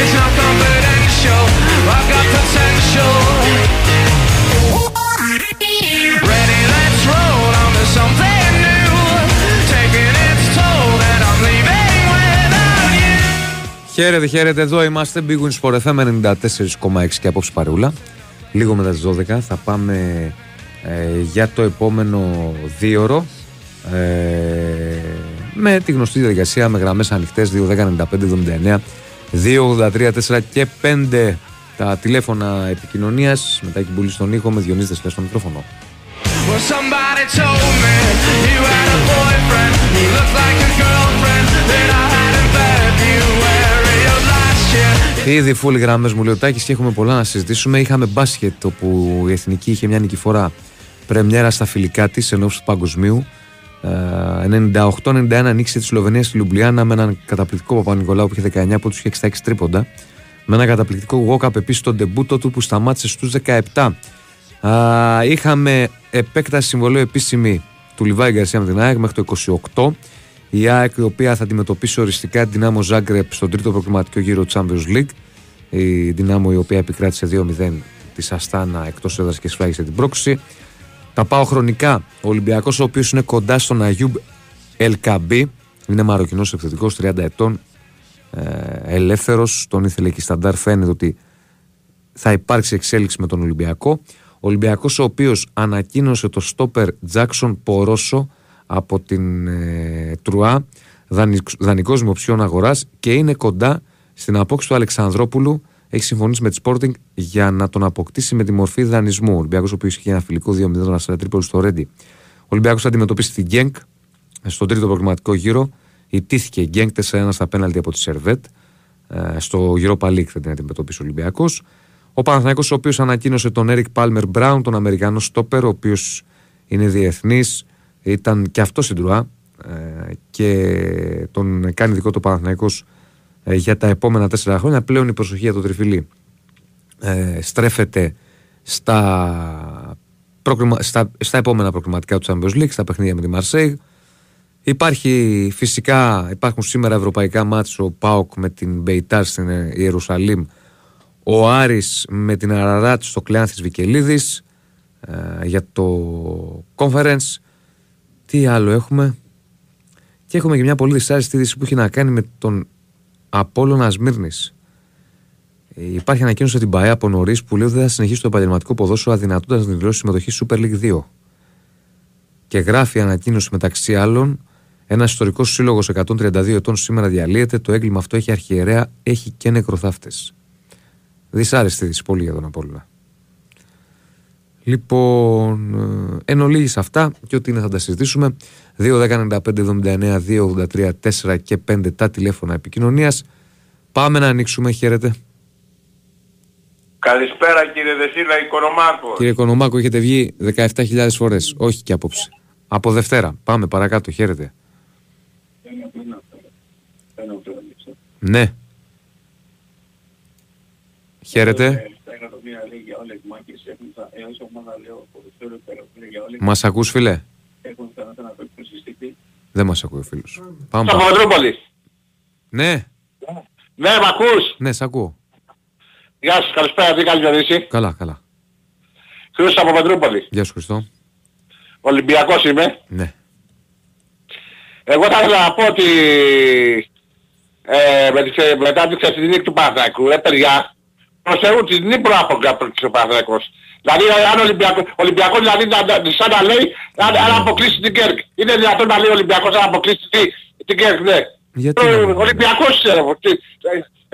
It's not confidential. I've got potential. Ready, let's roll on to something new. Taking its toll, and I'm leaving without you. Χαίρετε, χαίρετε. Εδώ είμαστε. Big Win Sport FM 94,6 και απόψε παρούλα. Λίγο μετά τις 12 θα πάμε ε, για το επόμενο δίωρο. Ε, με τη γνωστή διαδικασία με γραμμές ανοιχτές 2, 10, 95, 79, 2, 83, 4 και 5 τα τηλέφωνα επικοινωνίας μετά την πουλή στον ήχο με Διονύση Δεσλές στο μικρόφωνο. Well, somebody told me you had a boyfriend who looked like a girlfriend that I had in February of last year; Ήδη φούλοι γραμμές μου λέει ο Τάκης και έχουμε πολλά να συζητήσουμε. Είχαμε μπάσκετ όπου η εθνική είχε μια νικηφορά πρεμιέρα στα φιλικά της εν ώψη του παγκοσμίου. Ε, 98-91 νίκησε τη Σλοβενία στη Λουμπλιάνα με έναν καταπληκτικό Παπα-Νικολάου που είχε 19 πόντους και 66 τρίποντα. Με ένα καταπληκτικό walk-up επίσης στον τεμπούτο του που σταμάτησε στους 17. Α, είχαμε επέκταση συμβολέου επίσημη του Λιβάη Γκαρσία με την ΑΕΚ μέχρι το 28. Η ΑΕΚ η οποία θα αντιμετωπίσει οριστικά την Δυνάμο Ζάγκρεπ στον τρίτο προκριματικό γύρο Champions League. Η Δυνάμο η οποία επικράτησε 2-0 της Αστάνα εκτός έδρας και σφράγισε την πρόκληση. Τα πάω χρονικά. Ο Ολυμπιακός, ο οποίος είναι κοντά στον Αγιούμπ Ελκαμπή, είναι Μαροκινός επιθετικός 30 ετών, ε, ελεύθερος. Τον ήθελε και η Σταντάρ. Φαίνεται ότι θα υπάρξει εξέλιξη με τον Ολυμπιακό. Ο Ολυμπιακός, ο οποίος ανακοίνωσε το στόπερ Τζάξον Πορόσο από την ε, Τρουά, δανεικός με οψιόν αγοράς και είναι κοντά στην απόκτηση του Αλεξανδρόπουλου. Έχει συμφωνήσει με τη Sporting για να τον αποκτήσει με τη μορφή δανεισμού. Ο Ολυμπιακός, ο οποίος είχε ένα φιλικό 2-0 στα Τρίπολη στο Ρέντι. Ο Ολυμπιακός θα αντιμετωπίσει την Γκένκ στον τρίτο προγραμματικό γύρο. Ιτήθηκε η Γκένκ 4-1 στα πέναλτι από τη Σερβέτ. Ε, στο Europa League θα την αντιμετωπίσει ο Ολυμπιακός. Ο Παναθηναϊκός ο οποίος ανακοίνωσε τον Eric Palmer Brown, τον Αμερικανό στόπερ, ο οποίος είναι διεθνής, ήταν και αυτός στην Τρουά ε, και τον κάνει δικό του Παναθηναϊκός ε, για τα επόμενα τέσσερα χρόνια. Πλέον η προσοχή για το τριφυλί ε, στρέφεται στα, προκριμα... στα, στα επόμενα προκριματικά του Champions League, στα παιχνίδια με τη Marseille. Υπάρχει φυσικά, υπάρχουν σήμερα ευρωπαϊκά μάτς ο ΠΑΟΚ με την Μπεϊτάρ στην Ιερουσαλήμ ο Άρης με την Αραράτ στο Κλεάνθης Βικελίδης ε, για το conference τι άλλο έχουμε; Και έχουμε και μια πολύ δυσάρεστη είδηση που έχει να κάνει με τον Απόλλωνα Σμύρνης Ε, υπάρχει ανακοίνωση από την ΠαΕ από νωρίς που λέει ότι δεν θα συνεχίσει το επαγγελματικό ποδόσφαιρο αδυνατώντα να δηλώσει συμμετοχή στη Super League 2. Και γράφει ανακοίνωση μεταξύ άλλων ένας ιστορικός σύλλογος 132 ετών σήμερα διαλύεται. Το έγκλημα αυτό έχει αρχιερέα, έχει και νεκροθάφτες. Δυσάρεστη είδηση πολύ για τον Απόλλωνα. Λοιπόν, ε, εν ολίγης αυτά και ό,τι είναι θα τα συζητήσουμε. 2, 10, 95, 79, 2, 83, 4 και 5 τα τηλέφωνα επικοινωνίας. Πάμε να ανοίξουμε. Χαίρετε. Καλησπέρα κύριε Δεσίλα Οικονομάκο. Κύριε Κονομάκο, έχετε βγει 17.000 φορές. Όχι και απόψε. Από Δευτέρα. Πάμε παρακάτω. Χαίρετε. Ναι. Χαίρετε. Μας ακούς φίλε; έχουν πιθανότητα να παίξουν συστηθεί. Δεν μας ακούει ο φίλος. Πάμε Στο πάμε. Παπαδρούπολη. Ναι, Ναι, μ' ακούς; ναι, σ' ακούω. Γεια σας, καλησπέρα, τι κάνεις Διονύση; Καλά, καλά. Χρήστος από Πετρούπολη. Γεια σου Χριστό. Ολυμπιακός είμαι. Ναι. Εγώ θα ήθελα να πω ότι ε, με τη, ξε- μετά την ξεφτινή του Παναθηναϊκού, ρε παιδιά, προς Θεού την Νύπρο αποκλείσει ο Παναθηναϊκός. Δηλαδή αν ο Ολυμπιακός, ο Ολυμπιακός δηλαδή να, να, σαν να λέει αν, αν αποκλείσει την Κέρκ. Είναι δυνατόν να λέει ο Ολυμπιακός αν αποκλείσει την, την Κέρκ, ναι. Γιατί Ε, να μην- ο Ολυμπιακός είναι, ρε, τι,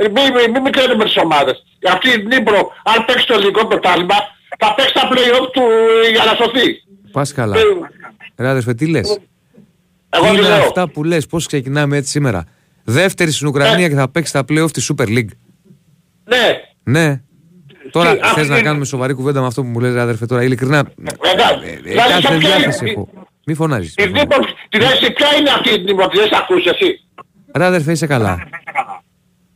ε, μην μη, μη, μη κρίνουμε τις ομάδες. Αυτή η Νύπρο, αν παίξει το ελληνικό πρωτάθλημα, θα παίξει τα play-off του ε, για να σωθεί. Πας καλά. Ε, Ρε αδερφέ, τι λες; Εγώ Τι τι είναι λέω. αυτά που λες, πώς ξεκινάμε έτσι σήμερα. Δεύτερη στην Ουκρανία και θα παίξει τα play-off της Super League. Ναι. Ναι. Τώρα Τι, θες αυτή να είναι- κάνουμε σοβαρή κουβέντα με αυτό που μου λες ρε αδερφέ τώρα. Ειλικρινά, Εντάξει. ε, ε, Δηλαδή, κάθε σε ποια διάθεση είναι- έχω. Μη φωνάζεις. Η Νύπρο, τη θέση ποια είναι αυτή η Νύπρο, τη έχεις ακούσει εσύ; Ρε αδερφέ, είσαι καλά.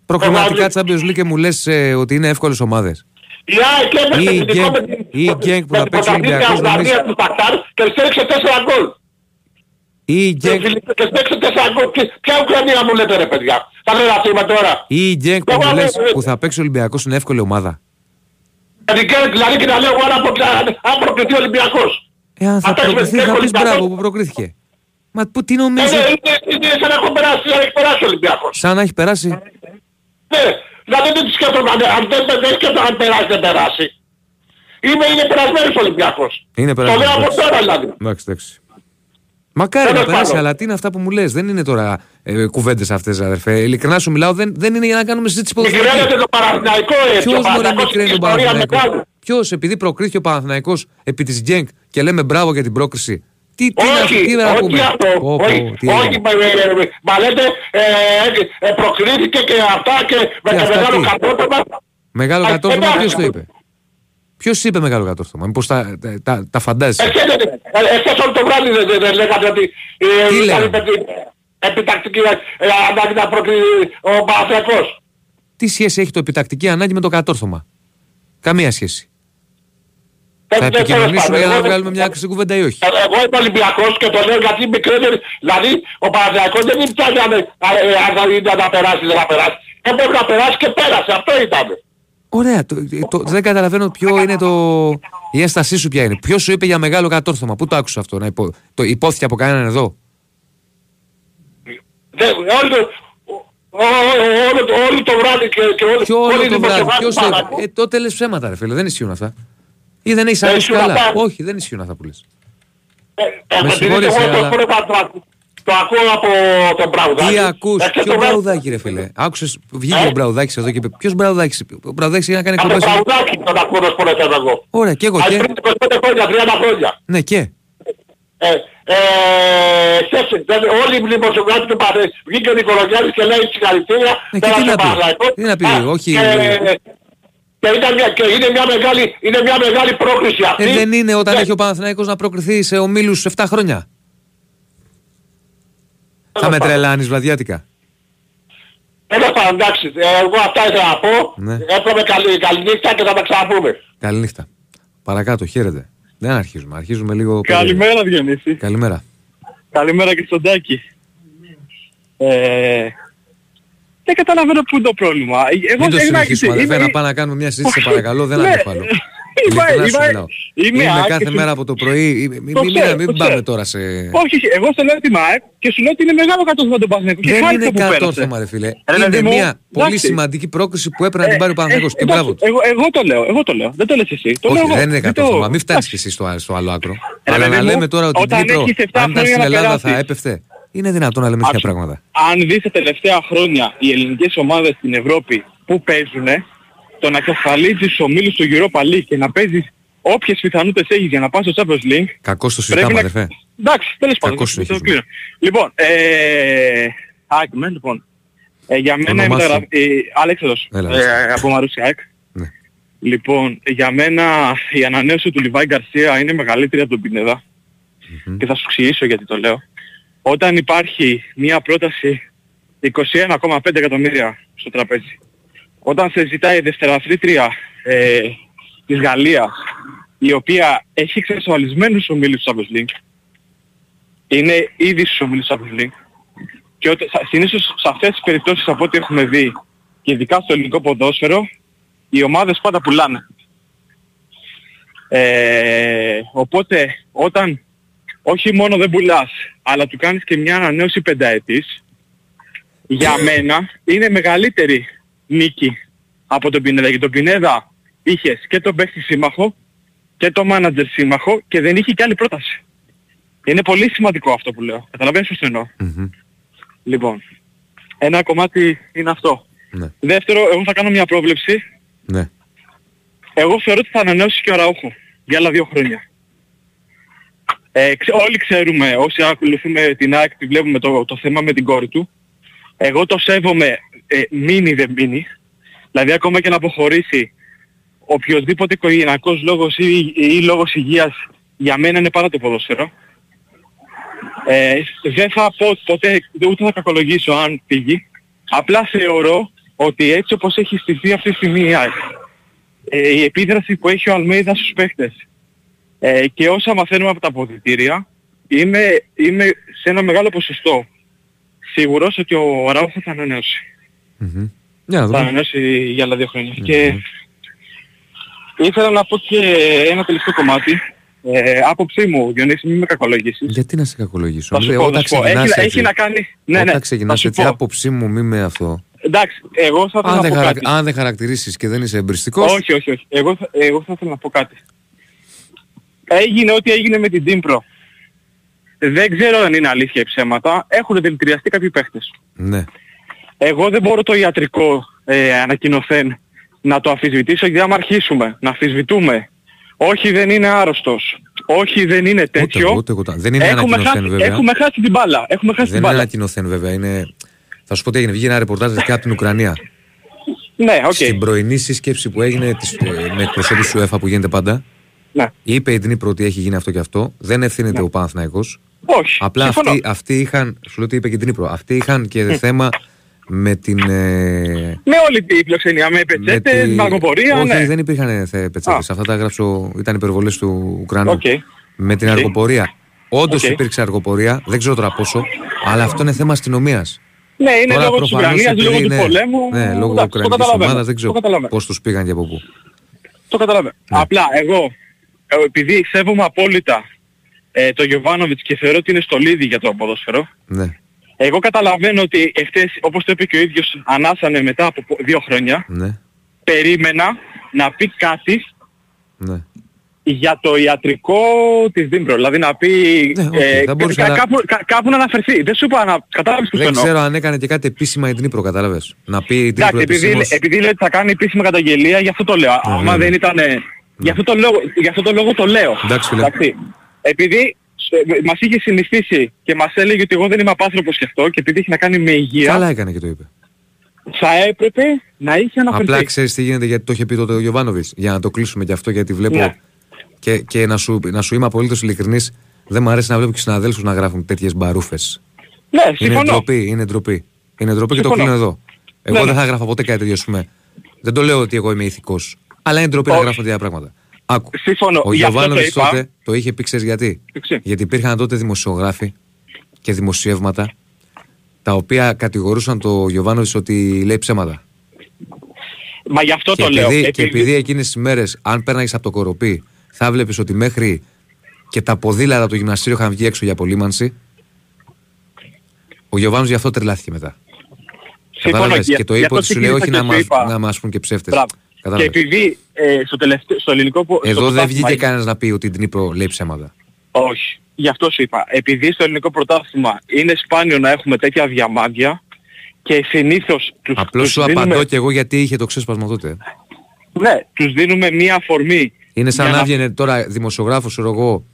Προκριματικά Champions League και μου λες ε, ότι είναι εύκολες ομάδες. Η ΑΕΚ έπαιξε Ή η τελικό Genk- με την- ή η Genk που με θα την παίξει ο πρωταθλήτρια Ολυμπιακός, Ουγγαρία νομίζω. του Στακτάρ και στέριξε 4 γκολ. Ή η Και Genk, στέριξε 4 γκολ. Και Ποια Ουκρανία μου λέτε ρε παιδιά. Θα λέω να είμαι τώρα. ή η Genk που Εγώ μου λέω, λες ε, που θα παίξει ο Ολυμπιακός είναι εύκολη ομάδα. Δηλαδή και- Δηλαδή και να λέω εγώ αν απο- αν προκριθεί ο Ολυμπιακός. Ε, αν θα Αυτά είναι προκριθεί θα εύκολη πεις ομάδα. μπράβο που προκρίθηκε. Μα που, τι Ε, νομίζεις, ναι, Είναι είναι σαν να έχω περάσει, σαν να έχει περάσει ο Ολυμπιακός. σαν να έχει περάσει. Ναι, δηλαδή δεν σκέφτομαι αν αν δεν δεν σκέφτομαι αν περάσει δεν περάσει. Είμαι, είναι περασμένος ο Ολυμπιακός. Είναι Το περασμένος, λέω από εντάξει. τώρα δηλαδή. Εντάξει, εντάξει. Μακάρι Τέλος να περάσει, πάντων. αλλά τι είναι αυτά που μου λες; Δεν είναι τώρα ε, κουβέντες αυτές, αδερφέ. Ειλικρινά σου μιλάω, δεν, δεν είναι για να κάνουμε συζήτηση ποδοσφαιρική. Μικραίνεται το Παναθηναϊκό έτσι. Ποιος ο μπορεί να Παναθηναϊκός μικραίνει έχει τον ιστορία Παναθηναϊκό; μεγάλη. Ποιος, επειδή προκρίθηκε ο Παναθηναϊκός επί της Γκένκ και λέμε μπράβο για την πρόκριση. Τι, τι, να- Όχι, τι να όχι πούμε; αυτό. Πω, πω, όχι, τι όχι, έγινε. μα, ε, ε, μα λέτε ε, ε, προκρίθηκε και αυτά και με Και το αυτά μεγάλο τι; κατόρθωμα. Μεγάλο Α, κατόρθωμα εντάξει. ποιος το είπε; Ποιος είπε μεγάλο κατόρθωμα. Μήπως τα, τα, τα, τα φαντάζεσαι; Εσείς ε, εσείς όλο το βράδυ δεν- δεν δεν λέγατε ότι ε, Τι ήταν λέγαμε; επι- επιτακτική ε, ανάγκη να προκριθεί ο Παναθηναϊκός. Τι σχέση έχει το επιτακτική ανάγκη με το κατόρθωμα; Καμία σχέση. Ε, Θα ε, τέλος επικοινωνήσουμε πάντων, για να εγώ- βγάλουμε μια άκρη στην κουβέντα ή όχι; Ε, Εγώ είμαι Ολυμπιακός και το λέω γιατί μικραίνει, δηλαδή ο Παναθηναϊκός δεν είναι πια για να- ε, αν θα είναι να περάσει δεν θα περάσει. Έπρεπε να περάσει και πέρασε, αυτό ήταν. Ωραία. Το, το, δεν καταλαβαίνω ποιο είναι το. Η ένστασή σου ποια είναι. Ποιος σου είπε για μεγάλο κατόρθωμα; Πού το άκουσα αυτό. Να υπο... Το υπόθηκε από κανέναν εδώ; Δεν, όλο, το, ό- ό- όλο, το- όλο το βράδυ και, και όλο, Ποιο όλοι όλο οι το βράδυ. δημοσιογράφοι Ποιος το παρακούν. είπε. Ε, τότε λε ψέματα, ρε φίλε. Δεν ισχύουν αυτά. Ή δεν έχεις Δεν ακούσει ισχύουν καλά. αυτά. Όχι, δεν ισχύουν αυτά που λες. Ε, ε, Με επειδή συγχωρείς, εγώ το αλλά- πρώτο το, το ακούω από τον Μπραουδάκη. Τι ακούς, Ε, και ποιο το βράδυ- μπραουδάκι, ρε φίλε; Άκουσες, βγήκε Ε; ο μπραουδάκι εδώ και είπε. Ποιος μπραουδάκι. Ο μπραουδάκι είχε να κάνει Από τον εκπομπές. Μπραουδάκη τον ακούω να σπορετεύω εγώ. Ωραία, και εγώ Αν και; πριν 25 χρόνια, 30 χρόνια. Ναι, και; Ε, ε, χθες, δηλαδή, όλοι οι δημοσιογράφοι του Παδέ, βγήκε ο Νικολογιάννης και λέει συγχαρητήρια. Ναι, και πέρασε τι να ο πει, Παναθηναϊκός. τι να πει, Α, όχι- Και, και, ήταν μια, και είναι, μια μεγάλη, είναι μια μεγάλη πρόκληση αυτή. Ε, δεν είναι όταν Ναι. έχει ο Παναθηναϊκός να προκριθεί σε ομίλους 7 χρόνια; Θα με τρελάνεις βραδιάτικα. Τέλος πάντων, εντάξει, ε, εγώ αυτά ήθελα να πω. Ναι. Έπρεπε καλή, καλή νύχτα και θα τα ξαναπούμε. Καληνύχτα. Παρακάτω, χαίρετε. Δεν αρχίζουμε, αρχίζουμε λίγο... περίεργα. Καλημέρα Διονύση. Καλημέρα. Καλημέρα και στον Τάκη. Ε, δεν καταλαβαίνω πού είναι το πρόβλημα. Ε, Εγώ Μην το δεν συνεχίσουμε, είμαι- αδερφέ, είμαι- να πάμε να κάνουμε μια συζήτηση, σε Όχι. παρακαλώ, δεν Ναι. Αντιφαλώ. Είμαι- Ειλικρινά σου είμαι- μιλάω. είμαι Είμαι ΑΕΚ κάθε και σου- μέρα από το πρωί, μην- μην Το μην- ξέρω, μην το πάμε ξέρω. τώρα σε... Όχι, όχι, εγώ σε λέω ότι είμαι ΑΕΚ και σου λέω ότι είναι μεγάλο κατόρθωμα τον Παναθηναϊκό. Και Δεν χάρηκα είναι που πέρασε. κατόρθωμα ρε φίλε. Ρε, Είναι παιδί μου, μια πολύ εντάξει. σημαντική πρόκριση που έπρεπε να την Ε, πάρει ο Παναθηναϊκός. ε, Και εντάξει, μπράβο του. Εγώ, εγώ το λέω, εγώ το λέω. Δεν το λες εσύ. Το λέω Όχι, εγώ. δεν είναι το- κατόρθωμα. Μην φτάνεις εντάξει. κι εσύ στο, στο άλλο άκρο. Ρε, Αλλά παιδί να μου, λέμε τώρα ότι η όταν Κύπρο, έχεις 7 αν ήταν στην χρόνια να Ελλάδα θα περάσεις. έπεφτε. Είναι δυνατόν να λέμε τέτοια Άκου, πράγματα. Αν δεις τα τελευταία χρόνια οι ελληνικές ομάδες στην Ευρώπη που παίζουν, το να εξασφαλίζεις ομίλους του Europa League και να παίζεις όποιες πιθανότητες έχεις για να πας στο Champions League, Κακό το πρέπει συζητάμε, να... αδερφέ. Εντάξει, τέλος πάντων. Κακώς το- το συνεχίζουμε. κλείνω. Λοιπόν, ε... ΑΕΚ, με, λοιπόν. Ε, για μένα η όνομά σου. μεταγραφή... Ε, Αλέξανδρος, Έλα, ε, από Μαρούσια ΑΕΚ. Ναι. Λοιπόν, για μένα η ανανέωση του Λιβάη Γκαρσία είναι μεγαλύτερη από τον πινεδα Και θα σου εξηγήσω γιατί το λέω. Όταν υπάρχει μία πρόταση 21,5 εκατομμύρια στο τραπέζι, όταν σε ζητάει δευτεραθλήτρια ε, της Γαλλίας, η οποία έχει εξασφαλισμένους ομίλους του Champions League, είναι ήδη στους ομίλους του Champions League, και ότι, σα- συνήθως σε αυτές τις περιπτώσεις από ό,τι έχουμε δει, και ειδικά στο ελληνικό ποδόσφαιρο, οι ομάδες πάντα πουλάνε. Ε, οπότε όταν όχι μόνο δεν πουλάς, αλλά του κάνεις και μια ανανέωση πενταετής, για μένα είναι μεγαλύτερη νίκη από τον Πινέδα. Γιατί τον Πινέδα είχες και τον παίχτη σύμμαχο και τον μάνατζερ σύμμαχο και δεν είχε και άλλη πρόταση. Είναι πολύ σημαντικό αυτό που λέω. Καταλαβαίνεις τι εννοώ. Μμμ. Λοιπόν, ένα κομμάτι είναι αυτό. Ναι. Δεύτερο, εγώ θα κάνω μια πρόβλεψη. Ναι. Εγώ θεωρώ ότι θα ανανεώσει και ο Ραούχο για άλλα δύο χρόνια. Ε, ξε- όλοι ξέρουμε, όσοι ακολουθούμε την ΑΕΚ, τη βλέπουμε το, το θέμα με την κόρη του. Εγώ το σέβομαι, ε, μείνει δεν μείνει. Δηλαδή ακόμα και να αποχωρήσει οποιοδήποτε οικογενειακός λόγος ή, ή, ή λόγος υγείας για μένα είναι πάρα το ποδόσφαιρο. Ε, δεν θα πω ποτέ, ούτε θα κακολογήσω αν φύγει. Απλά θεωρώ ότι έτσι όπως έχει στηθεί αυτή τη στιγμή η ΑΕΚ, ε, η επίδραση που έχει ο Αλμέιδα στους παίχτες ε, και όσα μαθαίνουμε από τα αποδητήρια, είμαι, είμαι σε ένα μεγάλο ποσοστό σίγουρος ότι ο Ραούχο θα ανανεώσει. Μμμ. Για να Θα δούμε. ανανεώσει για άλλα δύο χρόνια. Και ήθελα να πω και ένα τελευταίο κομμάτι. Ε, άποψή μου, Διονύση, μην με κακολογήσεις. Γιατί να σε κακολογήσω; Θα σου Λέει, πω, όταν θα σου πω. ξεκινάς Έχει, έτσι- έχει να κάνει... Ναι, όταν ναι, ξεκινάς θα σου έτσι, πω. άποψή μου μη με αυτό. Εντάξει, εγώ θα ήθελα Αν να δεν, πω χαρα... κάτι. αν δεν χαρακτηρίσεις και δεν είσαι εμπριστικός, Όχι, όχι, όχι. Εγώ, θα- εγώ θα ήθελα να πω κάτι. Έγινε ό,τι έγινε με την Team Pro. Δεν ξέρω αν είναι αλήθεια ή ψέματα. Έχουν δηλητηριαστεί κάποιοι παίχτες. ναι. Εγώ δεν μπορώ το ιατρικό ε, ανακοινωθέν να το αμφισβητήσω γιατί άμα αρχίσουμε να αμφισβητούμε όχι δεν είναι άρρωστος, όχι δεν είναι Ούτε τέτοιο, εγώ, ούτε εγώ. τα- Δεν είναι έχουμε, ανακοινωθέν χάσει, βέβαια. έχουμε χάσει την μπάλα. Έχουμε χάσει Δεν την είναι μπάλα. ανακοινωθέν βέβαια. Είναι... Θα σου πω τι έγινε. Βγήκε ένα ρεπορτάζ και από την Ουκρανία. Ναι, οκ. Στην πρωινή σύσκεψη που έγινε της, ε, με εκπροσώπους του UEFA που γίνεται πάντα, Ναι. είπε η Δνήπρο ότι έχει γίνει αυτό και αυτό. Δεν ευθύνεται ο Παναθηναϊκός. Όχι. Απλά συμφωνώ. αυτοί, αυτοί είχαν, σου λέω τι είπε και η Δνήπρο, αυτοί είχαν και θέμα με την. Ε, Με όλη την φιλοξενία, με πετσέτες, τη- με αργοπορία, Όχι, ναι. δεν υπήρχαν πετσέτες. Αυτά τα έγραψε, ο- ήταν υπερβολές του Ουκρανού. Οκ. Με την Οκ. αργοπορία. Όντως Οκ. υπήρξε αργοπορία, δεν ξέρω τώρα πόσο, αλλά αυτό είναι θέμα αστυνομίας. Ναι, είναι Τώρα λόγω της προφανώς Ουκρανίας, επειδή λόγω του είναι- πολέμου. Ναι, λόγω Εντάξει, το Ουκρανικής καταλαβαίνω. ομάδας δεν Το ξέρω καταλαβαίνω. πώς τους πήγαν και από πού. Το καταλαβαίνω. Ναι. Απλά εγώ, ε, επειδή σέβομαι απόλυτα ε, το Γιωβάνοβιτς και θεωρώ ότι είναι στολίδι για το ποδόσφαιρο, Ναι, εγώ καταλαβαίνω ότι εχθές, όπως το είπε και ο ίδιος, ανάσανε μετά από πο- δύο χρόνια, ναι, περίμενα να πει κάτι ναι. για το ιατρικό της Ντνίπρο. Δηλαδή να πει Ναι, οκ, ε, θα μπορούσε κα- να- κάπου, κα- κάπου να αναφερθεί. Δεν σου είπα να κατάλαβες που Δεν εννοώ. ξέρω αν έκανε και κάτι επίσημα η Ντνίπρο, κατάλαβες. Να πει η Ντνίπρο Εντάξει, επειδή, επισήμως. επειδή λέει ότι θα κάνει επίσημη καταγγελία, γι' αυτό το λέω. Άμα βέβαια. δεν ήταν... Γι' αυτό, το λόγο, γι' αυτό το λόγο το λέω. Εντάξει, φίλε. Επειδή ε, μας είχε συνηθίσει και μας έλεγε ότι εγώ δεν είμαι απάνθρωπος και αυτό και επειδή έχει να κάνει με υγεία, Καλά έκανε και το είπε. θα έπρεπε να είχε αναφερθεί. Απλά ξέρεις τι γίνεται γιατί το είχε πει τότε ο Γιωβάνοβιτς. Για να το κλείσουμε και αυτό, γιατί βλέπω. Ναι. Και, και να, σου, να σου είμαι απολύτως ειλικρινής, δεν μου αρέσει να βλέπω και συναδέλφους να γράφουν τέτοιες μπαρούφες. ναι, Είναι συμφωνώ. ντροπή, είναι ντροπή. Είναι ντροπή και το Συμφωνώ. κλείνω εδώ. Εγώ Ναι, δεν ναι. θα γράφω ποτέ κάτι τέτοιο, ας πούμε. Δεν το λέω ότι εγώ είμαι ηθικός. Αλλά είναι ντροπή να Όχι. γράφω τέτοια πράγματα. Άκου. Συμφωνώ. Ο Γι' αυτό το Γιωβάνοβιτ είπα. τότε το είχε πει, ξέρεις γιατί; Εντάξει. Γιατί υπήρχαν τότε δημοσιογράφοι και δημοσιεύματα τα οποία κατηγορούσαν το Γιωβάνοβιτς ότι λέει ψέματα. Μα γι' αυτό Και το λέω. επειδή, και επειδή εκείνες τις μέρες, αν πέρναγες από το κοροπή, θα βλέπεις ότι μέχρι και τα ποδήλατα από το γυμναστήριο είχαν βγει έξω για απολύμανση. Ο Γιωβάνος γι' αυτό τρελάθηκε μετά. Συμφωνώ. Κατάλαβες; Γι- Και το γι' είπε αυτό ότι σου λέει όχι ξεκίνησα να και μας, σου είπα. να μας πούν και ψεύτες. Μπράβο. Και Κατάλαβες. επειδή ε, στο, τελευταίο, στο ελληνικό... πο- στο Εδώ δεν πρωτάθλημα βγήκε κανένας να πει ότι η Ντνίπρο λέει ψέματα. Όχι. Γι' αυτό σου είπα. Επειδή στο ελληνικό πρωτάθλημα είναι σπάνιο να έχουμε τέτοια διαμάντια και συνήθως τους, Απλώς τους σου δίνουμε, απαντώ και εγώ γιατί είχε το ξέσπασμα τότε. ναι, τους δίνουμε μία αφορμή. Είναι σαν για να έβγαινε τώρα δημοσιογράφος, ξέρω εγώ,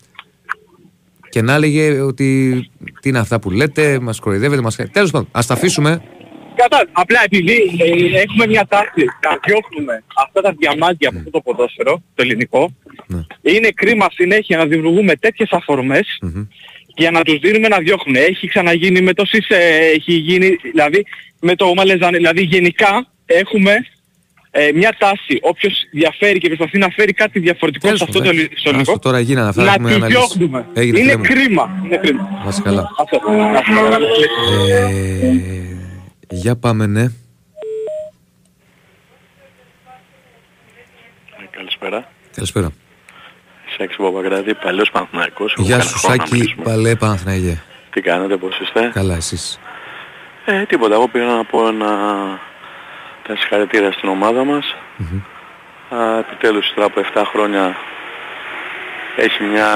και να έλεγε ότι τι είναι αυτά που λέτε, μας κοροϊδεύετε, μας... Τέλος πάντων, ας τα αφήσουμε. Κατά, απλά επειδή ε, έχουμε μια τάση να διώχνουμε αυτά τα διαμάντια από αυτό το ποδόσφαιρο, το ελληνικό, Ναι. είναι κρίμα συνέχεια να δημιουργούμε τέτοιες αφορμές Μμμ. για να τους δίνουμε να διώχνουν. Έχει ξαναγίνει με το ΣΥΣΕ, έχει γίνει, δηλαδή με το Μαλεζάνι, δηλαδή γενικά έχουμε ε, μια τάση, όποιος διαφέρει και προσπαθεί να φέρει κάτι διαφορετικό Τέλος σε αυτό το πάντων, ελλη- στο άστο, ελληνικό, τώρα γίνανε αυτά, να έχουμε τους αναλύσει. διώχνουμε. Έγινε, είναι φίλε μου. κρίμα. Είναι κρίμα. Να είσαι καλά. Αυτό. Αυτό. Ε, για πάμε, ναι. Καλησπέρα. Καλησπέρα. Σάκης Παπαγράδη, παλιός Παναθηναϊκός. Έχω Γεια κανένα σου χρόνο να Σάκη, μιλήσουμε. παλέ Παναθηναϊκέ. Τι κάνετε, πώς είστε; Καλά εσείς; Ε, τίποτα, εγώ πήγα να πω ένα... τα συγχαρητήρια στην ομάδα μας. Α, επιτέλους τώρα από 7 χρόνια έχει μια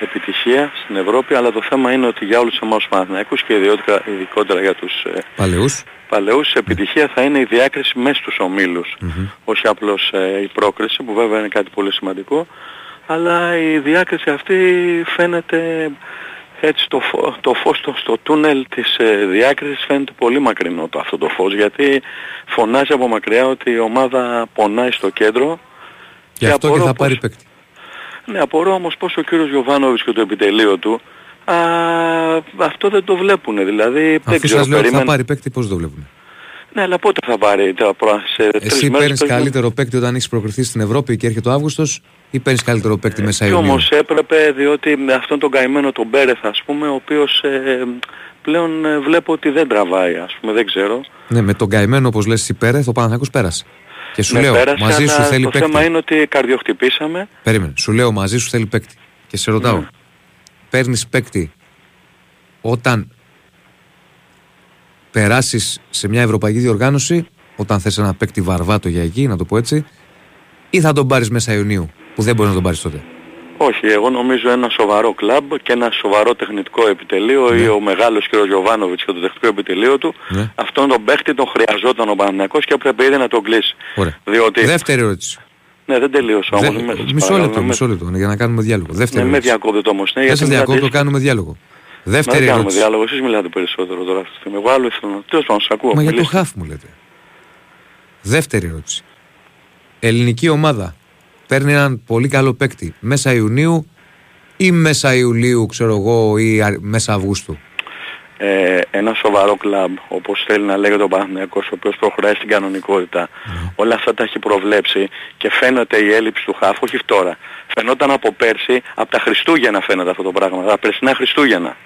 επιτυχία στην Ευρώπη, αλλά το θέμα είναι ότι για όλους εμάς τους Παναθηναϊκούς και ιδιότερα, ειδικότερα για τους ε, Παλαιούς. παλαιούς, επιτυχία θα είναι η διάκριση μέσα στους ομιλους Όχι απλώς ε, η πρόκριση, που βέβαια είναι κάτι πολύ σημαντικό, αλλά η διάκριση αυτή φαίνεται έτσι το, φω- το φως στο, στο τούνελ της ε, διάκρισης φαίνεται πολύ μακρινό το, αυτό το φως, γιατί φωνάζει από μακριά ότι η ομάδα πονάει στο κέντρο. Γι' αυτό και απορώ θα πως- πάρει παίκτη. Ναι, απορώ όμως πως ο κύριος Γιωβάνοβιτς και το επιτελείο του α, αυτό δεν το βλέπουν. Δηλαδή δεν Αφού ξέρω, σας λέω ότι θα περίμενα- πάρει παίκτη, πώς το βλέπουν. Ναι, αλλά πότε θα πάρει τα προ... σε τρεις Εσύ μέρες παίρνει παίζουμε- καλύτερο παίκτη όταν έχεις προκριθεί στην Ευρώπη και έρχεται ο Αύγουστος, ή παίρνεις καλύτερο παίκτη μέσα Και Ιουνίου. όμως έπρεπε διότι με αυτόν τον καημένο τον Μπέρεθ ας πούμε ο οποίος ε, πλέον ε, βλέπω ότι δεν τραβάει ας πούμε δεν ξέρω. Ναι, με τον καημένο όπως λες, Πέρεθ, ο Παναθηναϊκός πέρασε. Και σου Με λέω, πέρασε, μαζί σου αλλά θέλει το παίκτη. θέμα είναι ότι καρδιοχτυπήσαμε. Περίμενε. Σου λέω, μαζί σου θέλει παίκτη. Και σε ρωτάω, Ναι. παίρνεις παίκτη όταν περάσεις σε μια ευρωπαϊκή διοργάνωση, όταν θες ένα παίκτη βαρβάτο για εκεί, να το πω έτσι, ή θα τον πάρεις μέσα Ιουνίου, που δεν μπορείς να τον πάρεις τότε; Όχι, εγώ νομίζω ένα σοβαρό κλαμπ και ένα σοβαρό τεχνητικό επιτελείο ή ο μεγάλος κ. Γιωβάνοβιτς και το τεχνητικό επιτελείο του Ναι. αυτόν τον παίχτη τον χρειαζόταν ο Παναθηναϊκός και έπρεπε ήδη να τον κλείσει. Ωραία. Διότι... Δεύτερη ερώτηση. Ναι, δεν τελείωσα Δε- όμως. με- σας μισό παρακαλώ, λεπτό, με- μισό λεπτό, για να κάνουμε διάλογο. Δεύτερη Ναι, με ερώτηση. διακόπτω όμως. Ναι, Δεν γιατί σε μιλάτε διακόπτω, εσείς- κάνουμε διάλογο. Μα Δεύτερη δεν κάνουμε ερώτηση. διάλογο, εσείς μιλάτε περισσότερο τώρα αυτή τη στιγμή. Εγώ άλλο ήθελα να... Τέλος πάντων, σας ακούω. Μα για το μιλήστε. χάφ μου λέτε. Δεύτερη ερώτηση. Ελληνική ομάδα παίρνει έναν πολύ καλό παίκτη μέσα Ιουνίου ή μέσα Ιουλίου, ξέρω εγώ, ή α- μέσα Αυγούστου. ε, ένα σοβαρό κλαμπ, όπως θέλει να λέγεται ο Παναθηναϊκός, ο οποίος προχωράει στην κανονικότητα, Ναι. όλα αυτά τα έχει προβλέψει και φαίνεται η έλλειψη του χάφ, όχι τώρα. Φαινόταν από πέρσι, από τα Χριστούγεννα φαίνεται αυτό το πράγμα, τα περσινά Χριστούγεννα.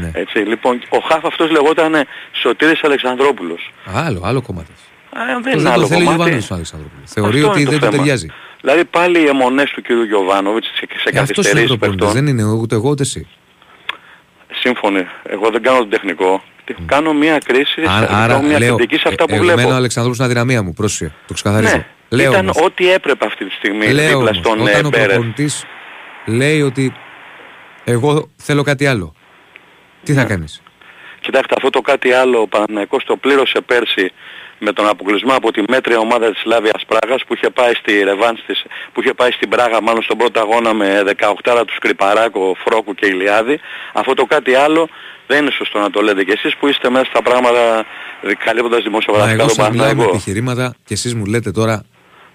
Ναι. Έτσι, λοιπόν, ο χάφ αυτός λεγόταν Σωτήρης Αλεξανδρόπουλος. Άλλο, άλλο κομμάτι. Α, δεν Αυτό είναι δεν άλλο το θέλει ο κομμάτι. Γιωβάνοβιτς ο Αλεξανδρόπουλος. Θεωρεί Αυτό ότι είναι το δεν του θέμα. ταιριάζει. Δηλαδή πάλι οι αιμονές του κ. Γιωβάνοβιτς σε, σε Ε, αυτός είναι καθυστερήσεις το παιχτών. δεν είναι ούτε εγώ ούτε εσύ. Σύμφωνοι. Εγώ δεν κάνω τον τεχνικό. Κάνω μια κρίση, Άρα, κάνω άρα μια λέω, κριτική σε αυτά που ε, βλέπω. εμένα ο Αλεξανδρόπουλος είναι αδυναμία μου, πρόσεχε, το ξεκαθαρίζω. Ναι, Λέω ήταν όμως, ό,τι έπρεπε αυτή τη στιγμή λέω δίπλα όμως, στον όταν ε, ο Πέρεθ. προπονητής λέει ότι εγώ θέλω κάτι άλλο. Τι Ναι. θα κάνεις; Κοιτάξτε, αυτό το κάτι άλλο ο Παναθηναϊκός το πλήρωσε πέρσι με τον αποκλεισμό από τη μέτρια ομάδα της Σλάβιας Πράγας που είχε πάει στη Ρεβάνς της, που είχε πάει στην Πράγα μάλλον στον πρώτο αγώνα με 18 του Σκρυπαράκο, Φρόκου και Ηλιάδη. Αυτό το κάτι άλλο δεν είναι σωστό να το λέτε κι εσείς που είστε μέσα στα πράγματα καλύπτοντας Μα δημοσιογραφικά εγώ τον σας μιλάω με Παναθηναϊκό. επιχειρήματα και εσείς μου λέτε τώρα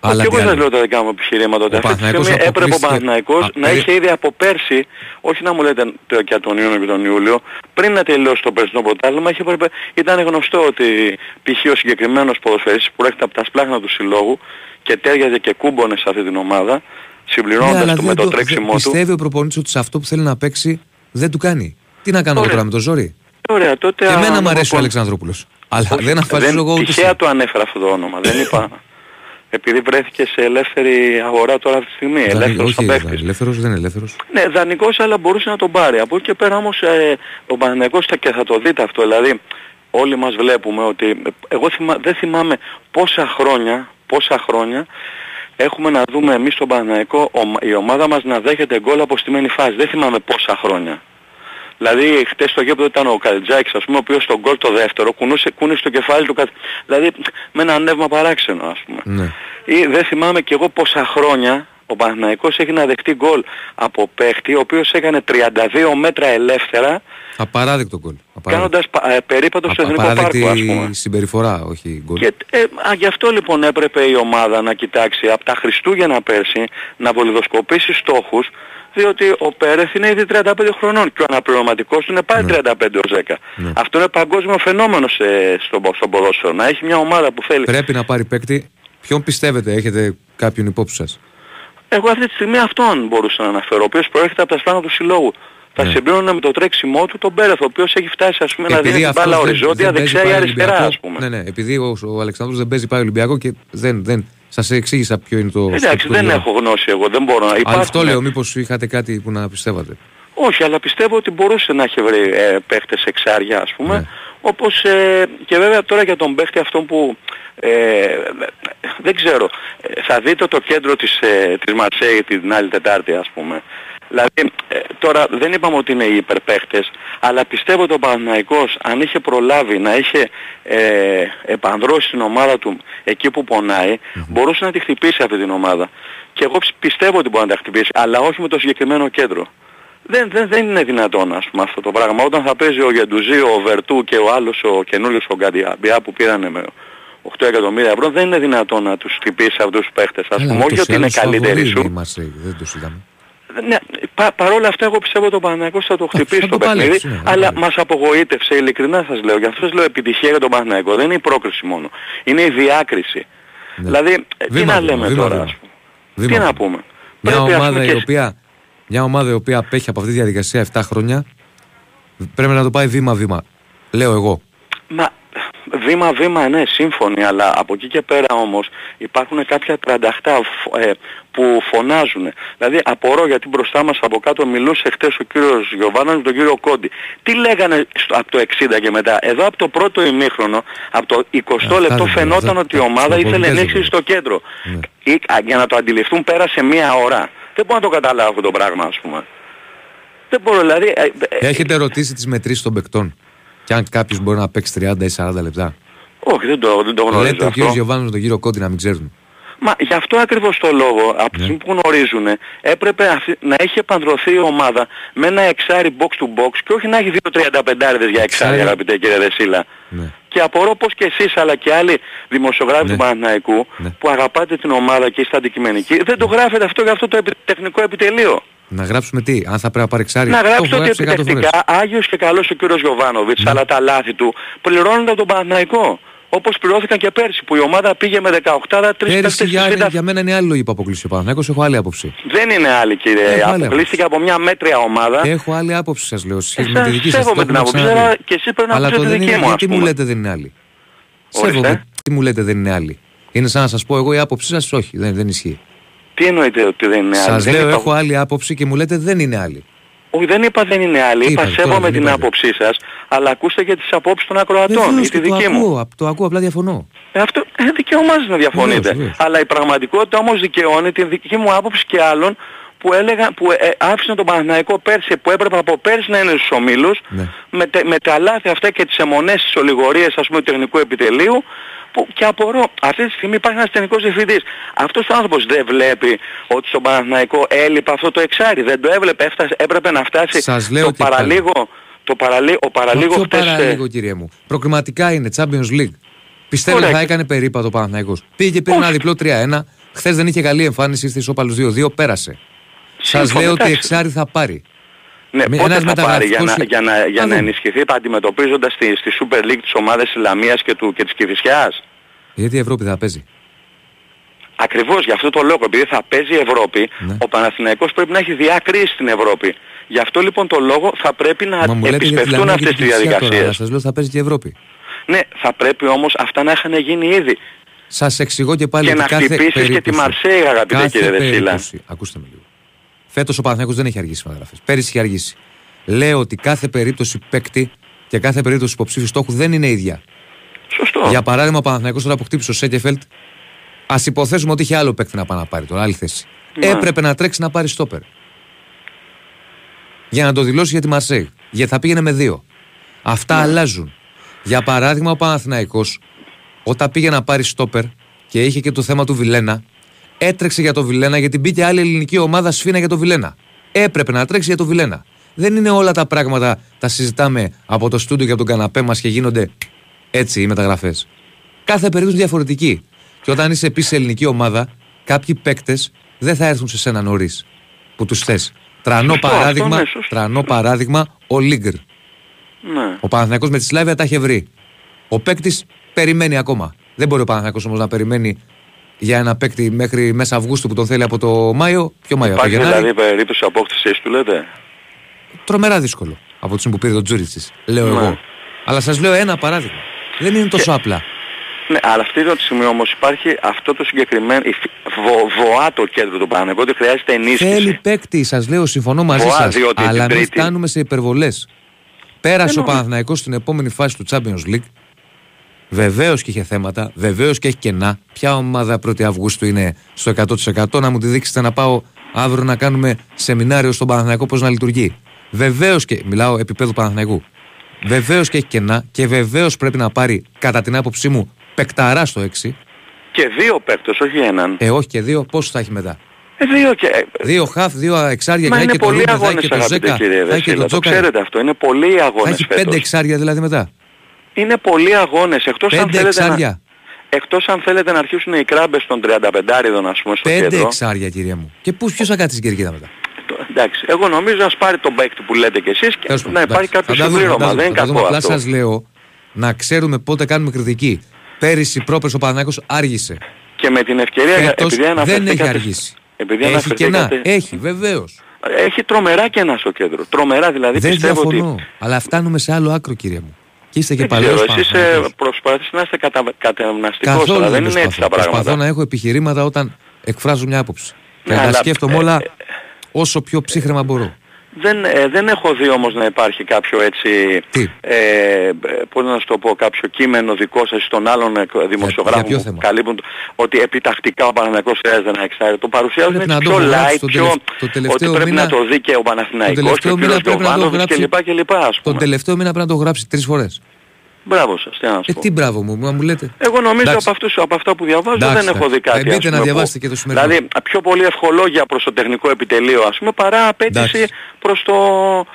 Όχι, άλλα εγώ τι σας άλλο. λέω τα δικά μου επιχειρήματα ότι Ο αυτή τη Παναθηναϊκός στιγμή έπρεπε ο αποκλείστηκε- Παναθηναϊκός Α, να περί- είχε ήδη από πέρσι, όχι να μου λέτε το- για τον Ιούνιο και τον Ιούλιο, πριν να τελειώσει το περσινό πρωτάθλημα, είχε έπρεπε, ήταν γνωστό ότι π.χ. ο συγκεκριμένος ποδοσφαιριστής που έρχεται από τα σπλάχνα του συλλόγου και τέριαζε και κούμπονες σε αυτή την ομάδα, Ναι, συμπληρώνοντας αλλά το δεν με το το- τρέξιμό δεν- του. Πιστεύει ο προπονητής ότι σε αυτό που θέλει να παίξει δεν του κάνει. Τι να κάνω εγώ Ωραία. τώρα με το ζόρι; Ωραία, τότε... Και εμένα αν μου αρέσει ο προπον- Αλεξανδρόπουλος. Αλλά Όχι, δεν αφασίζω εγώ ούτε Τυχαία εσύ. το ανέφερα αυτό το όνομα, δεν είπα... Επειδή βρέθηκε σε ελεύθερη αγορά τώρα αυτή τη στιγμή, Δανει- ελεύθερος Όχι, παίκτης. ελεύθερος δεν είναι ελεύθερος. Ναι, δανεικός αλλά μπορούσε να τον πάρει. Από εκεί και πέρα όμως ε, ο Παναθηναϊκός θα- και θα το δείτε αυτό. Δηλαδή όλοι μας βλέπουμε ότι εγώ θυμά, δεν θυμάμαι πόσα χρόνια, πόσα χρόνια έχουμε να δούμε εμείς στον Παναθηναϊκό ομα- η ομάδα μας να δέχεται γκολ από στημένη φάση. Δεν θυμάμαι πόσα χρόνια. Δηλαδή χτες στο γήπεδο ήταν ο Καλτζάκης ας πούμε ο οποίος στον γκολ το δεύτερο κουνούσε, κούνησε το κεφάλι του κα- δηλαδή με ένα ανέβημα παράξενο ας πούμε. Ναι. Ή δεν θυμάμαι κι εγώ πόσα χρόνια ο Παναθηναϊκός έχει να δεχτεί γκολ από παίχτη ο οποίος έκανε 32 μέτρα ελεύθερα Απαράδεκτο γκολ. Απαράδεκτο. κάνοντας πα- ε, περίπατο στο Απα- Εθνικό Πάρκο ας πούμε. Απαράδεκτη συμπεριφορά, όχι γκολ. Και, ε, α, γι' αυτό λοιπόν έπρεπε η ομάδα να κοιτάξει από τα Χριστούγεννα πέρσι να βολιδοσκοπήσει στόχους διότι ο Πέρεθ είναι ήδη 35 χρονών και ο αναπληρωματικός του είναι πάλι 35 ως 10. Ναι. Αυτό είναι παγκόσμιο φαινόμενο σε, στο, στο ποδόσφαιρο. Να έχει μια ομάδα που θέλει Πρέπει να πάρει παίκτη Ποιον πιστεύετε, έχετε κάποιον υπόψη σας; Εγώ αυτή τη στιγμή αυτόν μπορούσα να αναφέρω, ο οποίος προέρχεται από τα στάνα του συλλόγου. Θα Ναι. συμπλήρωνα με το τρέξιμό του τον Πέρεθ, ο οποίος έχει φτάσει ας πούμε να δίνει την αυτός μπάλα δεν- οριζόντια δεν παίζει δεξιά ή πάει αριστερά Ολυμπιακό, ας πούμε. Ναι, ναι, επειδή ο, ο Αλεξάνδρος δεν παίζει πάει Ολυμπιακό και δεν, δεν, σας εξήγησα ποιο είναι το Εντάξει, σκεπτικό δεν του. έχω γνώση εγώ, δεν μπορώ να Αλλά υπάρχουν. αυτό λέω, μήπως είχατε κάτι που να πιστεύατε. Όχι, αλλά πιστεύω ότι μπορούσε να έχει βρει ε, παίχτες εξάρια ας πούμε. Ναι. Όπως ε, και βέβαια τώρα για τον παίχτη αυτόν που ε, δεν ξέρω, ε, θα δείτε το κέντρο της, ε, της Μαρσέη την άλλη Τετάρτη ας πούμε. Δηλαδή ε, τώρα δεν είπαμε ότι είναι οι υπερπαίχτες, αλλά πιστεύω ότι ο Παναθηναϊκός αν είχε προλάβει να είχε ε, επανδρώσει την ομάδα του εκεί που πονάει, μπορούσε να τη χτυπήσει αυτή την ομάδα. Και εγώ ψ- πιστεύω ότι μπορεί να τα χτυπήσει, αλλά όχι με το συγκεκριμένο κέντρο. Δεν, δεν, δεν είναι δυνατόν ας πούμε αυτό το πράγμα. Όταν θα παίζει ο Γεντουζή, ο Βερτού και ο άλλος ο καινούργιος ο Γκαντιαμπιά που πήρανε με 8 εκατομμύρια ευρώ δεν είναι δυνατόν να τους χτυπήσει αυτούς τους παίχτες. Ας Καλά, πούμε όχι ούτως ότι ή είναι άλλως καλύτεροι φαβορεί σου. είναι η Μαρσέη, δεν το συζητάμε. Ναι, πα, παρόλα αυτά εγώ πιστεύω ότι ο Παναθηναϊκός θα το χτυπήσει θα το το παιχνίδι, παλέψει, ναι, θα αλλά παλέψει. μας απογοήτευσε ειλικρινά σας λέω. Γι' αυτό σας λέω επιτυχία για τον Παναθηναϊκό. Δεν είναι η πρόκριση μόνο. Είναι η διάκριση. Δηλαδή, ε, τι Βήμα, να βήμα, λέμε βήμα, τώρα βήμα. ας πούμε. Βήμα, Τι να βήμα. πούμε. Μια Πρέπει, ας ομάδα, πούμε, η και- οποία, μια ομάδα η οποία απέχει από αυτή τη διαδικασία 7 χρόνια πρέπει να το πάει βήμα-βήμα. Λέω εγώ. Μα βήμα-βήμα ναι, σύμφωνοι, αλλά από εκεί και πέρα όμως υπάρχουν κάποια τρανταχτά φ- ε, που φωνάζουν. Δηλαδή απορώ γιατί μπροστά μας από κάτω μιλούσε χτες ο κύριος Γιωβάνος με τον κύριο Κόντι. Τι λέγανε στο, από το 60 και μετά; Εδώ από το πρώτο ημίχρονο, από το 20 αυτά λεπτό δεν φαινόταν ξέρω, ότι η αυτά- ομάδα στα ήθελε πολιτές ενέξυση δεν στο κέντρο. Ναι. Ή, α, για να το αντιληφθούν πέρασε μία ώρα. Δεν μπορώ να το καταλάβω αυτό το πράγμα ας πούμε. Δεν μπορώ δηλαδή... ε, ε, Έχετε ρωτήσει τις μετρήσεις των παικτών. Και αν κάποιος μπορεί να παίξει 30 ή 40 λεπτά. όχι δεν το, δεν το γνωρίζω Λέτε ο αυτό. κύριος Γιωβάνος με τον κύριο Κόντι να μην ξέρουν. Μα γι' αυτό ακριβώς το λόγο, από τη Ναι. στιγμή που γνωρίζουν, έπρεπε αυτή- να έχει επανδρωθεί η ομάδα με ένα εξάρι box to box και όχι να έχει δύο 35 για εξάρι, Εξάρι. αγαπητέ κύριε Δεσίλα. Ναι. Και απορώ πως και εσείς αλλά και άλλοι δημοσιογράφοι Ναι. του Παναθηναϊκού Ναι. που αγαπάτε την ομάδα και είστε αντικειμενικοί, δεν το γράφετε αυτό για αυτό το επι- τεχνικό επιτελείο. Να γράψουμε τι, αν θα πρέπει να πάρει εξάρι. Να Το γράψετε έχω ότι γράψει 100 φορές. επιτεχνικά Άγιος και καλός ο κύριος Γιωβάνοβιτς, αλλά τα λάθη του πληρώνονται από τον Παναθηναϊκό. Όπως πληρώθηκαν και πέρσι που η ομάδα πήγε με 18 τρεις Πέρυσι παίκτες για, της Β' για μένα είναι άλλη λόγη που αποκλείσει ο Παναθηναϊκός. Έχω άλλη άποψη. Δεν είναι άλλη κύριε. Έχω άλλη Αποκλείστηκε από μια μέτρια ομάδα. Έχω άλλη άποψη σας λέω. Σε σχέση με Εσάς τη δική σας. σέβομαι την άποψη, αλλά και εσείς πρέπει να Αλλά το ακούσετε δεν τη δική είναι. μου, ας Γιατί μου πούμε. λέτε δεν είναι άλλη. Ορίστε. Σέβομαι. Τι μου λέτε δεν είναι άλλη. Είναι σαν να σας πω εγώ η άποψή σας, όχι, δεν, δεν ισχύει. Τι εννοείτε ότι δεν είναι άλλη. Σα Δεν λέω είπα- έχω άλλη άποψη και μου λέτε δεν είναι άλλη. Όχι, δεν είπα δεν είναι άλλη. Τι Είπα είπατε, τώρα σέβομαι δεν την είπατε. άποψή σας, αλλά ακούστε και τις απόψεις των ακροατών Βεβαίως ή τη και το δική μου. ακούω, απ- το ακούω, απλά διαφωνώ. Ε, αυτό ε, δικαίωμά σας να διαφωνείτε. Βεβαίως, βεβαίως. Αλλά η πραγματικότητα όμως δικαιώνει την δική μου άποψη και άλλων που, έλεγα, που ε, άφησαν τον Παναθηναϊκό πέρσι, που έπρεπε από πέρσι να είναι στους ομίλους, Ναι. με, τε- με τα λάθη αυτά και τις αιμονές, τις ολιγορίες ας πούμε του τεχνικού επιτελείου, που, και απορώ, αυτή τη στιγμή υπάρχει ένας τεχνικός διευθυντής. Αυτός ο άνθρωπος δεν βλέπει ότι στον Παναθηναϊκό έλειπε αυτό το εξάρι, δεν το έβλεπε, έφτασε, έπρεπε να φτάσει Σας λέω το και πάλι. παραλίγο, το παραλί, ο Μα παραλίγο Ποιο χτες, ε, παραλίγο, κύριε μου. Προκριματικά είναι Champions League. Πιστεύετε Ωραία. θα έκανε περίπατο ο Παναθηναϊκός. Πήγε και πήρε ένα Όχι. διπλό 3-1. Χθες δεν είχε καλή εμφάνιση, ήρθε ισόπαλο 2-2, πέρασε. Σας σύμφωνα, λέω ότι εντάξει. εξάρι θα πάρει. Ναι, Με πότε ένας θα πάρει για να, μεταγραφικός- για να, για Να να δούμε. ενισχυθεί αντιμετωπίζοντας στη, στη Super League τις ομάδες της Λαμίας και, του, και της Κηφισιάς. Γιατί η Ευρώπη θα παίζει. Ακριβώς γι' αυτό το λόγο, επειδή θα παίζει η Ευρώπη, Ναι. ο Παναθηναϊκός πρέπει να έχει διακρίσει στην Ευρώπη. Γι' αυτό λοιπόν το λόγο θα πρέπει να Μα μου λέτε για τη επισπευτούν Λαμία και αυτές την τις Κυφσιά τώρα, αλλά διαδικασίες. σας λέω θα παίζει και η Ευρώπη. Ναι, θα πρέπει όμως αυτά να είχαν γίνει ήδη. Σας εξηγώ και πάλι Και ότι να κάθε χτυπήσεις και τη περίπτωση- Μαρσέη, αγαπητέ κάθε κύριε Δεσίλα. περίπτωση- Ακούστε με λίγο. Φέτος ο Παναθηναϊκός δεν έχει αργήσει μεταγραφές. Πέρυσι είχε αργήσει. Λέω ότι κάθε περίπτωση παίκτη και κάθε περίπτωση υποψήφιου στόχου δεν είναι ίδια. Σωστό. Για παράδειγμα, ο Παναθηναϊκός τώρα που χτύπησε ο Σέκεφελτ, ας υποθέσουμε ότι είχε άλλο παίκτη να πάει να πάρει τώρα, άλλη θέση. Ναι. Έπρεπε να τρέξει να πάρει στόπερ. Για να το δηλώσει για τη Μαρσέη. Γιατί θα πήγαινε με δύο. Αυτά Ναι. αλλάζουν. Για παράδειγμα, ο Παναθηναϊκός όταν πήγε να πάρει στόπερ και είχε και το θέμα του Βιλένα, έτρεξε για το Βιλένα γιατί μπήκε άλλη ελληνική ομάδα σφίνα για το Βιλένα. Έπρεπε να τρέξει για το Βιλένα. Δεν είναι όλα τα πράγματα τα συζητάμε από το στούντιο και από τον καναπέ μας και γίνονται έτσι οι μεταγραφές. Κάθε περίπτωση διαφορετική. Και όταν είσαι επίσης ελληνική ομάδα, κάποιοι παίκτες δεν θα έρθουν σε σένα νωρίς που τους θες. Τρανό, Σωστό, παράδειγμα, αυτό, ναι, σωστό. τρανό παράδειγμα ο Λίγκρ. Ναι. Ο Παναθηναϊκός με τη Σλάβια τα είχε βρει. Ο παίκτης περιμένει ακόμα. Δεν μπορεί ο Παναθηναϊκός όμως να περιμένει για ένα παίκτη μέχρι μέσα Αυγούστου που τον θέλει από το Μάιο. Ποιο Μάιο, από το Υπάρχει Γενάρη; δηλαδή περίπτωση απόκτησης του λέτε; Τρομερά δύσκολο από τη στιγμή που πήρε τον Τζούριτσης, λέω Ναι. εγώ. Αλλά σας λέω ένα παράδειγμα. Δεν είναι τόσο απλά. Ναι, αλλά αυτή τη στιγμή όμως υπάρχει αυτό το συγκεκριμένο, η φυ- βο, βοά το κέντρο του Παναγενικού ότι χρειάζεται ενίσχυση. Θέλει παίκτη, σας λέω, συμφωνώ μαζί Βοά, σας. διότι την Αλλά μην Τρίτη- φτάνουμε σε υπερβολές. Πέρασε ο νομίζω. Παναθηναϊκός στην επόμενη φάση του Champions League. Βεβαίως και είχε θέματα, βεβαίως και έχει κενά. Ποια ομάδα 1η Αυγούστου είναι στο 100% να μου τη δείξετε να πάω αύριο να κάνουμε σεμινάριο στον Παναθηναϊκό πώς να λειτουργεί. Βεβαίως και. Μιλάω επίπεδο Παναθηναϊκού. Βεβαίως και έχει κενά και βεβαίως πρέπει να πάρει, κατά την άποψή μου, πεκταρά στο 6. Και δύο παίκτες, όχι έναν. Ε, όχι και δύο, πόσο θα έχει μετά; Ε, δύο και... ε, Δύο χαφ, δύο εξάρια Μα και είναι και το πολλοί Ρούμπε, θα έχει αγώνες και το αγαπητέ Ζέκα, κύριε θα έχει και Βεσίλα, το το Τζόκα. ξέρετε αυτό, είναι πολλοί Θα αγώνες έχει πέντε φέτος. εξάρια δηλαδή μετά. Είναι πολλοί αγώνες, εκτός αν Πέντε θέλετε να... εξάρια. Εκτός αν θέλετε να αρχίσουν οι κράμπες των 35 ας πούμε στο Πέντε κέντρο. εξάρια, κυρία μου. Και πού ποιος θα κάτσει στην κερκίδα μετά; Το- Εντάξει, εγώ νομίζω ας πάρει τον παίκτη που λέτε κι εσείς και Τέλος πάντων, να υπάρχει εντάξει. κάποιος Θα τα δούμε, θα τα συμπλήρωμα. δούμε, Δεν είναι θα τα δούμε. κακό Απλά αυτό. σας λέω να ξέρουμε πότε κάνουμε κριτική. Πέρυσι πρόπερς ο Παναθηναϊκός άργησε. Και με την ευκαιρία, Φέτος επειδή δεν έχει αναφερθήκατε... αργήσει. Επειδή Έχει κενά. αναφερθήκατε... Έχει, βεβαίως. Έχει τρομερά κενά στο κέντρο. Τρομερά δηλαδή Δεν πιστεύω διαφωνώ. ότι... Αλλά φτάνουμε σε άλλο άκρο, κύριε μου. Και είστε και Δεν ξέρω, παλαιός εσείς ε, Παναθηναϊκός. προσπαθείτε να είστε κατα... κατευναστικός, Καθόλου αλλά δεν δεν είναι έτσι προσπαθώ. τα πράγματα. Προσπαθώ να έχω επιχειρήματα όταν εκφράζω μια άποψη. Και Ναι, να τα αλλά, σκέφτομαι ε, όλα ε, όσο πιο ψύχρεμα μπορώ. Δεν, ε, δεν έχω δει όμως να υπάρχει κάποιο έτσι, Τι; ε, ε, πώς να σου το πω, κάποιο κείμενο δικό σας ή των άλλων ε, δημοσιογράφων για ποιο που θέμα; καλύπτουν το- ότι επιτακτικά ο Παναθηναϊκός χρειάζεται να εξάρει. Το παρουσιάζουν Πρέπει έτσι να το πιο έχω γράψει light, τον πιο, τελευ- το τελευταίο ότι πρέπει μήνα- να το δει και ο Παναθηναϊκός και τελευταίο ο μήνα κύριος πρέπει να το Γιωβάνοβιτς γράψει. κλπ. κλπ. ας Τον πούμε. τελευταίο μήνα πρέπει να το γράψει τρεις φορές. Μπράβο σας, τι να Ε, σας πω. τι μπράβο μου, μα μου λέτε. Εγώ νομίζω Εντάξει. από, αυτούς, από αυτά που διαβάζω Εντάξει, δεν έχω δει κάτι. ε, μπείτε ας πούμε, να που- διαβάσετε και το σημερινό. Δηλαδή πιο πολύ ευχολόγια προς το τεχνικό επιτελείο ας πούμε παρά απέτηση Εντάξει. προς το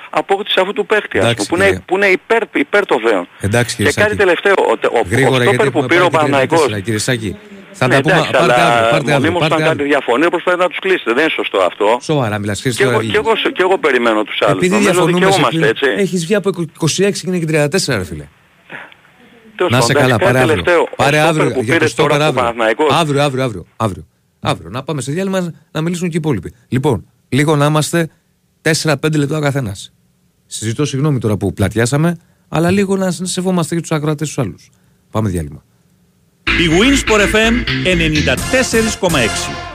απόκτηση αυτού του παίχτη ας πούμε, Εντάξει, που, είναι, κύριε. που είναι υπέρ, υπέρ το δέον. Εντάξει, κύριε Και κάτι Σάκη. τελευταίο, ο, ο, ο, Γρήγορα ο γιατί στόπερ έχουμε που πήρε ο πάρει και Παναγικός 34, κύριε Σάκη. Θα ναι, τα πούμε. εντάξει, Πάρτε αλλά αύριο, πάρτε αύριο. μονίμως Πάρτε όταν κάτι αύριο. διαφωνεί προσπαθείτε να τους κλείσετε. Δεν είναι σωστό αυτό. Σοβαρά μιλάς, κύριε Και εγώ, Στοργαλίδη. και, εγώ, και εγώ περιμένω τους άλλους. Επειδή Νομίζω ότι και διαφωνούμε, εγώ σε είμαστε πλήρω- έτσι. έχεις βγει από 26 και είναι και 34, ρε φίλε. Τέλος Να σε πάντων, καλά, κάτι πάρε αύριο. τελευταίο. Ο Πάρε στόπερ αύριο που για πήρε το στόπερ τώρα ο αύριο. Παναθηναϊκός. Αύριο, αύριο, αύριο. Αύριο. Αύριο. Να πάμε σε διάλειμμα να μιλήσουν και οι υπόλοιποι. Λοιπόν, λίγο να είμαστε 4-5 λεπτά ο καθένας. Συζητώ συγγνώμη τώρα που πλατιάσαμε, αλλά λίγο να σεβόμαστε και τους ακροατές τους άλλους. Πάμε διάλειμμα. Η Winsport FM 94,6.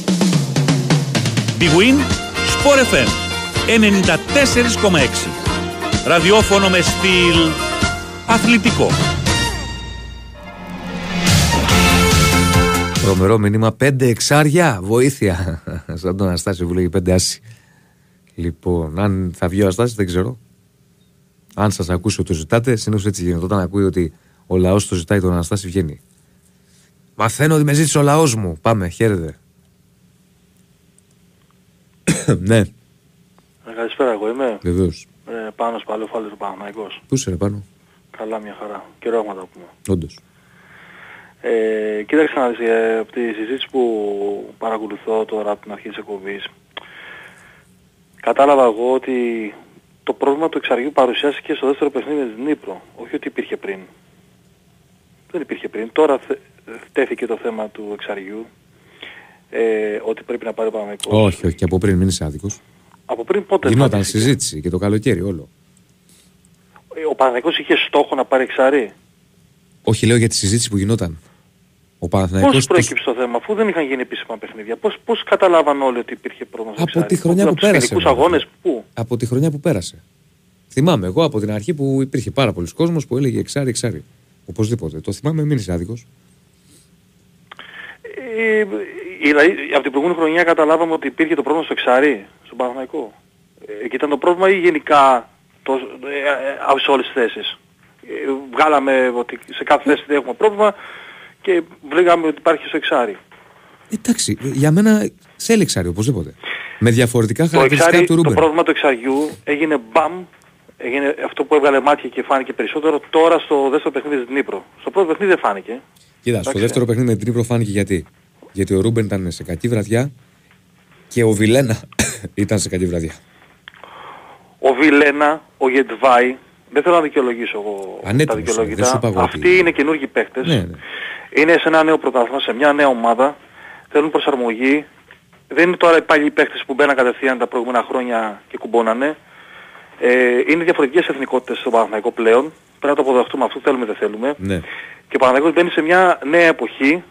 Η Win Sport FM 94,6. Ραδιόφωνο με στυλ αθλητικό. Τρομερό μήνυμα. Πέντε εξάρια. Βοήθεια. Σαν τον Αναστάσιο που λέγει πέντε άσοι. Λοιπόν, αν θα βγει ο Αναστάσιο δεν ξέρω. Αν σας ακούσει ότι το ζητάτε, συνήθως έτσι γίνεται. Όταν ακούει ότι ο λαός το ζητάει τον Αναστάσιο, βγαίνει. Μαθαίνω ότι με ζήτησε ο λαός μου. Πάμε, χαίρετε. Ναι, Ε, Καλησπέρα, εγώ είμαι. βεβαίως. Ε, πάνω σπαλαιό φάλες ο Παναθηναϊκός. Πού είσαι, ρε πάνω, Καλά, μια χαρά. Καιρό έχουμε να τα πούμε. όντως. Ε, κοίταξε να δεις, ε, από τη συζήτηση που παρακολουθώ τώρα από την αρχή της εκπομπής, κατάλαβα εγώ ότι το πρόβλημα του εξαργείου παρουσιάστηκε στο δεύτερο παιχνίδι με την Νύπρο, όχι ότι υπήρχε πριν. Δεν υπήρχε πριν. Τώρα θε, τέθηκε το θέμα του εξαργείου, ε, ότι πρέπει να πάρει ο Παναθηναϊκός. Όχι, όχι, και από πριν μην είσαι άδικος. Από πριν πότε Γινόταν τέθηκε; συζήτηση και το καλοκαίρι όλο. Ε, Ο Παναθηναϊκός είχε στόχο να πάρει εξαρί. Όχι, λέω για τη συζήτηση που γινόταν. Ο Παναθηναϊκός Πώς το- προέκυψε το θέμα, αφού δεν είχαν γίνει επίσημα παιχνίδια. Πώς, πώς καταλάβαν όλοι ότι υπήρχε πρόβλημα στο Από Εξάρι; τη χρονιά από που τους πέρασε, φιλικούς βέβαια. αγώνες, πού; από τη χρονιά που πέρασε. Θυμάμαι εγώ από την αρχή που υπήρχε πάρα πολλοί κόσμος που έλεγε εξάρι, εξάρι. Οπωσδήποτε. Το θυμάμαι, μην είσαι άδικος. Ε, δηλαδή, από την προηγούμενη χρονιά καταλάβαμε ότι υπήρχε το πρόβλημα στο Εξάρι, στον Παναθηναϊκό. Ε, εκεί ήταν το πρόβλημα ή γενικά το, ε, ε, σε όλες τις θέσεις. Ε, βγάλαμε ότι σε κάθε θέση δεν έχουμε πρόβλημα και βρήκαμε ότι υπάρχει στο Εξάρι. Εντάξει, για μένα θέλει εξάρι οπωσδήποτε. Με διαφορετικά Το, χαρακτηριστικά εξάρι, του το Ρούμπεν. πρόβλημα του εξαριού έγινε μπαμ, έγινε αυτό που έβγαλε μάτια και φάνηκε περισσότερο τώρα στο δεύτερο παιχνίδι της Ντνίπρο. Στο πρώτο παιχνίδι δεν φάνηκε. Κοίτα, στο Εντάξει. δεύτερο παιχνίδι με την Ντνίπρο φάνηκε γιατί. Γιατί ο Ρούμπεν ήταν σε κακή βραδιά και ο Βιλένα ήταν σε κακή βραδιά. Ο Βιλένα, ο Γεντβάι, δεν θέλω να δικαιολογήσω εγώ Ανέτοιμος τα είναι, δεν σου δικαιολογητά. είπα εγώ ότι- Αυτοί είναι καινούργιοι παίκτες. Ναι, ναι. Είναι σε ένα νέο πρωτάθλημα, σε μια νέα ομάδα. Θέλουν προσαρμογή. Δεν είναι τώρα οι παλιοί παίκτες που μπαίναν κατευθείαν τα προηγούμενα χρόνια και κουμπώνανε. Ε, είναι διαφορετικές εθνικότητες στο Παναθηναϊκό πλέον. Πρέπει να το αποδεχτούμε αυτό, θέλουμε δεν θέλουμε. ναι. Και ο Παναθηναϊκός μπαίνει σε μια νέα εποχή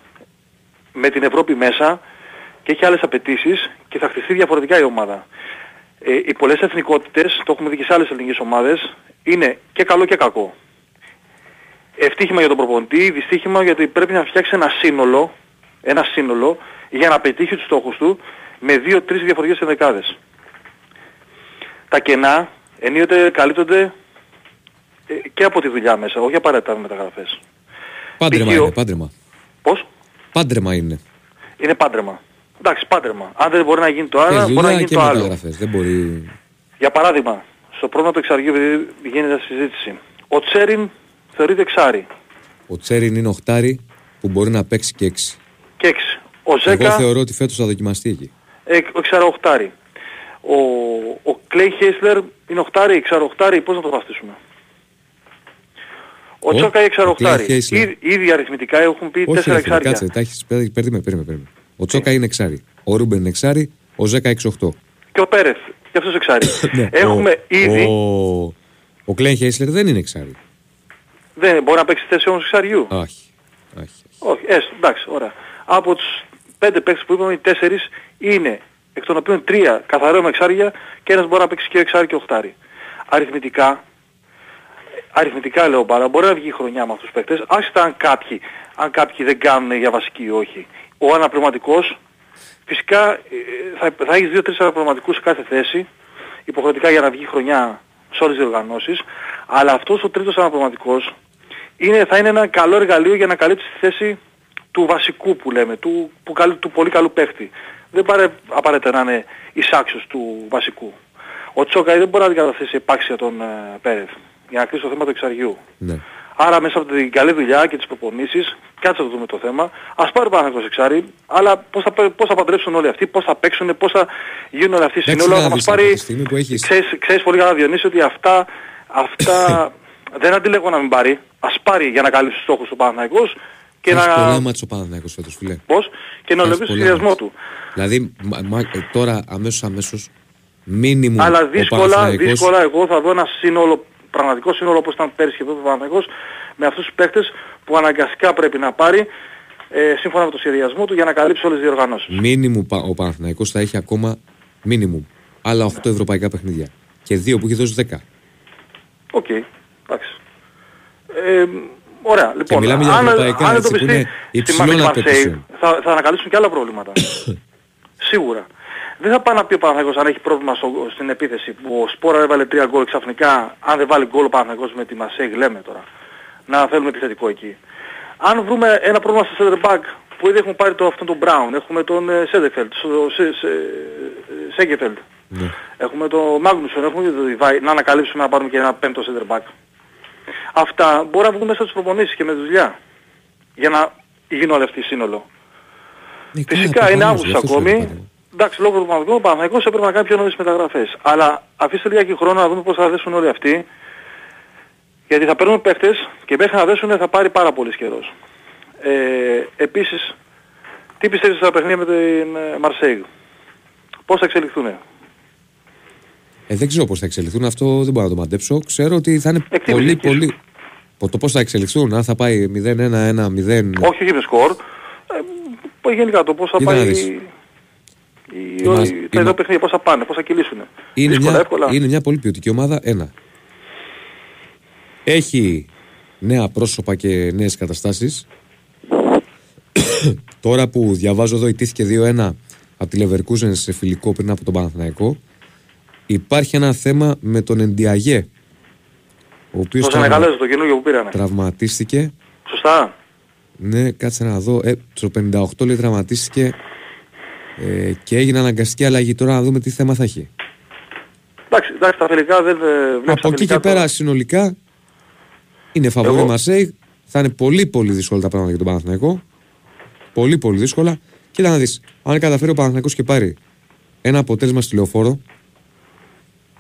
με την Ευρώπη μέσα και έχει άλλες απαιτήσεις και θα χτιστεί διαφορετικά η ομάδα. Ε, οι πολλές εθνικότητες, το έχουμε δει και σε άλλες ελληνικές ομάδες, είναι και καλό και κακό. Ευτύχημα για τον προπονητή, δυστύχημα γιατί πρέπει να φτιάξει ένα σύνολο, ένα σύνολο για να πετύχει τους στόχους του με δύο-τρεις διαφορετικές ενδεκάδες. Τα κενά ενίοτε καλύπτονται ε, και από τη δουλειά μέσα, όχι απαραίτητα με μεταγραφές. Πάντρεμα Π.χ. ο- είναι, πάντρεμα. Πώς; Πάντρεμα είναι. Είναι πάντρεμα. Εντάξει, πάντρεμα. Αν δεν μπορεί να γίνει το Και ένα, μπορεί να δουλειά γίνει και το άλλο. μεταγραφές. Δεν μπορεί... Για παράδειγμα, στο πρόβλημα του εξαργείου, επειδή γίνεται συζήτηση, ο Τσέριν θεωρείται εξάρι Ο Τσέριν είναι οχτάρι που μπορεί να παίξει και έξι. και έξι. Ο Εγώ Ζέκα, θεωρώ ότι φέτος θα δοκιμαστεί εκεί. ε, ο εξαροχτάρι. Ο, ο Κλέι Χέσλερ είναι οχτάρι, εξαροχτάρι, πώς να το βαστήσουμε. Ο Ο- Τσόκα είναι ο εξαροχτάρι. Clay Haisler. Ήδη, ήδη αριθμητικά έχουν πει Όχι, τέσσερα ρε φίλε, εξάρια. κάτσε, τα έχεις, περίμενε, περίμενε, περίμενε. Ο Τσόκα είναι εξάρι. Ο Ρούμπεν είναι εξάρι. Ο Ζέκα 6-8. Και ο Πέρεθ, και αυτός εξάρι. Ναι, Έχουμε ο, ήδη, Ο, ο Κλέν Χέισλερ δεν είναι εξάρι. δεν μπορεί να παίξει θέση όμως εξαριού. Όχι. όχι. Όχι, έστω, εντάξει, ωραία. Από τους πέντε παίκτες που είπαμε, οι τέσσερις είναι, εκ των οποίων τρία καθαρό με εξάρια και ένας μπορεί να παίξει και εξάρι και οχτάρι. Αριθμητικά, αριθμητικά λέω πάρα, μπορεί να βγει η χρονιά με αυτούς τους παίκτες, άσχετα αν κάποιοι, αν κάποιοι δεν κάνουν για βασική ή όχι. Ο αναπληρωματικός, φυσικά ε, θα, θα έχεις δύο-τρεις αναπληρωματικούς σε κάθε θέση, υποχρεωτικά για να βγει η χρονιά σε όλες τις οργανώσεις, αλλά αυτός ο τρίτος αναπληρωματικός είναι, θα είναι ένα καλό εργαλείο για να καλύψει τη θέση του βασικού που λέμε, του, που, καλ- του πολύ καλού παίχτη. Δεν πάρε απαραίτητα να είναι εισάξιος του βασικού. Ο Τσόκα δεν μπορεί να αντικαταστήσει επάξια τον ε, Πέρεθ για να κλείσει το θέμα του εξαργιού. Ναι. Άρα μέσα από την καλή δουλειά και τις προπονήσεις, κάτσε να το δούμε το θέμα. Ας πάρει πάνω το εξάρι, αλλά πώς θα, πέ- πώς θα παντρέψουν όλοι αυτοί, πώς θα παίξουν, πώς θα γίνουν όλοι αυτοί Εντάξει, συνόλου. να Θα μας δεις, από πάρει, τη στιγμή που έχεις- ξέρεις, ξέρεις πολύ καλά Διονύση ότι αυτά, αυτά δεν αντιλέγω να μην πάρει. Ας πάρει για να καλύψει τους στόχους του Παναθηναϊκός και Έχεις να... πολλά μάτς ο Παναθηναϊκός φέτος, φίλε. Πώς, και να Έχεις ολοκληρώσει το πολλά σχεδιασμό μάτς. του. Δηλαδή, μα- μα- ε, τώρα αμέσως αμέσως, μίνιμουμ Αλλά ο δύσκολα, Παναθηναϊκός- δύσκολα εγώ θα δω ένα σύνολο, πραγματικό σύνολο όπως ήταν πέρυσι και εδώ ο Παναθηναϊκός με αυτούς τους παίκτες που αναγκαστικά πρέπει να πάρει ε, σύμφωνα με το σχεδιασμό του για να καλύψει όλες τις διοργανώσεις. Μίνιμουμ πα- ο Παναθηναϊκός θα έχει ακόμα μίνιμουμ άλλα 8 ευρωπαϊκά παιχνίδια. Και δύο που έχει δώσει 10. Οκ, εντάξει. Ε, ωραία, λοιπόν, μιλάμε για αν, ευρωπαϊκά, αν έτσι, που εντοπιστεί είναι στη υψηλών Μαρσέιγ, απαιτήσεων. θα, θα ανακαλύψουν και άλλα προβλήματα. Σίγουρα. Δεν θα πάει να πει ο Παναθηναϊκός αν έχει πρόβλημα στο, στην επίθεση που ο Σπόρα έβαλε τρία γκολ ξαφνικά αν δεν βάλει γκολ ο Παναθηναϊκός με τη Μασέγ λέμε τώρα. Να θέλουμε επιθετικό εκεί. Αν βρούμε ένα πρόβλημα στο center back που ήδη έχουμε πάρει το, αυτόν τον Brown, έχουμε τον ε, Σέντεφελτ, σε, σε, Σέγκεφελτ, Ναι. έχουμε τον Μάγνουσον, έχουμε και τον Διβάη, να ανακαλύψουμε να πάρουμε και ένα πέμπτο center back. Αυτά μπορεί να βγουν μέσα στις προπονήσεις και με τη δουλειά για να γίνουν όλα αυτοί σύνολο. Ναι, καλά, Φυσικά είναι προφανώς, Αύγουστο γι' αυτό σου λέω, ακόμη. Padre. Εντάξει, λόγω του Παναγικού, ο Παναγικός έπρεπε να κάνει πιο νωρίς μεταγραφές. Αλλά αφήστε λίγα χρόνο να δούμε πώς θα δέσουν όλοι αυτοί. Γιατί θα παίρνουν παίχτες και μέχρι να δέσουν θα πάρει πάρα πολύ καιρός. Ε, επίσης, τι πιστεύεις στα παιχνίδια με την ε, Μαρσέιγ. Πώς θα εξελιχθούν; Ε, δεν ξέρω πώς θα εξελιχθούν, αυτό δεν μπορώ να το μαντέψω. Ξέρω ότι θα είναι Εκτίμηση πολύ, δική σου. πολύ. Πο- Το πώς θα εξελιχθούν, αν θα πάει 0-1-1-0. Όχι, όχι με σκορ. Ε, γενικά το πώς θα Κοίτα να πάει δεις. η, η, Η μας- η- η τα δύο μα- παιχνίδια, πώς θα πάνε, πώς θα κυλήσουν. Είναι, Δύσκολα, μια, εύκολα. είναι μια πολύ ποιοτική ομάδα. Ένα. Έχει νέα πρόσωπα και νέες καταστάσεις. Τώρα που διαβάζω εδώ ιτήθηκε 2-1 από τη Leverkusen σε φιλικό πριν από τον Παναθηναϊκό. Υπάρχει ένα θέμα με τον Εντιαγέ. Ο οποίος Το τραυμα- Σενεγαλέζο, το καινούργιο που πήρανε. τραυματίστηκε. Σωστά. Ναι, κάτσε να δω. Ε, στο 58 λέει τραυματίστηκε Ε, και έγινε αναγκαστική αλλαγή. Τώρα να δούμε τι θέμα θα έχει. Εντάξει, εντάξει, τα φιλικά δεν ε, βλέπεις Από τα εκεί φιλικά και τώρα. πέρα συνολικά είναι φαβορή Εγώ- Μαρσέη. Θα είναι πολύ πολύ δύσκολα τα πράγματα για τον Παναθηναϊκό. Πολύ πολύ δύσκολα. Κοίτα να δεις, αν καταφέρει ο Παναθηναϊκός και πάρει ένα αποτέλεσμα στη λεωφόρο,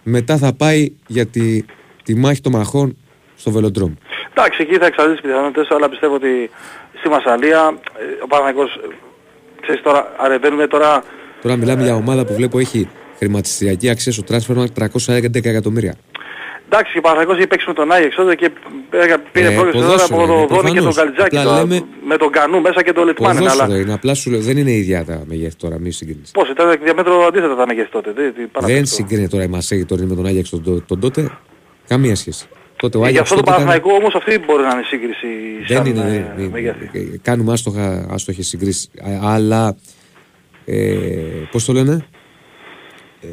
μετά θα πάει για τη, τη μάχη των μαχών στο Βελοντρόμ. Εντάξει, εκεί θα εξαρτήσει τις πιθανότητες, αλλά πιστεύω ότι στη Μασαλία ε, ο Παναγικός, ε, ξέρεις τώρα, αρεβαίνουμε τώρα, Τώρα μιλάμε για ομάδα που βλέπω έχει χρηματιστηριακή αξία στο transfer 311 εκατομμύρια. εντάξει, ο Παναγικός έχει παίξει με τον Άγιεξ τότε και πήρε πήρε Ε, πρόκριση τώρα ποδόσφαιρο από είναι, τον Δόνη και τον προφανώς. Καλτζάκη Απλά τώρα, λέμε- με τον Κανού μέσα και τον Λιτμάνιν, Ποδόσφαιρο αλλά είναι, απλά σου λέω, δεν είναι ίδια τα μεγέθη τώρα, μη συγκρίνεις. πώς ήταν διαμέτρο αντίθετα τα μεγέθη τότε, τι, τι, πάνω Δεν από αυτό. συγκρίνεται τώρα η Μασέγη τώρα με τον Άγιαξ τον, τον τότε. Καμία σχέση. Τότε ο Ε, Γι' Άγιαξ αυτό το τότε ήταν- Παναθηναϊκό όμως αυτή μπορεί να είναι η σύγκριση Δεν σαν είναι. ε, δεν- μεγέθη. ε, Κάνουμε άστοχα, άστοχες συγκρίσεις. Α, Αλλά, ε, πώς το λένε, ε,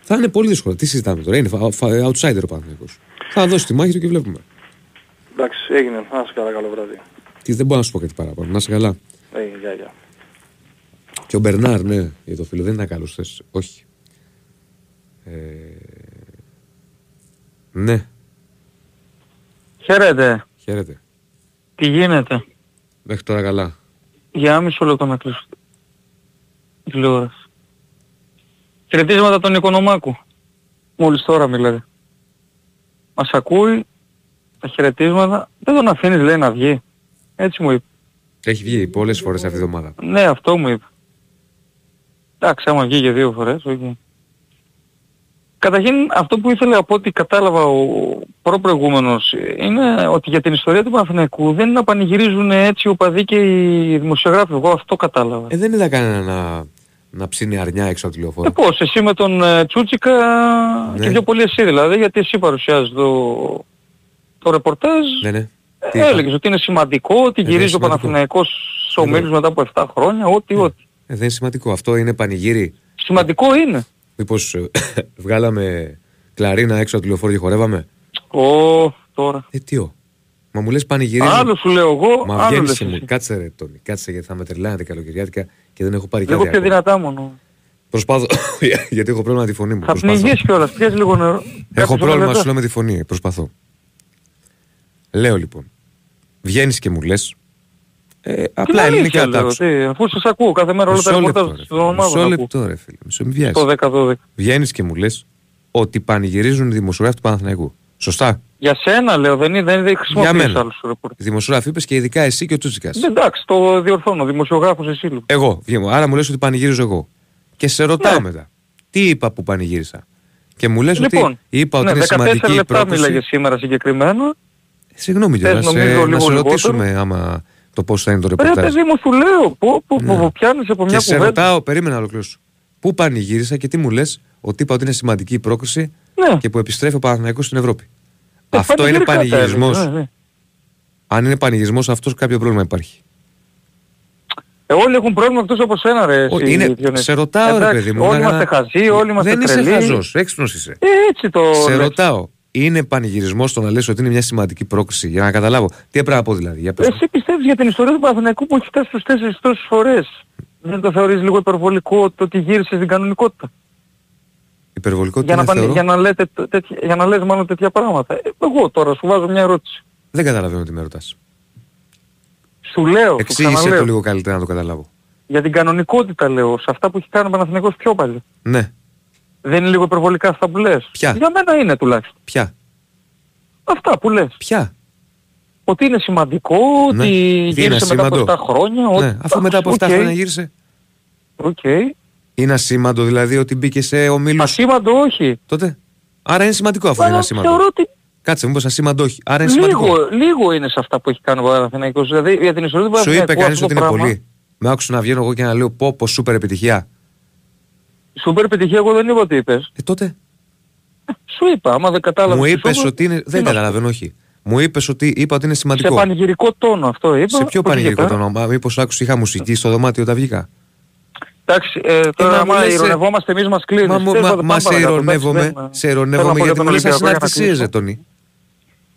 θα είναι πολύ δύσκολο. Τι συζητάμε τώρα, είναι φα- φα- outsider ο Παναθηναϊκός. Θα δώσει τη μάχη του και βλέπουμε. Εντάξει, έγινε, να σε καλά, καλό βράδυ. Τι, δεν μπορώ να σου πω κάτι παραπάνω. Να είσαι καλά. Έγινε, γεια, γεια. Και ο Μπερνάρ, ναι, για το φίλο δεν ήταν καλός θες. Όχι. Ε, ναι, Χαίρετε. χαίρετε. Τι γίνεται; Μέχρι τώρα καλά. Για ένα μισό λεπτό να κλείσω. Τηλεόραση. Χαιρετίσματα τον Οικονομάκου. Μόλις τώρα μιλάει. Μας ακούει τα χαιρετίσματα. Δεν τον αφήνεις λέει να βγει. Έτσι μου είπε. Έχει βγει πολλές φορές αυτή τη εβδομάδα. Ναι, αυτό μου είπε. Εντάξει, άμα βγήκε δύο φορές, όχι. Καταρχήν αυτό που ήθελα από ό,τι κατάλαβα ο προπροηγούμενος είναι ότι για την ιστορία του Παναθηναϊκού δεν είναι να πανηγυρίζουν έτσι οι οπαδοί και οι δημοσιογράφοι. Εγώ αυτό κατάλαβα. Ε, δεν είδα κανένα να, να ψήνει αρνιά έξω από τη λεωφόρο. Ε, πώς, εσύ με τον ε, Τσούτσικα Ναι. και πιο πολύ εσύ δηλαδή, γιατί εσύ παρουσιάζεις το, το ρεπορτάζ. Ναι, ναι. Ε, έλεγες ότι είναι σημαντικό, ότι δεν είναι γυρίζει ο σημαντικό. Παναθηναϊκός στους ομίλους μετά από 7 χρόνια, ό,τι, ό,τι. Ε, δεν είναι σημαντικό. Αυτό είναι πανηγύρι. Σημαντικό είναι. Μήπως ε, βγάλαμε κλαρίνα έξω από τη λεωφόρο και χορεύαμε; Ω, τώρα. Ε, τι ο. Μα μου λες πανηγυρίζω. Άλλο σου λέω εγώ, Μα άλλο βγαίνεις λες και μου. εσύ. Κάτσε ρε Τόνι, κάτσε γιατί θα με τρελάνετε καλοκαιριάτικα και δεν έχω πάρει Λίγο κάτι πιο ακόμα. δυνατά μόνο. Προσπάθω, γιατί έχω πρόβλημα με τη φωνή μου. Θα Προσπαθώ. πνιγείς κιόλας, πιέζει λίγο νερό. Έχω Κάποιος πρόβλημα, όλα σου αυτά. λέω με τη φωνή. Προσπαθώ. Λέω λοιπόν. Βγαίνεις και μου λες. Ε, απλά Τι ελληνικά αλήθεια τα λέω, άκουσα. τι, Αφού σας ακούω κάθε μέρα όλα τα Μισό λεπτό, ρεπορτάζ ρε των φίλε. ομάδων. Μισό ακούω. λεπτό, ρε φίλε. Μισό μην βιάζεις. Το 10-12. Βγαίνεις και μου λες ότι πανηγυρίζουν οι δημοσιογράφοι του Παναθηναϊκού. Σωστά. Για σένα λέω, δεν είναι, δεν Για χρησιμοποιείς μένα. άλλους ρεπορτάζ. Οι δημοσιογράφοι είπες και ειδικά εσύ και ο Τσούτσικας. Ναι, Εντάξει, το διορθώνω, δημοσιογράφος εσύ λίγο. Εγώ βγαίνω. Άρα μου λες ότι πανηγύριζω εγώ. Και σε ρωτάω Ναι. μετά. Τι είπα που πανηγύρισα; Και μου λες Λοιπόν, ότι είπα ότι ναι, είναι 14 σημαντική η λεπτά πρόκληση. μίλαγες σήμερα συγκεκριμένα. Συγγνώμη Θες κιόλας, νομίζω ε, να λίγο σε λιγότερο; ρωτήσουμε άμα το πώς θα είναι το Ρε ρεπορτάζ. παιδί μου σου λέω, πω, πω, πω, πω, πιάνεις από μια Και σε κουβέντα. ρωτάω, περίμενα να ολοκληρώσω. Πού πανηγύρισα και τι μου λες ότι είπα ότι είναι σημαντική η πρόκληση Ναι. και που επιστρέφει ο Παναθηναϊκός στην Ευρώπη. Ε, Αυτό είναι πανηγυρικά τα πανηγυρισμός. έλεγα, ναι, ναι. Αν είναι πανηγυρισμός αυτός κάποιο πρόβλημα υπάρχει. Ε, όλοι έχουν πρόβλημα εκτός από σένα ρε. Ο- εσύ, είναι, Διονύση. σε ρωτάω Εντάξει, ρε παιδί μου. Όλοι να- είμαστε χαζοί, όλοι είμαστε Δεν είσαι τρελοί. χαζός, έξυπνος είσαι. Ε, έτσι το Σε λες. ρωτάω, είναι πανηγυρισμός το να λες ότι είναι μια σημαντική πρόκληση για να καταλάβω. Τι έπρεπε να πω δηλαδή. Για πες μου. Εσύ πιστεύεις για την ιστορία του Παναθηναϊκού που έχει φτάσει στους τέσσερις τόσες φορές. Δεν το θεωρείς λίγο υπερβολικό το ότι γύρισε στην κανονικότητα; Υπερβολικό τι Για να, είναι πάνε, θεωρώ; για, να λέτε, τ- τέτοια, για να λες μάλλον τέτοια πράγματα. Ε, εγώ τώρα σου βάζω μια ερώτηση. Δεν καταλαβαίνω τι με ρωτάς. Σου λέω, σου Εξήγησε ξαναλέω. το λίγο καλύτερα να το καταλάβω. Για την κανονικότητα λέω, σε αυτά που έχει κάνει ο Παναθηναϊκός πιο παλιά. Ναι, Δεν είναι λίγο υπερβολικά αυτά που λες. Ποια; Για μένα είναι τουλάχιστον. ποια, Αυτά που λες. ποια; Ότι είναι σημαντικό, Ναι. ότι Τι είναι γύρισε μετά από ασήμαντο; 7 χρόνια. ότι- Ναι, αφού μετά από 7 Οκ, χρόνια γύρισε. Οκ. Είναι ασήμαντο δηλαδή ότι μπήκε σε ομίλους; Ασήμαντο όχι. Τότε; Άρα είναι σημαντικό αφού είναι Αλλά ασήμαντο. θεωρώ ότι Κάτσε, μήπως ασήμαντο όχι. Άρα είναι σημαντικό. λίγο, λίγο είναι σε αυτά που έχει κάνει ο Παναθηναϊκός. Δηλαδή για την ιστορία του Σου είπε Παναθηναϊκού κανείς αυτό ότι το είναι πράγμα- πολύ. Με άκουσες να βγαίνω εγώ και να λέω πω πω σούπερ επιτυχία. Σούπερ επιτυχία εγώ δεν είπα ότι είπες. Ε, τότε Σου είπα, άμα δεν κατάλαβες. μου τι είπες σου είπα, ότι είναι. τι Δεν να σου καταλαβαίνω, όχι. Μου είπες ότι είπα ότι είναι πω. Σε σημαντικό. πανηγυρικό τόνο αυτό είπα. Σε ποιο όχι πανηγυρικό για πέρα. το όνομα, μήπως άκουσα είχα μουσική στο δωμάτιο όταν βγήκα; Εντάξει, ε, μα τώρα μου άμα λες, ε, ειρωνευόμαστε εμείς μας κλείνεις. Μα, μου- Τέλος μα, πάντων, μα πάμε σε παρακάτω, ειρωνεύομαι, εντάξει, δεν- σε θέλω να ειρωνεύομαι πω γιατί για μου λες τον Ολυμπιακό για να ασυναρτησίε, κλείσω. ρε Τόνι.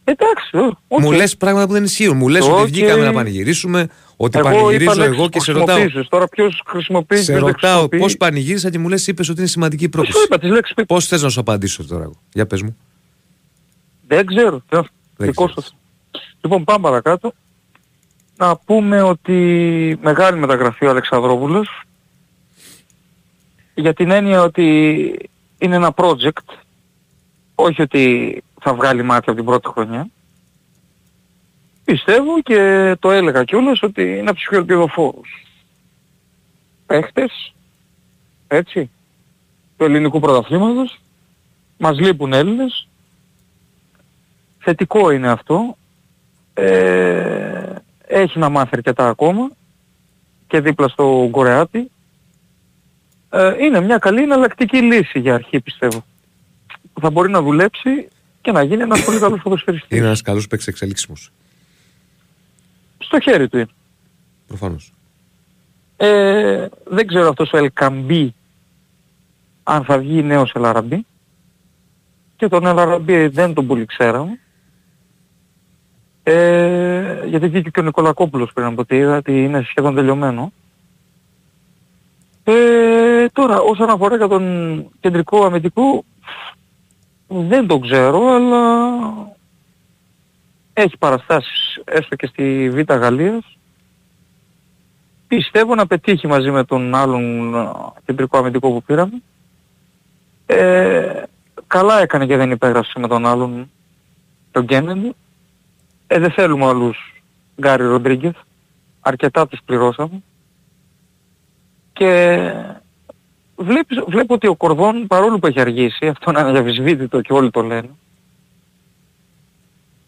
Εντάξει, ω, οκ. Μου λες πράγματα που δεν ισχύουν. Μου λες Οκ. ότι βγήκαμε να πανηγυρίσουμε, Ότι εγώ πανηγυρίζω είπα εγώ λέξεις και που σε ρωτάω. χρησιμοποίησες. Τώρα ποιος χρησιμοποιείς Σε ποιος δεν ρωτάω χρησιμοποιεί. πώς πανηγύρισα και μου λες, είπες ότι είναι σημαντική πρόκληση. Σου είπα τις λέξεις που- Πώς θες να σου απαντήσω τώρα εγώ; Για πες μου. Δεν ξέρω. Δεν Δικό σας. Λοιπόν πάμε παρακάτω. Να πούμε ότι μεγάλη μεταγραφή ο Αλεξανδρόπουλος για την έννοια ότι είναι ένα project όχι ότι θα βγάλει μάτια από την πρώτη χρονιά. Πιστεύω και το έλεγα κιόλας ότι είναι από τους πιο ελπιδοφόρους. Παίχτες, έτσι, του ελληνικού πρωταθλήματος, μας λείπουν Έλληνες, θετικό είναι αυτό, ε, έχει να μάθει αρκετά ακόμα και δίπλα στο Κορεάτι. Ε, είναι μια καλή εναλλακτική λύση για αρχή πιστεύω. Που θα μπορεί να δουλέψει και να γίνει ένας πολύ καλός ποδοσφαιριστής. Είναι ένας καλός παίκτης εξελίξιμος. Στο χέρι του είναι. Προφανώς. Ε, δεν ξέρω αυτός ο Ελκαμπή αν θα βγει νέος Ελαραμπή. Και τον Ελαραμπή δεν τον πολύ ξέραμε. Ε, γιατί βγήκε και ο Νικολακόπουλος πριν από ό,τι είδα ότι είναι σχεδόν τελειωμένο. Ε, τώρα όσον αφορά για τον κεντρικό αμυντικό δεν τον ξέρω αλλά έχει παραστάσεις έστω και στη Β' Γαλλίας πιστεύω να πετύχει μαζί με τον άλλον α, κεντρικό αμυντικό που πήραμε. Ε, καλά έκανε και δεν υπέγραψε με τον άλλον τον Κέννεντι. Ε, δεν θέλουμε άλλους Γκάρι Ροντρίγκεθ. Αρκετά τους πληρώσαμε. Και βλέπεις, βλέπω ότι ο Κορδόν παρόλο που έχει αργήσει, αυτό είναι αδιαφυσβήτητο και όλοι το λένε,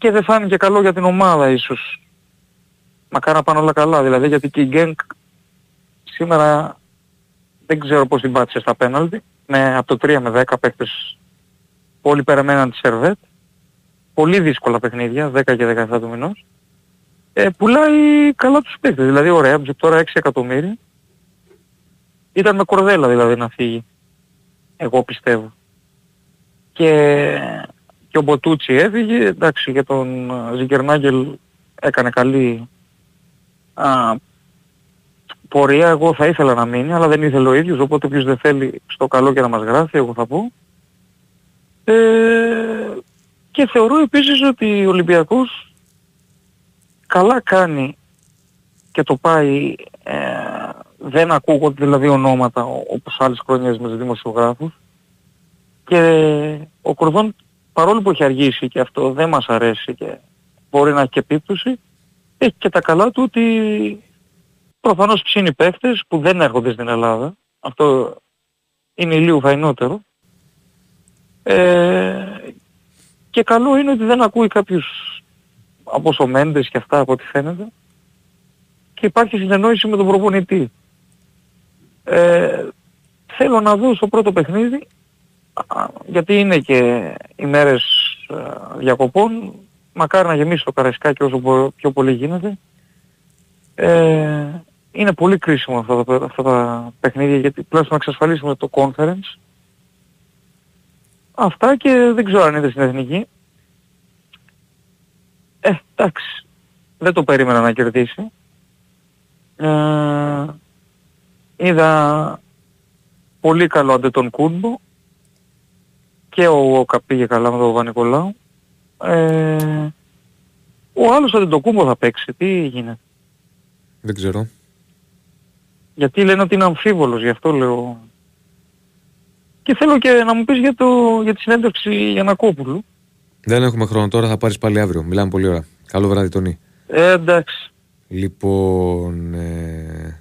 και δεν φάνηκε καλό για την ομάδα ίσως. Μακάρι να πάνε όλα καλά, δηλαδή γιατί και η Γκένκ σήμερα δεν ξέρω πώς την πάτησε στα πέναλτι, με, από το 3 με 10 παίκτες που όλοι περιμέναν τη Σερβέτ. Πολύ δύσκολα παιχνίδια, 10 και 17 του μηνός. Ε, πουλάει καλά τους παίκτες, δηλαδή ο Ρέμπτζεκ τώρα 6 εκατομμύρια. Ήταν με κορδέλα δηλαδή να φύγει. Εγώ πιστεύω. Και, και ο Μποτούτσι έφυγε, εντάξει για τον α, Ζιγκερνάγκελ έκανε καλή α, πορεία. Εγώ θα ήθελα να μείνει, αλλά δεν ήθελε ο ίδιος, οπότε όποιος δεν θέλει στο καλό και να μας γράφει, εγώ θα πω. Ε, και θεωρώ επίσης ότι ο Ολυμπιακός καλά κάνει και το πάει, ε, δεν ακούγονται δηλαδή ονόματα ο- όπως άλλες χρονιές με τους δημοσιογράφους και ο Κορδόν παρόλο που έχει αργήσει και αυτό δεν μας αρέσει και μπορεί να έχει και επίπτωση έχει και τα καλά του ότι προφανώς ψήνει παίχτες που δεν έρχονται στην Ελλάδα. Αυτό είναι λίγο φαϊνότερο. Ε, και καλό είναι ότι δεν ακούει κάποιους από όσο Μέντες και αυτά από ό,τι φαίνεται. Και υπάρχει συνεννόηση με τον προπονητή. Ε, θέλω να δω στο πρώτο παιχνίδι α, γιατί είναι και οι μέρες α, διακοπών μακάρι να γεμίσει το Καραϊσκάκι όσο μπο- πιο πολύ γίνεται. Ε, είναι πολύ κρίσιμο αυτά τα, αυτά τα παιχνίδια γιατί τουλάχιστον να εξασφαλίσουμε το conference. Αυτά και δεν ξέρω αν είναι στην εθνική. Ε, εντάξει. Δεν το περίμενα να κερδίσει. Ε, είδα πολύ καλό αντί τον Κούνμπο και ο Όκα πήγε καλά με τον Βανικολάου. Ε, ο άλλος αντί τον Κούμπο θα παίξει. Τι γίνεται. Δεν ξέρω. Γιατί λένε ότι είναι αμφίβολος, γι' αυτό λέω. Και θέλω και να μου πεις για, το, για τη συνέντευξη Γιανακόπουλου. Δεν έχουμε χρόνο τώρα, θα πάρεις πάλι αύριο. Μιλάμε πολύ ώρα. Καλό βράδυ, Τονί. Ε, εντάξει. Λοιπόν, ε,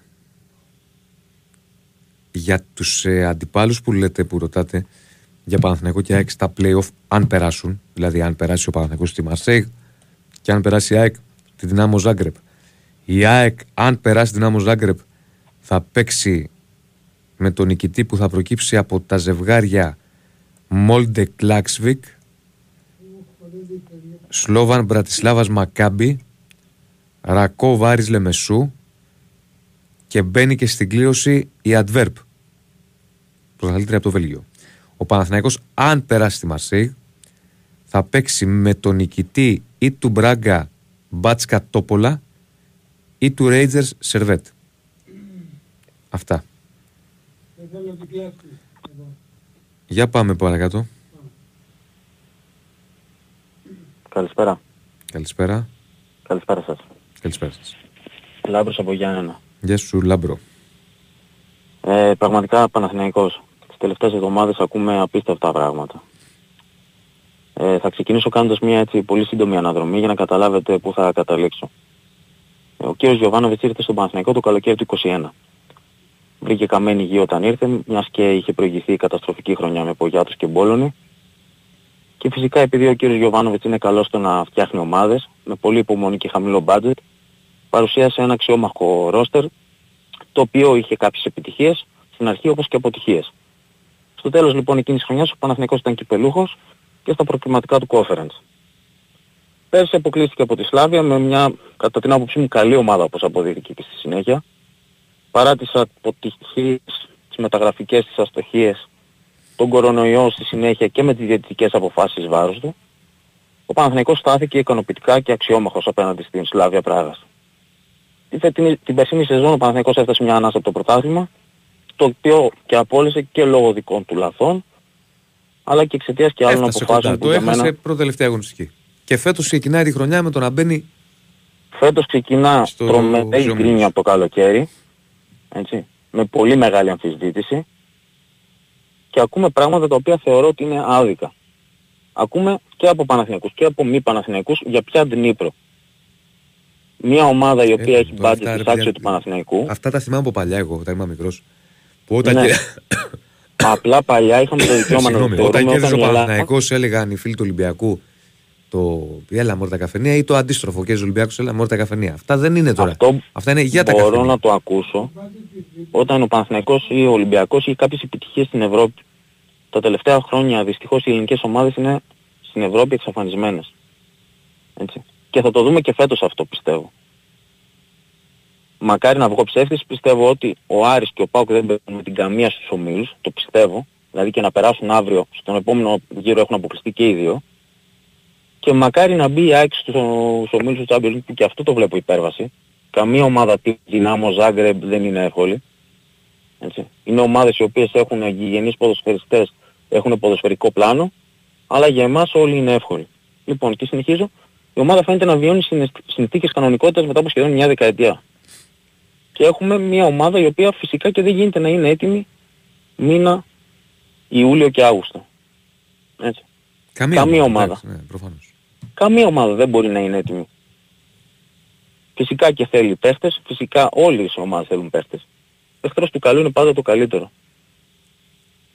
για τους ε, αντιπάλους που λέτε, που ρωτάτε, για Παναθηναϊκό και ΑΕΚ στα play-off, αν περάσουν, δηλαδή αν περάσει ο Παναθηναϊκός στη Μαρσέιγ και αν περάσει η ΑΕΚ τη Δυνάμω Ζάγκρεπ. Η ΑΕΚ, αν περάσει τη Δυνάμω Ζάγκρεπ, θα παίξει με τον νικητή που θα προκύψει από τα ζευγάρια Μόλντε Κλάξβικ, Σλόβαν Μπρατισλάβας Μακάμπι, Ρακό Βάρης Λεμεσού και μπαίνει και στην κλήρωση η Αντβέρπ, πρωταθλήτρια από το Βέλγιο. Ο Παναθηναϊκός αν περάσει τη Μαρσέη θα παίξει με τον νικητή ή του Μπράγκα Μπάτσκα Τόπολα ή του Rangers Servette. Αυτά. Για πάμε παρακάτω. Καλησπέρα. Καλησπέρα. Καλησπέρα σας. Καλησπέρα σας. Λάμπρος από Γιάννενα. Γεια σου Λάμπρο. Ε, πραγματικά Παναθηναϊκός. Τις τελευταίες εβδομάδες ακούμε απίστευτα πράγματα. Ε, θα ξεκινήσω κάνοντας μια έτσι πολύ σύντομη αναδρομή για να καταλάβετε πού θα καταλήξω. Ε, ο κύριος Γιωβάνοβιτς ήρθε στον Παναθηναϊκό το καλοκαίρι του 21. Βρήκε καμένη γη όταν ήρθε, μιας και είχε προηγηθεί η καταστροφική χρονιά με Πογιάτος και Μπόλωνη. Και φυσικά επειδή ο κύριος Γιωβάνοβιτς είναι καλός στο να φτιάχνει ομάδες, με πολύ υπομονή και χαμηλό budget, παρουσίασε ένα αξιόμαχο ρόστερ, το οποίο είχε κάποιες επιτυχίες, στην αρχή όπως και αποτυχίες. Στο τέλος λοιπόν εκείνης της χρονιάς ο Παναθηναϊκός ήταν κυπελούχος και στα προκριματικά του conference. Πέρσι αποκλείστηκε από τη Σλάβια με μια κατά την άποψή μου καλή ομάδα όπως αποδείχθηκε και στη συνέχεια. Παρά τις αποτυχίες, τις μεταγραφικές τις αστοχίες, τον κορονοϊό στη συνέχεια και με τις διαιτητικές αποφάσεις βάρους του, ο Παναθηναϊκός στάθηκε ικανοποιητικά και αξιόμαχος απέναντι στην Σλάβια Πράγας. Την, φετινή- την περσίνη σεζόν ο Παναθηναϊκός έφτασε μια ανάσα από το πρωτάθλημα, το οποίο και απόλυσε και λόγω δικών του λαθών, αλλά και εξαιτίας και άλλων Έφτασε αποφάσεων κοντά. που Το για έχασε μένα πρώτη τελευταία αγωνιστική. Και φέτος ξεκινάει τη χρονιά με το να μπαίνει Φέτος ξεκινά Στο τρομερή Ζομίρος. γκρίνια από το καλοκαίρι, έτσι, με πολύ μεγάλη αμφισβήτηση και ακούμε πράγματα τα οποία θεωρώ ότι είναι άδικα. Ακούμε και από Παναθηναϊκούς και από μη Παναθηναϊκούς για πια Ντνίπρο. Μια ομάδα η οποία Ε, έχει τώρα budget αυτά, ρε της παιδιά, άξιο του Παναθηναϊκού. Αυτά τα θυμάμαι από παλιά εγώ, όταν ήμουν μικρός. Που όταν Ναι. και... Απλά παλιά είχαμε το δικαίωμα να το Συγγνώμη, όταν θεωρούμε κέρδιζε ο όταν η Ελλάδα... Παναθηναϊκός έλεγαν οι φίλοι του Ολυμπιακού το έλα μόρτα καφενεία ή το αντίστροφο κέρδιζε ο Ολυμπιακός έλα μόρτα καφενεία. Αυτά δεν είναι τώρα. Αυτό Αυτά είναι για τα μπορώ καφενεία. να το ακούσω όταν ο Παναθηναϊκός ή ο Ολυμπιακός έχει κάποιες επιτυχίες στην Ευρώπη. Τα τελευταία χρόνια δυστυχώς οι ελληνικές ομάδες είναι στην Ευρώπη εξαφανισμένες. Έτσι. Και θα το δούμε και φέτος αυτό πιστεύω. Μακάρι να βγω ψεύτης, πιστεύω ότι ο Άρης και ο Πάουκ δεν παίρνουν με την καμία στους ομίλους, το πιστεύω. Δηλαδή και να περάσουν αύριο, στον επόμενο γύρο έχουν αποκλειστεί και οι δύο. Και μακάρι να μπει η ΑΕΚ στους ομίλους του Champions League που και αυτό το βλέπω υπέρβαση. Καμία ομάδα τύπου Δυνάμο Ζάγκρεμπ δεν είναι εύκολη. Έτσι. Είναι ομάδες οι οποίες έχουν γηγενείς ποδοσφαιριστές, έχουν ποδοσφαιρικό πλάνο, αλλά για εμάς όλοι είναι εύκολοι. Λοιπόν, και συνεχίζω, η ομάδα φαίνεται να βιώνει συναισθ- συνθήκες κανονικότητας μετά από σχεδόν μια δεκαετία. Και έχουμε μια ομάδα η οποία φυσικά και δεν γίνεται να είναι έτοιμη μήνα Ιούλιο και Αύγουστο. Έτσι. Καμία, καμία ομάδα. εντάξει, Ναι, προφανώς. Καμία ομάδα δεν μπορεί να είναι έτοιμη. Φυσικά και θέλει παίχτες, φυσικά όλες οι ομάδες θέλουν παίχτες. Εχθρός του καλού είναι πάντα το καλύτερο.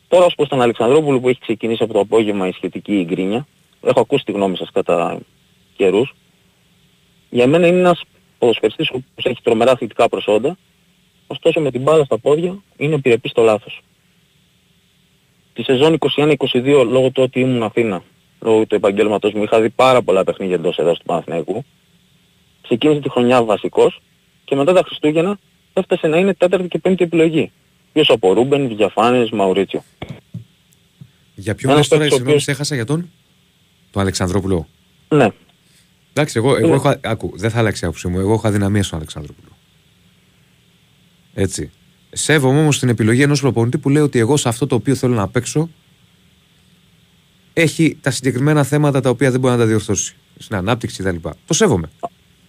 Τώρα ως προς τον Αλεξανδρόπουλο που έχει ξεκινήσει από το απόγευμα η σχετική γκρίνια, έχω ακούσει τη γνώμη σας κατά καιρούς, για μένα είναι ένας ποδοσφαιριστής που έχει τρομερά αθλητικά προσόντα, ωστόσο με την μπάλα στα πόδια είναι επιρρεπής στο λάθος. Τη σεζόν 21-22 λόγω του ότι ήμουν Αθήνα, λόγω του επαγγέλματος μου, είχα δει πάρα πολλά παιχνίδια εντός εδώ του Παναθηναϊκού. Ξεκίνησε τη χρονιά βασικός και μετά τα Χριστούγεννα έφτασε να είναι τέταρτη και πέμπτη επιλογή. Ποιος από Ρούμπεν, Διαφάνες, Μαουρίτσιο. Για ποιο Ένας λες τώρα, παίκτης ο συγγνώμη, οποίος- σε έχασα για τον, τον Αλεξανδρόπουλο. Ναι. Εντάξει, εγώ, εγώ Ναι. έχω, άκου, δεν θα αλλάξει η άποψή μου. Εγώ έχω αδυναμία στον Αλεξανδρόπουλο. Έτσι. Σέβομαι όμως την επιλογή ενός προπονητή που λέει ότι εγώ σε αυτό το οποίο θέλω να παίξω έχει τα συγκεκριμένα θέματα τα οποία δεν μπορεί να τα διορθώσει. Στην ανάπτυξη κτλ. Το σέβομαι.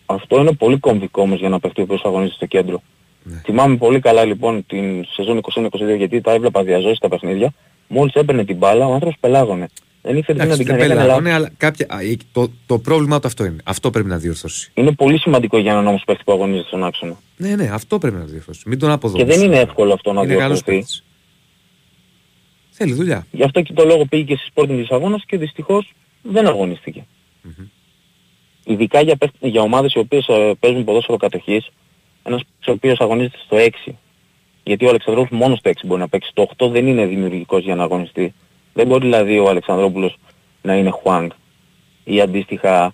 Αυτό είναι πολύ κομβικό όμως για να παιχτεί ο οποίος αγωνίζεται στο κέντρο. Ναι. Θυμάμαι πολύ καλά λοιπόν την σεζόν 21-22 γιατί τα έβλεπα διαζώσεις τα παιχνίδια. Μόλις έπαιρνε την μπάλα ο άνθρωπος πελάγωνε. Δεν ήξερε τι να Εντάξει, την δεν κάνει. έκανε πελάγωνε, λάθος. αλλά κάποια, α, ε, το, το πρόβλημα του αυτό είναι. Αυτό πρέπει να διορθώσει. Είναι πολύ σημαντικό για έναν όμως παίχτη που αγωνίζεται στον άξονα. Ναι, ναι, αυτό πρέπει να διορθώσει. Μην τον Και αποδομήσει. δεν είναι εύκολο αυτό να Είναι καλός διορθωθεί. παίκτης. Θέλει δουλειά. Γι' αυτό και το λόγο πήγε και στη Sporting Λισαβόνας και δυστυχώς δεν αγωνιστηκε Ειδικά για, παίχ- για ομάδες οι οποίες ε, παίζουν ποδόσφαιρο κατοχής, ένας παίκτης ο οποίος αγωνίζεται στο 6. Γιατί ο Αλεξανδρόπουλος μόνο στο 6 μπορεί να παίξει. Το 8 δεν είναι δημιουργικός για να αγωνιστεί. Δεν μπορεί δηλαδή ο Αλεξανδρόπουλος να είναι Χουάνγκ ή αντίστοιχα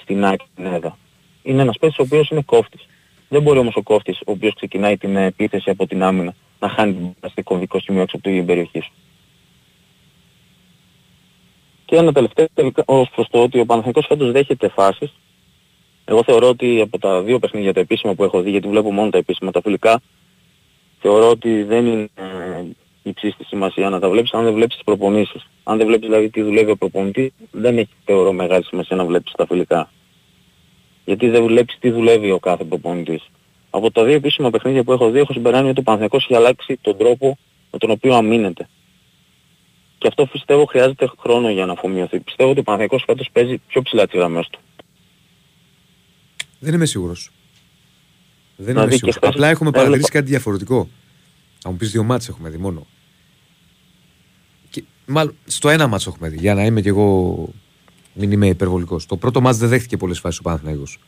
στην Άκη Νέδα. Είναι ένας παίκτης ο οποίος είναι κόφτης. Δεν μπορεί όμως ο κόφτης, ο οποίος ξεκινάει την επίθεση από την άμυνα, να χάνει την μπάλα στο κομβικό σημείο έξω από την περιοχή σου. Και ένα τελευταίο τελικά ως προς το ότι ο Παναθηναϊκός φέτος δέχεται φάσεις Εγώ θεωρώ ότι από τα δύο παιχνίδια τα επίσημα που έχω δει, γιατί βλέπω μόνο τα επίσημα, τα φιλικά, θεωρώ ότι δεν είναι ε, υψής της σημασία να τα βλέπεις αν δεν βλέπεις τις προπονήσεις. Αν δεν βλέπεις δηλαδή τι δουλεύει ο προπονητής, δεν έχει θεωρώ μεγάλη σημασία να βλέπεις τα φιλικά. Γιατί δεν βλέπεις τι δουλεύει ο κάθε προπονητής. Από τα δύο επίσημα παιχνίδια που έχω δει έχω συμπεράνει ότι ο Παναθηναϊκός έχει αλλάξει τον τρόπο με τον οποίο αμήνεται. Και αυτό πιστεύω χρειάζεται χρόνο για να αφομοιωθεί. Πιστεύω ότι ο Παναθηναϊκός φέτος παίζει πιο ψηλά τις γραμμές του. Δεν είμαι σίγουρος. Δεν είμαι Δηλαδή και σίγουρος. χθες Απλά έχουμε έβλεπα- παρατηρήσει κάτι διαφορετικό. Θα μου πεις δύο μάτς έχουμε δει μόνο. Και, μάλλον στο ένα μάτς έχουμε δει. Για να είμαι κι εγώ. Μην είμαι υπερβολικός. Το πρώτο μάτς δεν δέχτηκε πολλές φάσεις ο Παναθηναϊκός.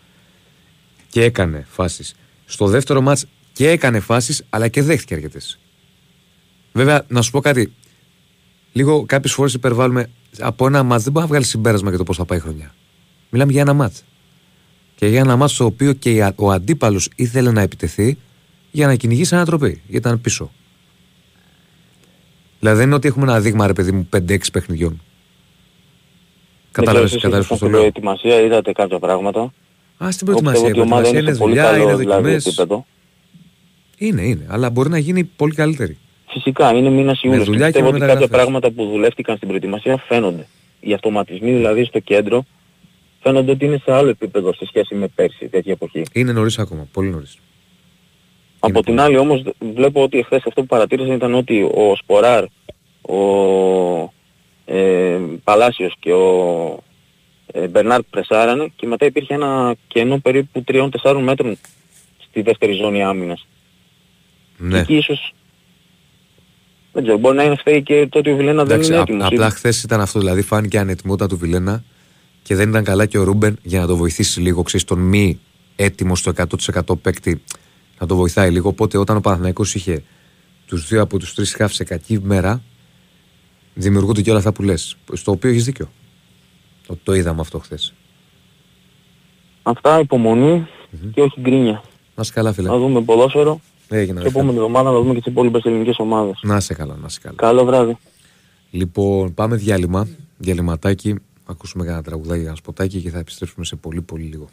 Και έκανε φάσεις. Στο δεύτερο μάτς και έκανε φάσεις, αλλά και δέχτηκε αρκετές. Βέβαια, να σου πω κάτι. Λίγο κάποιες φορές υπερβάλλουμε. Από ένα μάτς δεν μπορεί να βγάλει συμπέρασμα για το πώς θα πάει η χρονιά. Μιλάμε για ένα μάτς. Και για ένα μάτσο το οποίο και η- ο αντίπαλος ήθελε να επιτεθεί για να κυνηγήσει ανατροπή. Γιατί ήταν πίσω. Δηλαδή δεν είναι ότι έχουμε ένα δείγμα, ρε παιδί μου, 5-6 παιχνιδιών. Κατάλαβες, Δεν ξέρω, κατάλαβες εσείς πώς το στην λέω. προετοιμασία είδατε κάποια πράγματα. Α, στην Εγώ προετοιμασία. Η πιστεύω ότι η ομάδα προετοιμασία είναι είναι σε πολύ δουλειά, είναι καλό δηλαδή, δοκιμές. επίπεδο. Είναι, είναι. Αλλά μπορεί να γίνει πολύ καλύτερη. Φυσικά είναι μήνα Ιούλιος και δουλειά και πιστεύω με ότι κάποια μεταγραφές. πράγματα που δουλεύτηκαν στην προετοιμασία φαίνονται. Οι αυτοματισμοί δηλαδή στο κέντρο φαίνονται ότι είναι σε άλλο επίπεδο σε σχέση με πέρσι τέτοια εποχή. Είναι νωρίς ακόμα. Πολύ νωρίς. Από την άλλη όμως βλέπω ότι εχθές αυτό που παρατήρησα ήταν ότι ο Σποράρ, ο ε, Παλάσιος και ο ε, Μπερνάρτ πρεσάρανε και μετά υπήρχε ένα κενό περίπου 3-4 μέτρων στη δεύτερη ζώνη άμυνας. Ναι. Εκεί ίσως δεν ξέρω, μπορεί να είναι φταίει και το ότι ο Βιλένα δεν Εντάξει, είναι α- έτοιμος. απλά χθες ήταν αυτό. Δηλαδή φάνηκε η ανετοιμότητα του Βιλένα και δεν ήταν καλά και ο Ρούμπεν για να το βοηθήσει λίγο. Ξέρεις, τον μη έτοιμο στο 100% παίκτη να το βοηθάει λίγο. Οπότε όταν ο Παναθηναϊκός είχε τους δύο από τους τρεις χάφ σε κακή μέρα, δημιουργούνται και όλα αυτά που λες. Στο οποίο έχεις δίκιο. Το, το είδαμε αυτό χθες. Αυτά υπομονή και όχι γκρίνια. Να σε καλά, φίλε. Να δούμε ποδόσφαιρο Έγινε, και ρε, επόμενη εβδομάδα να δούμε και τις υπόλοιπες ελληνικές ομάδες. Να σε καλά, να σε καλά. Καλό βράδυ. Λοιπόν, πάμε διάλειμμα. Διαλυματάκι. Ακούσουμε κανένα τραγουδάκι, ένα σποτάκι και θα επιστρέψουμε σε πολύ πολύ λίγο.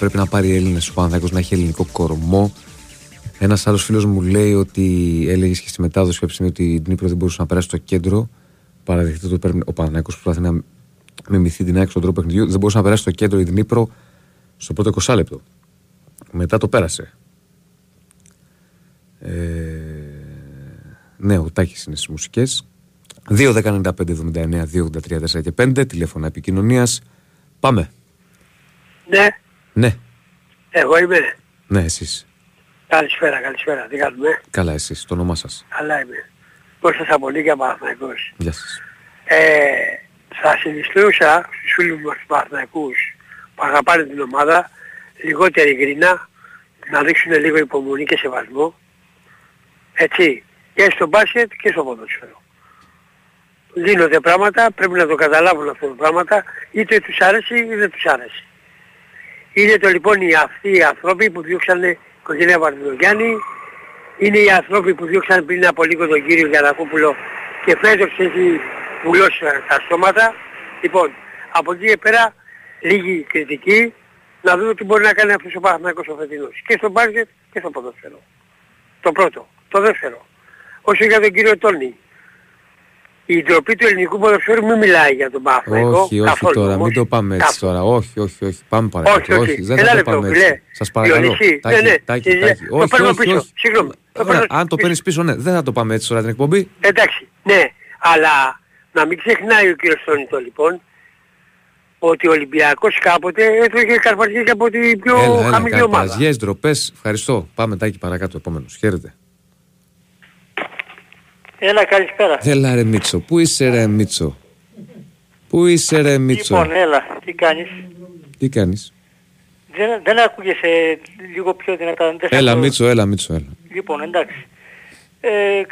Πρέπει να πάρει Έλληνες ο Παναθηναϊκός να έχει ελληνικό κορμό. Ένας άλλος φίλος μου λέει ότι έλεγε και στη μετάδοση κάποια στιγμή ότι η Νύπρο δεν μπορούσε να περάσει στο κέντρο. Παραδεχτείτε ότι πρέπει ο Παναθηναϊκός προσπαθεί να μιμηθεί την άκρη στον τρόπο παιχνιδιού. Δεν μπορούσε να περάσει στο κέντρο η Νύπρο στο πρώτο 20 λεπτό. Μετά το πέρασε. Ε, ναι, ο Τάκης είναι στις μουσικές. 2-10-95-79-2-83-4 και 5 τηλέφωνα επικοινωνίας. Πάμε. Ναι, Ναι, εγώ είμαι. ναι, εσείς. Καλησπέρα, καλησπέρα. Τι κάνουμε; Καλά, εσείς, το όνομά σας. Καλά είμαι. Κώστας Απολίκια Παναθηναϊκός; Γεια σας. Ε, θα συνιστούσα στους φίλους μας τους Παναθηναϊκούς που αγαπάνε την ομάδα λιγότερη γκρινά να δείξουν λίγο υπομονή και σεβασμό. Έτσι. Και στο μπάσκετ και στο ποδόσφαιρο. Δίνονται πράγματα, πρέπει να το καταλάβουν αυτά τα πράγματα, είτε τους άρεσε είτε δεν τους άρεσε. Είναι το λοιπόν οι αυτοί οι άνθρωποι που διώξανε η οικογένεια Βαρδινογιάννη, είναι οι άνθρωποι που διώξαν πριν από λίγο τον κύριο Γιανακόπουλο και φέτος έχει βουλώσει τα στόματα. Λοιπόν, από εκεί και πέρα λίγη κριτική να δούμε τι μπορεί να κάνει αυτός ο Παναθηναϊκός ο φετινός. Και στο μπάσκετ και στο ποδόσφαιρο. Το πρώτο. Το δεύτερο. Όσο για τον κύριο Τόνι. Η ντροπή του ελληνικού ποδοσφαίρου μην μιλάει για τον Παναθηναϊκό. Όχι, όχι καθόλου, τώρα, όμως. μην το πάμε έτσι Καθόλου. τώρα. Όχι, όχι, όχι. Πάμε παρακάτω. Όχι, όχι. δεν Ένα θα το λεπτό, πάμε φιλέ. έτσι. Σας παρακαλώ. Διονύση, Τάκη, ναι, ναι. τάκη, Και- τάκη. το Όχι, παίρνω όχι, πίσω. όχι. Συγγνώμη. Το Ωραία, παίρνω αν το παίρνεις πίσω, ναι, δεν θα το πάμε έτσι τώρα την εκπομπή. Εντάξει, ναι, αλλά να μην ξεχνάει ο κύριος Τόνιτο λοιπόν ότι ο Ολυμπιακός κάποτε έφεγε καρπαζιές από την πιο Έλα, έλα, χαμηλή ομάδα. καρπαζιές, ντροπές. Ευχαριστώ. Πάμε τάκι παρακάτω, επόμενος. Χαίρετε. Έλα, καλησπέρα. Έλα ρε Μίτσο, πού είσαι ρε Μίτσο; Πού είσαι ρε Μίτσο; Λοιπόν, έλα, τι κάνεις; Τι κάνεις; Δεν, δεν ακούγεσαι λίγο πιο δυνατά. Δεν σε Έλα ακούω. Μίτσο, έλα Μίτσο, έλα. Λοιπόν, εντάξει. Ε,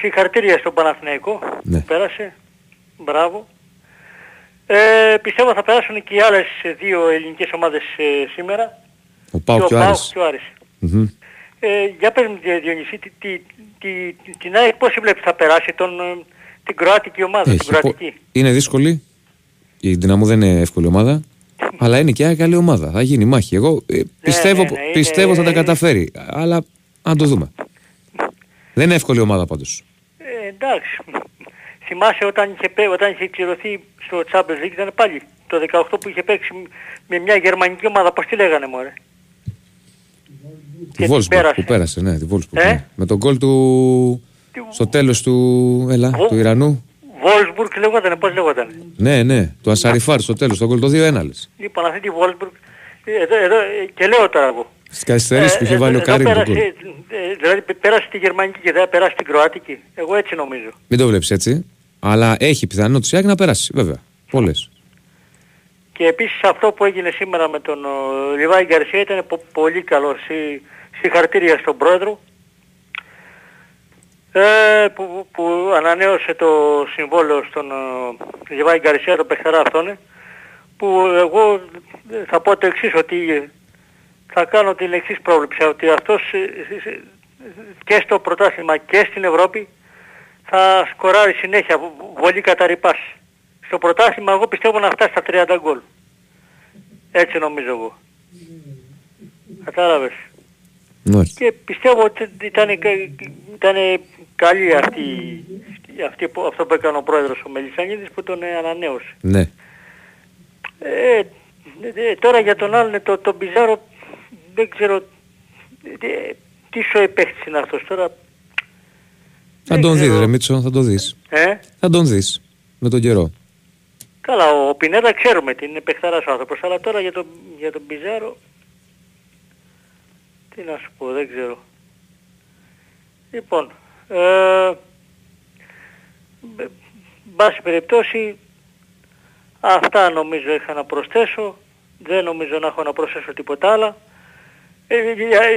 συγχαρητήρια στον Παναθηναϊκό Ναι. που πέρασε. Μπράβο. Ε, πιστεύω θα περάσουν και οι άλλες δύο ελληνικές ομάδες ε, σήμερα. Ο Πάο και ο Πάοκ Άρης. και ο Άρης. Μμμ. Ε, για πες μου Δη- Διονύση, τι, τι, τι, τι- την ΑΕΚ πώς βλέπεις θα περάσει τον, ε, την Κροατική ομάδα, την Έχει πο- Κροατική; Είναι δύσκολη. Η Δυναμό δεν είναι εύκολη ομάδα. Αλλά είναι και μια καλή ομάδα. Θα γίνει μάχη. Εγώ ε, πιστεύω, ναι, ναι, είναι- πιστεύω θα τα καταφέρει. Αλλά αν το δούμε. Δεν είναι εύκολη ομάδα πάντως. Ε, εντάξει. Θυμάσαι όταν είχε, πέ- όταν είχε κληρωθεί στο Champions League ήταν πάλι το 18 που είχε παίξει με μια γερμανική ομάδα, πώς τη λέγανε μωρέ; Τη Wolfsburg που πέρασε, ναι, τη Wolfsburg. Ε; ναι. Με τον γκολ του. Στο τέλος του. Έλα, του Ιρανού. Wolfsburg λέγονταν, πώς λέγονταν; Ναι, ναι, του Ασαριφάρ στο τέλος. Το γκολ το 2-1 λες. Λοιπόν αυτή τη Wolfsburg, ε, εδώ, εδώ, ε, και λέω τώρα εγώ. Στις καθυστερήσεις που είχε Ε, βάλει ο εδώ Καρύμ τον πέρασε, γκολ. ε, δηλαδή πέρασε τη γερμανική και δεν πέρασε την κροατική. Εγώ έτσι νομίζω. Μην το βλέπεις έτσι. Αλλά έχει πιθανότητα η ΑΕΚ να περάσει, βέβαια. Πολλές. Και επίσης αυτό που έγινε σήμερα με τον ο, Λιβάη Γκαρσία ήταν πο- πολύ καλό. Συ, συγχαρητήρια στον πρόεδρο ε, που, που ανανέωσε το συμβόλαιο στον ε, Λιβάη Γκαρσία, τον παιχταρά αυτόν, ε, που εγώ θα πω το εξής, ότι θα κάνω την εξής πρόβλεψη, ότι αυτός ε, ε, ε, και στο πρωτάθλημα και στην Ευρώπη θα σκοράρει συνέχεια β- βολή κατά ρηπάς. Στο πρωτάθλημα εγώ πιστεύω να φτάσει στα 30 γκολ. Έτσι νομίζω εγώ. Κατάλαβες. Μάλιστα. Και πιστεύω ότι ήταν, ήταν καλή αυτή, αυτή, που- αυτό που έκανε ο πρόεδρος ο Μελισσανίδης που τον ε, ανανέωσε. Ναι. Ε, ε, τώρα για τον άλλον το, τον Πιζάρο δεν ξέρω ε, τι σου παίχτης είναι αυτός τώρα. Θα τον δεις ρε Μίτσο, θα τον δεις. Ε; Θα τον δεις. Με τον καιρό. Καλά, ο Πινέδα ξέρουμε τι είναι παιχταράς ο άνθρωπος, αλλά τώρα για τον, για τον Πιζάρο τι να σου πω, δεν ξέρω. Λοιπόν, ε, μπ- μπάση περιπτώσει αυτά νομίζω είχα να προσθέσω. Δεν νομίζω να έχω να προσθέσω τίποτα άλλο. Ε, ε,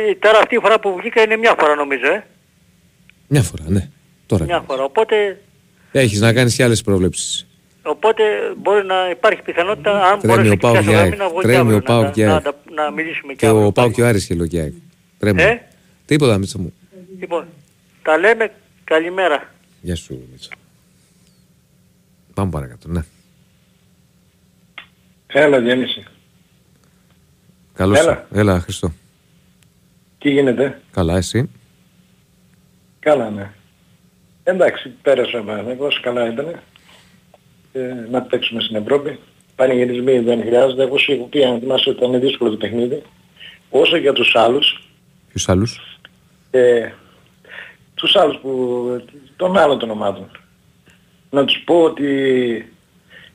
ε, τώρα αυτή η φορά που βγήκα είναι μια φορά νομίζω, ε. Μια φορά, ναι. Τώρα. Μια φορά. Οπότε, Έχεις να κάνεις και άλλες προβλέψεις. Οπότε μπορεί να υπάρχει πιθανότητα αν Τρέμει μπορέσει ο και Πάοκ πιάσω για γραμμή ΑΕΚ. να βγω και Τρέμει αύριο ο Πάοκ να, για να, ΑΕΚ. να, να μιλήσουμε και Και αύριο. ο Πάο και ο Άρης χελό και ΑΕΚ. Τρέμει. Ε; Τίποτα Μίτσο μου. Λοιπόν, τα λέμε. Καλημέρα. Γεια σου Μίτσο. Πάμε παρακάτω, ναι. Έλα Διονύση. Καλώς. Έλα. Έλα, Χριστό. Τι γίνεται; Καλά, εσύ; Καλά ναι. Εντάξει, πέρασε ο Παναθηναϊκός, καλά ήταν. Ε, να παίξουμε στην Ευρώπη. Πανηγυρισμοί δεν χρειάζεται. Εγώ σου έχω πει αν θυμάσαι ότι ήταν δύσκολο το παιχνίδι. Όσο για τους άλλους, Ποιους άλλους; ε, τους άλλους που, των άλλων των ομάδων. Να τους πω ότι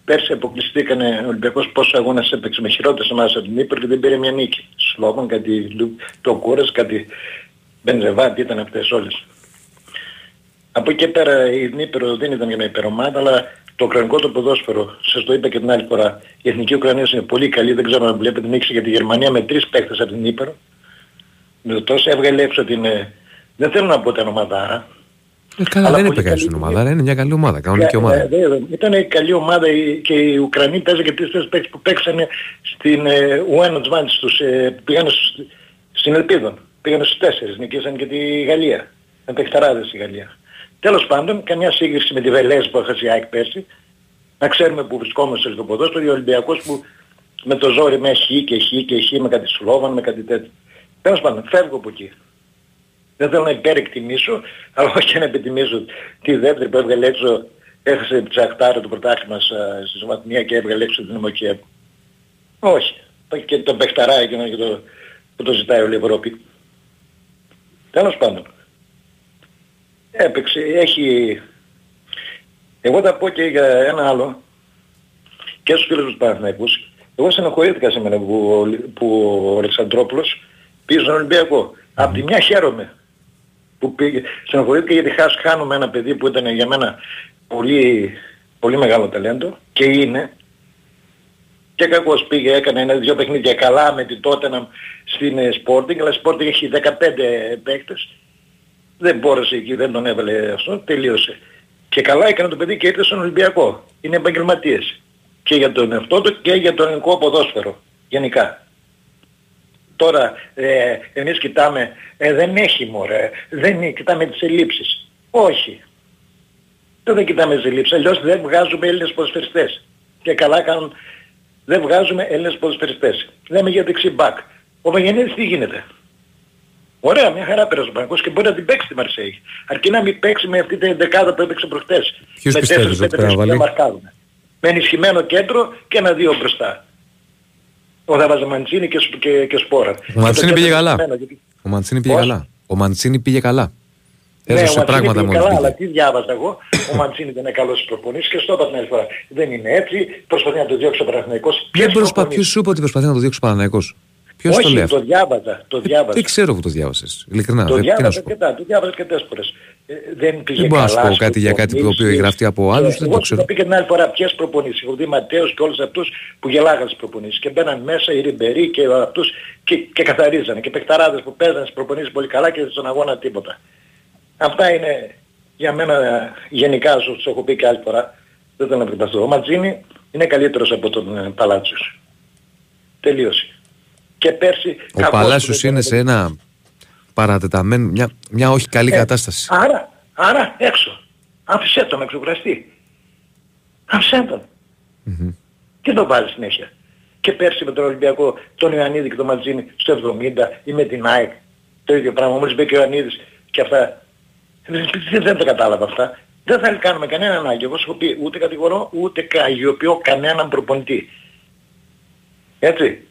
πέρσι αποκλειστήκανε ο Ολυμπιακός πόσο αγώνες έπαιξε με χειρότερες ομάδες από την Ήπειρο και δεν πήρε μια νίκη. Σλόβαν, κάτι Λου- το Κούρας, κάτι Μπενζεβά, τι ήταν αυτές όλες. Από εκεί και πέρα η Νύπρο δεν ήταν για μια υπερομάδα, αλλά το ουκρανικό το ποδόσφαιρο, σας το είπα και την άλλη φορά, η εθνική Ουκρανία είναι πολύ καλή, δεν ξέρω αν βλέπετε την νίκη για τη Γερμανία με τρεις παίκτες από την Νύπρο. Με το τόσο έβγαλε έξω την... ε, Δεν θέλω να πω την ομαδάρα. Ε, καλά, Αλλά δεν πολύ είπε κανείς την καλή ομάδα, αλλά είναι μια καλή ομάδα, κανονική Ε, ομάδα. ε, δε- δε- Ήταν καλή ομάδα η- και οι Ουκρανοί παίζανε και τρεις παίκτες που παίξανε στην ε, Ουένο Τζβάντς τους, ε, πήγανε στους- στην Ελπίδων. Πήγανε στους τέσσερις, νικήσαν και τη Γαλλία. Με παιχταράδες η Γαλλία. Τέλος πάντων, καμιά σύγκριση με τη Βελέζ που έχασε η ΑΕΚ πέρσι. Να ξέρουμε που βρισκόμαστε στο ποδόσφαιρο, ο Ολυμπιακός που με το ζόρι με χ και χ και χ με κάτι Σλόβαν, με κάτι τέτοιο. Τέλος πάντων, φεύγω από εκεί. Δεν θέλω να υπερεκτιμήσω, αλλά όχι να επιτιμήσω τη δεύτερη που έβγαλε έξω, έχασε τσαχτάρα το πρωτάθλημα στα- στη Σωματινία και έβγαλε έξω την Ομοκία. Όχι. Και το παιχταρά εκείνο και το, που το ζητάει όλη η Ευρώπη. Τέλος πάντων. Έπαιξε, έχει... Εγώ θα πω και για ένα άλλο και στους φίλους τους Παναθηναϊκούς. Εγώ στενοχωρήθηκα σήμερα που, ο Λι- που ο Αλεξανδρόπουλος πήγε στον Ολυμπιακό. Απ' τη μια χαίρομαι που πήγε. Στενοχωρήθηκα γιατί χάσ, χάνουμε ένα παιδί που ήταν για μένα πολύ, πολύ μεγάλο ταλέντο και είναι. Και κακώς πήγε, έκανε ένα-δυο παιχνίδια καλά με την Tottenham στην ε, Sporting, αλλά η Sporting έχει 15 παίκτες. Δεν μπόρεσε εκεί, δεν τον έβαλε αυτό, τελείωσε. Και καλά έκανε το παιδί και ήρθε στον Ολυμπιακό. Είναι επαγγελματίες. Και για τον εαυτό του και για το ελληνικό ποδόσφαιρο. Γενικά. Τώρα ε, εμείς κοιτάμε, ε, δεν έχει μωρέ, δεν είναι, κοιτάμε τις ελλείψεις. Όχι. Δεν, δεν κοιτάμε τις ελλείψεις, αλλιώς δεν βγάζουμε Έλληνες ποδοσφαιριστές. Και καλά κάνουν, δεν βγάζουμε Έλληνες ποδοσφαιριστές. Λέμε για δεξί μπακ. Ο Βαγενίδης τι γίνεται; Ωραία, μια χαρά πέρασε ο Παναγός και μπορεί να την παίξει τη Μαρσέη. Αρκεί να μην παίξει με αυτή την δεκάδα που έπαιξε προχτές. Ποιους με πιστεύεις τέσσερις ότι πρέπει να πέντε βάλει; που μαρκάρουν. Με ενισχυμένο κέντρο και ένα-δύο μπροστά. Ο Δαβάζα Μαντσίνη και, Σ- και, και Σπόρα. Ο Μαντσίνη Και το πήγε κέντρο καλά. ενισχυμένο, γιατί- Ο Μαντσίνη πήγε Πώς; καλά. Ο Μαντσίνη πήγε καλά. Ναι, Έδωσε ο Μαντσίνη πράγματα πήγε μόλις καλά, πήγε. αλλά τι διάβαζα εγώ. Ο Μαντσίνη δεν είναι καλός στις προπονήσεις και στο είπα την άλλη φορά. Δεν είναι έτσι, προσπαθεί να το διώξει ο Παναθηναϊκός. Δεν προσπα... Ποιος σου είπε ότι προσπαθεί να το διώξει ο Παναναϊκός. Ποιος Όχι, το λέει το αυτό; διάβαζα, το διάβαζα. Δεν ξέρω που το διάβασες. Ειλικρινά. Το δεν- τι να σου διάβαζα πω. και τα, το διάβαζα και τέσσερις φορές. Ε, δεν πήγε Δεν μπορώ να καλά σου πω στις κάτι για κάτι το οποίο προπονήσεις. έχει γραφτεί από άλλους, Ε, δεν εγώ το ξέρω. σου πήγε την άλλη φορά ποιες προπονήσεις. Έχω δει Ματέος και όλους αυτούς που γελάγαν στις προπονήσεις. Και μπαίναν μέσα οι Ριμπερί και αυτούς και, και καθαρίζανε. Και παιχταράδες που παίζανε στις προπονήσεις πολύ καλά και στον αγώνα τίποτα. Αυτά είναι για μένα γενικά, σου τους έχω πει και άλλη φορά. Δεν θέλω να προταθώ. Ο Ματζίνη είναι καλύτερος από τον ε, Παλάτσιος. Τελείωσε. Και πέρσι... Ο κακός που Παλάσιος δεν είναι ήταν σε ένα παρατεταμένο, μια, μια όχι καλή Ε, κατάσταση. Άρα, άρα έξω. Άφησέ τον να ξεκουραστεί. Άφησέ τον. Και τον βάλει συνέχεια. Και πέρσι με τον Ολυμπιακό, τον Ιωαννίδη και τον Ματζίνη στο 70 ή με την ΑΕΚ. Το ίδιο πράγμα. Μόλις μπήκε ο Ιωαννίδης και αυτά. Δεν, δεν, δεν τα κατάλαβα αυτά. Δεν θα κάνουμε κανέναν ανάγκη. Εγώ σου έχω πει ούτε κατηγορώ ούτε καγιοποιώ κανέναν προπονητή. Έτσι.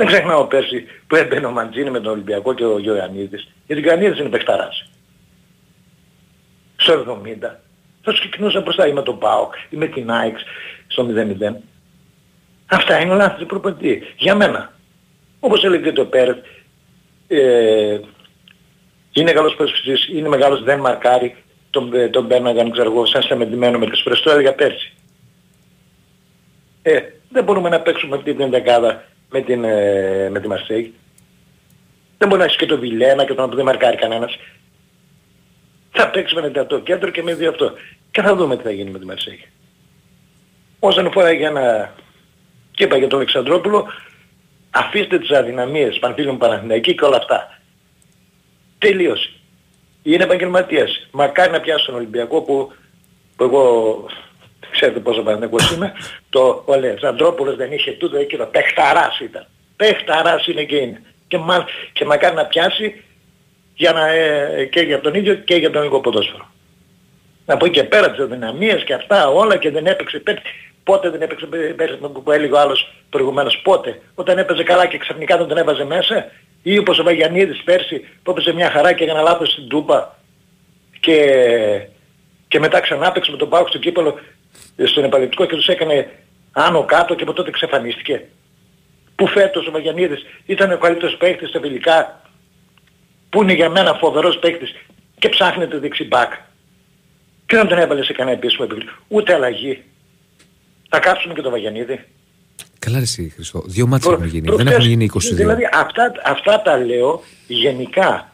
Δεν ξεχνάω πέρσι που έμπαινε ο Μαντζίνη με τον Ολυμπιακό και ο Ιωαννίδης. Γιατί ο Ιωαννίδης είναι παιχταράς. Στο 70. Θα ξεκινούσα μπροστά ή με τον ΠΑΟΚ ή με την ΑΕΚ στο 0-0. Αυτά είναι λάθη του προπονητή. Για μένα. Όπως έλεγε και το Πέρεθ, ε, είναι καλός προσφυγής, είναι μεγάλος, δεν μαρκάρει, τον, ε, τον παίρναγαν, ξέρω εγώ, σαν στεμεντημένο με τις φορές, το έλεγα πέρσι. Ε, δεν μπορούμε να παίξουμε αυτή την δεκάδα με την, ε, με τη Μαρσέη. Δεν μπορεί να έχεις και το Βιλένα και τον που δεν μαρκάρει κανένας. Θα παίξουμε με το κέντρο και με δύο αυτό. Και θα δούμε τι θα γίνει με τη Μαρσέη. Όσον αφορά για ένα... Και είπα για τον Αλεξανδρόπουλο, αφήστε τις αδυναμίες Πανφίλων Παναθηναϊκή και όλα αυτά. Τελείωσε. Είναι επαγγελματίας. Μακάρι να πιάσει τον Ολυμπιακό που, που εγώ ξέρετε πόσο Παναθηναϊκός είμαι, το ο Αλεξανδρόπουλος δεν είχε τούτο εκείνο, παιχταράς ήταν. Παιχταράς είναι και είναι. Και, μα, και μακάρι να πιάσει για να, ε, και για τον ίδιο και για τον ελληνικό ποδόσφαιρο. Να πω και πέρα τις αδυναμίες και αυτά όλα και δεν έπαιξε πέρσι. Πότε δεν έπαιξε πέρσι που έλεγε ο άλλος προηγουμένως. Πότε. Όταν έπαιζε καλά και ξαφνικά δεν τον έβαζε μέσα. Ή όπως ο Βαγιανίδης πέρσι που έπαιζε μια χαρά και έκανε λάθος στην Τούπα και, και μετά ξανά έπαιξε με τον Πάουκ στο κύπελο ε, στον επαλεπτικό και τους έκανε άνω κάτω και από τότε εξαφανίστηκε. Που φέτος ο Βαγιανίδης ήταν ο καλύτερος παίκτης στα φιλικά που είναι για μένα φοβερός παίκτης και ψάχνεται δεξιμπάκ. Και δεν τον έβαλε σε κανένα επίσημο επίπεδο. Ούτε αλλαγή. Θα κάψουμε και τον Βαγιανίδη. Καλά ρε εσύ Χριστό. Δύο μάτς Προ- έχουν γίνει. προχτές, Δεν έχουν γίνει 22. Δηλαδή αυτά, αυτά τα λέω γενικά.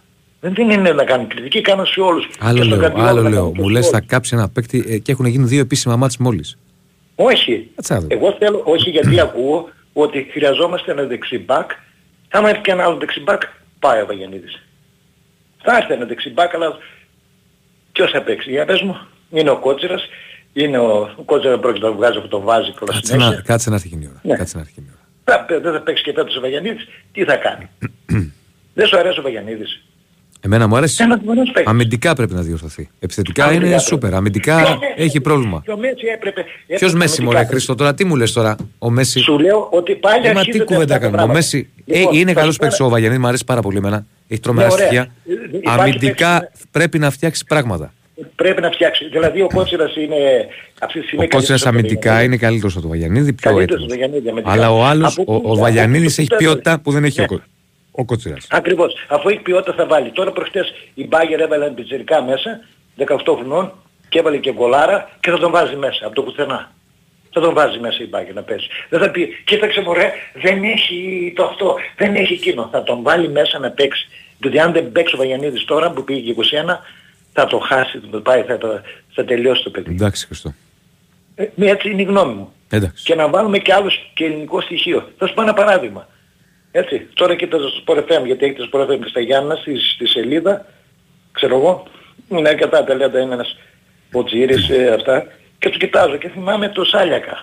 Δεν είναι να κάνω κριτική, κάνω σε όλους. Άλλο Και στον λέω, Καντιόλα άλλο να λέω. κάνω και Μου σε λες όλους. θα κάψει ένα παίκτη ε, και έχουν γίνει δύο επίσημα μάτς μόλις. Όχι. Κάτσε να δω. Εγώ θέλω, όχι γιατί ακούω ότι χρειαζόμαστε ένα δεξιμπάκ. Άμα έρθει και ένα άλλο δεξιμπάκ, πάει ο Βαγιανίδης. Θα έρθει ένα δεξιμπάκ, αλλά ποιος θα παίξει. Για πες μου, είναι ο Κότσιρας, είναι ο, ο Κότσιρας πρόκειται να το βγάζει από το βάζει και όλα Κάτσε συνέχεια. να, κάτσε να έρθει και η ώρα. Ναι. Κάτσε να έρθει και η ώρα. Θα, δεν θα παίξει και φέτος ο Βαγιανίδης, τι θα κάνει. δεν σου αρέσει ο Βαγιανίδης. Εμένα μου αρέσει. Ένας τρομερός παίκτης. Αμυντικά πρέπει να διορθωθεί. Επιθετικά Αμυντικά είναι πρέπει. σούπερ. Αμυντικά Και ο Μέση- έχει πρόβλημα. Και ο Μέση έπρεπε... Ποιος έπρεπε Μέση αμυντικά. μωρέ Χρήστο τώρα, τι μου λες τώρα, ο Μέση. Σου λέω ότι πάλι Ε, μα τι αρχίζονται κουβέντα αυτά τα κάνουμε. Ο πράγματα. Μέση ε, Λοιπόν, είναι θα καλός σου πω παίκτης ο Βαγιανίδης, μου αρέσει πάρα πολύ εμένα. Έχει τρομερά Ναι, ωραία. στοιχεία. Ε, υπάρχει Αμυντικά παίκτης- πρέπει να φτιάξει πράγματα. Πρέπει να φτιάξει. Δηλαδή ο Κότσιρας είναι αυτή τη στιγμή Ο Κότσιρας καλύτερος από τον αμυντικά Βαγιανίδη. είναι καλύτερος από τον Βαγιανίδη, πιο Καλύτερος έτοιμος. από τον Βαγιανίδη αμυντικά. Αλλά ο άλλος, Από ο, πού- ο από Βαγιανίδης πού έχει το ποιότητα που δεν έχει Ναι. ο, Κο- ο Κότσιρας. Ακριβώς. Αφού έχει ποιότητα θα βάλει. Τώρα προχτές η Μπάγκερ έβαλε ένα πιτσιρικά μέσα, 18 χρονών, και έβαλε και γκολάρα και θα τον βάζει μέσα από το πουθενά. Θα τον βάζει μέσα η Μπάγκερ να παίζει. Δεν θα πει, κοίταξε μωρέ, δεν έχει το αυτό, δεν έχει εκείνο. Θα τον βάλει μέσα να παίξει. Διότι αν δεν παίξει ο Βαγιανίδης τώρα που πήγε 21, θα το χάσει, θα το πάει, θα, το, θα τελειώσει το παιδί. Εντάξει Χριστό. Ε, μία έτσι είναι η γνώμη μου. Εντάξει. Και να βάλουμε και άλλους και ελληνικό στοιχείο. Θα σου πω ένα παράδειγμα. Έτσι, τώρα κοίτα στο Sport FM, γιατί έχετε Sport FM και στα Γιάννα, στη, στη σελίδα, ξέρω εγώ, είναι αρκετά ταλέντα, είναι ένας Ποτζήρης, ε, αυτά, και τους κοιτάζω και θυμάμαι το Σάλιακα.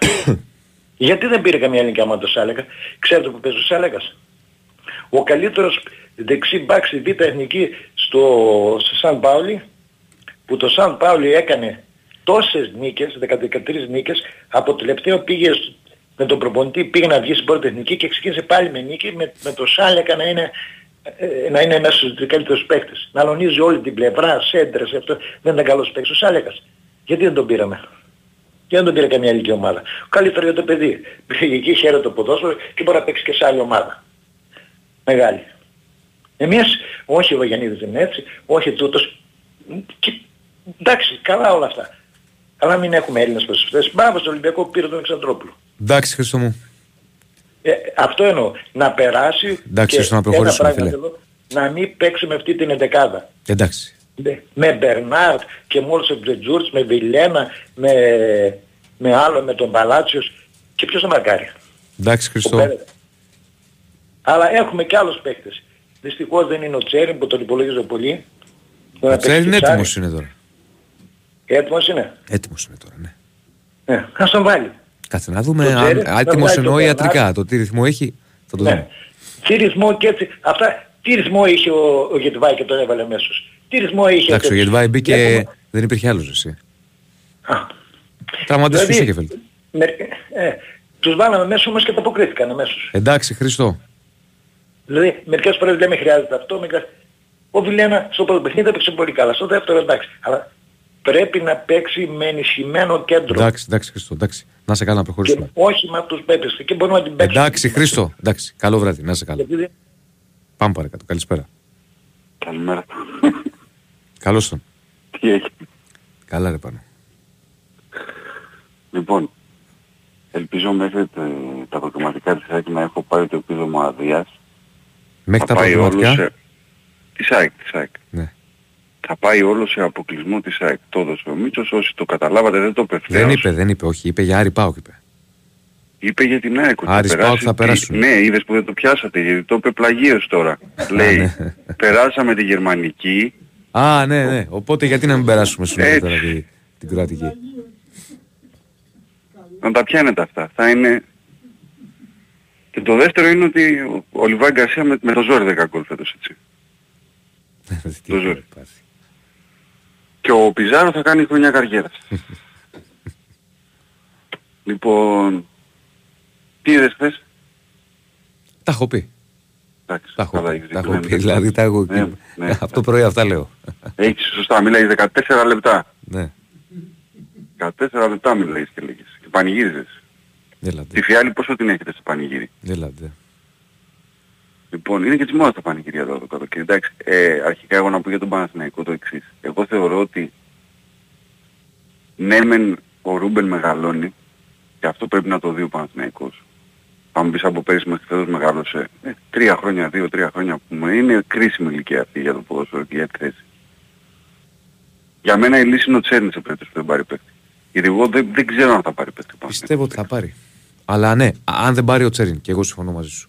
γιατί δεν πήρε καμία ελληνική άμα το Σάλιακα; Ξέρετε που παίζει ο Σάλιακας; Ο καλύτερος δεξί μπακ στη Β' Εθνική στο, στο Σαν Πάουλι, που το Σαν Πάουλι έκανε τόσες νίκες, 13 νίκες, από τελευταίο πήγε σ- με τον προπονητή, πήγε να βγει στην πρώτη εθνική και ξεκίνησε πάλι με νίκη, με, με το Σάλεκα να είναι, ε, να είναι μέσα στους καλύτερους παίκτες. Να αλωνίζει όλη την πλευρά, σέντρες, αυτό. Δεν ήταν καλός παίκτης ο Σάλεκας. Γιατί δεν τον πήραμε; Και δεν τον πήρε καμία άλλη ομάδα; Καλύτερος για το παιδί. Πήγε εκεί, χαίρεται το ποδόσφαιρο και μπορεί να παίξει και σε άλλη ομάδα. Μεγάλη. Εμείς, όχι ο Βαγιανίδης δεν είναι έτσι, όχι τούτος. Και, εντάξει, καλά όλα αυτά. Αλλά μην έχουμε Έλληνες προσφυγές. Μπράβο στον Ολυμπιακό που πήρε τον Εξαντρόπουλο. Εντάξει Χριστό μου. Ε, αυτό εννοώ. Να περάσει Εντάξει, και ώστε να προχωρήσουμε, ένα πράγμα φίλε. θέλω, να μην παίξουμε αυτή την εντεκάδα. Εντάξει. Ναι. Με Μπερνάρτ και μόλις ο Τζετζούρτς, με Βιλένα, με, με άλλο, με τον Παλάτσιος και ποιος θα μαρκάρει. Εντάξει Ο Χριστό. Πέρετ. Αλλά έχουμε και άλλους παίκτες. Δυστυχώς δεν είναι ο Τσέριν που τον υπολογίζω πολύ. Ο Τσέριν είναι έτοιμος είναι τώρα. Έτοιμος είναι. Έτοιμος είναι τώρα, ναι. Ναι. Ας τον βάλει. Κάτσε να δούμε Το αν Τσέριν, να έτοιμος βγάλει εννοεί τον ιατρικά. Μπερνάρ. Το τι ρυθμό έχει θα το Ναι. δούμε. Τι ρυθμό και έτσι. Αυτά, τι ρυθμό είχε ο, ο Γετβάη και τον έβαλε μέσος. Τι ρυθμό είχε Εντάξει, ο τέτοιος; Γετβάη μπήκε, Βλέπουμε- δεν υπήρχε άλλος εσύ. Α. Τραυματίστηκε Δηλαδή- και φέλτ. Με, ε, τους βάλαμε μέσα όμως και τα αποκρίθηκαν αμέσως. Εντάξει Χριστό. Δηλαδή μερικές φορές λέμε χρειάζεται αυτό, μερικές... Ο Βιλένα στο πρώτο παιχνίδι έπαιξε πολύ καλά, στο δεύτερο εντάξει. Αλλά πρέπει να παίξει με ενισχυμένο κέντρο. Εντάξει, εντάξει Χριστό. Εντάξει. Να σε καλά να Και προχωρήσουμε. όχι με τους παίκτες. Και μπορούμε να την παίξουμε. Εντάξει Χρήστο. Εντάξει. Καλό βράδυ. Να σε καλά. Γιατί δεν- Πάμε παρακάτω. Καλησπέρα. Καλημέρα. Καλώς τον. Τι έχει; Καλά ρε πάνω. Λοιπόν, ελπίζω μέχρι τα, τα προκριματικά της ΑΕΚ να έχω πάρει το επίδομα αδείας. Μέχρι τα Θα πάει όλο προγραμματικά. σε... Της ΑΕΚ, της ΑΕΚ. Ναι. Θα πάει όλος σε αποκλεισμό της ΑΕΚ. Το έδωσε ο Μίτσος, όσοι το καταλάβατε δεν το είπε Δεν ευθέως. είπε, δεν είπε. Όχι. Είπε για Άρη Πάοκ είπε. Είπε για την ΑΕΚ. ότι θα Άρης περάσει ΠΑΟΚ θα τη- περάσουν. Ναι, είδες που δεν το πιάσατε, γιατί το είπε πλαγίως τώρα. Λέει, ναι. περάσαμε τη γερμανική, Α, ναι, ναι. Οπότε γιατί να μην περάσουμε στην Έτσι. τώρα τη- την κρατική. να τα πιάνετε αυτά. Θα είναι... Και το δεύτερο είναι ότι ο- ο Λιβάη Γκαρσία με, με το ζόρι 10 γκολ φέτος έτσι. το ζόρι. Και ο Πιζάρος θα κάνει χρονιά καριέρας. λοιπόν, τι είδες χθες; Τα έχω πει. Εντάξει, Τα έχω, καλά πει, έχεις τα δίκιο, έχω ναι, πει. ναι. Δηλαδή τα έχω Ναι, ναι. Αυτό πρωί αυτά λέω. Έχεις σωστά, μίλαγες 14 λεπτά. Ναι. 14 λεπτά μιλάγες και λέγες. Και πανηγύριζες. Έλατε. Τη φιάλη πόσο την έχετε σε πανηγύρι; Έλατε. Λοιπόν, είναι και της μόδας τα πανηγύρια εδώ το καλοκαίρι. Εντάξει, ε, αρχικά εγώ να πω για τον Παναθηναϊκό το εξής. Εγώ θεωρώ ότι ναι μεν ο Ρούμπεν μεγαλώνει και αυτό πρέπει να το δει ο Παναθηναϊκός. Αν πεις από πέρυσι μέχρι φέτος μεγάλωσε ε, τρία χρόνια, δύο-τρία χρόνια που μου είναι κρίσιμη ηλικία αυτή για το ποδόσφαιρο και για τη θέση. Για μένα η λύση είναι ο Τσέρνης σε περίπτωση που δεν πάρει παίκτη. Γιατί εγώ δεν, δεν ξέρω αν θα πάρει παίκτη. ο Πιστεύω ότι θα πάρει. Αλλά ναι, αν δεν πάρει ο Τσέριν, και εγώ συμφωνώ μαζί σου.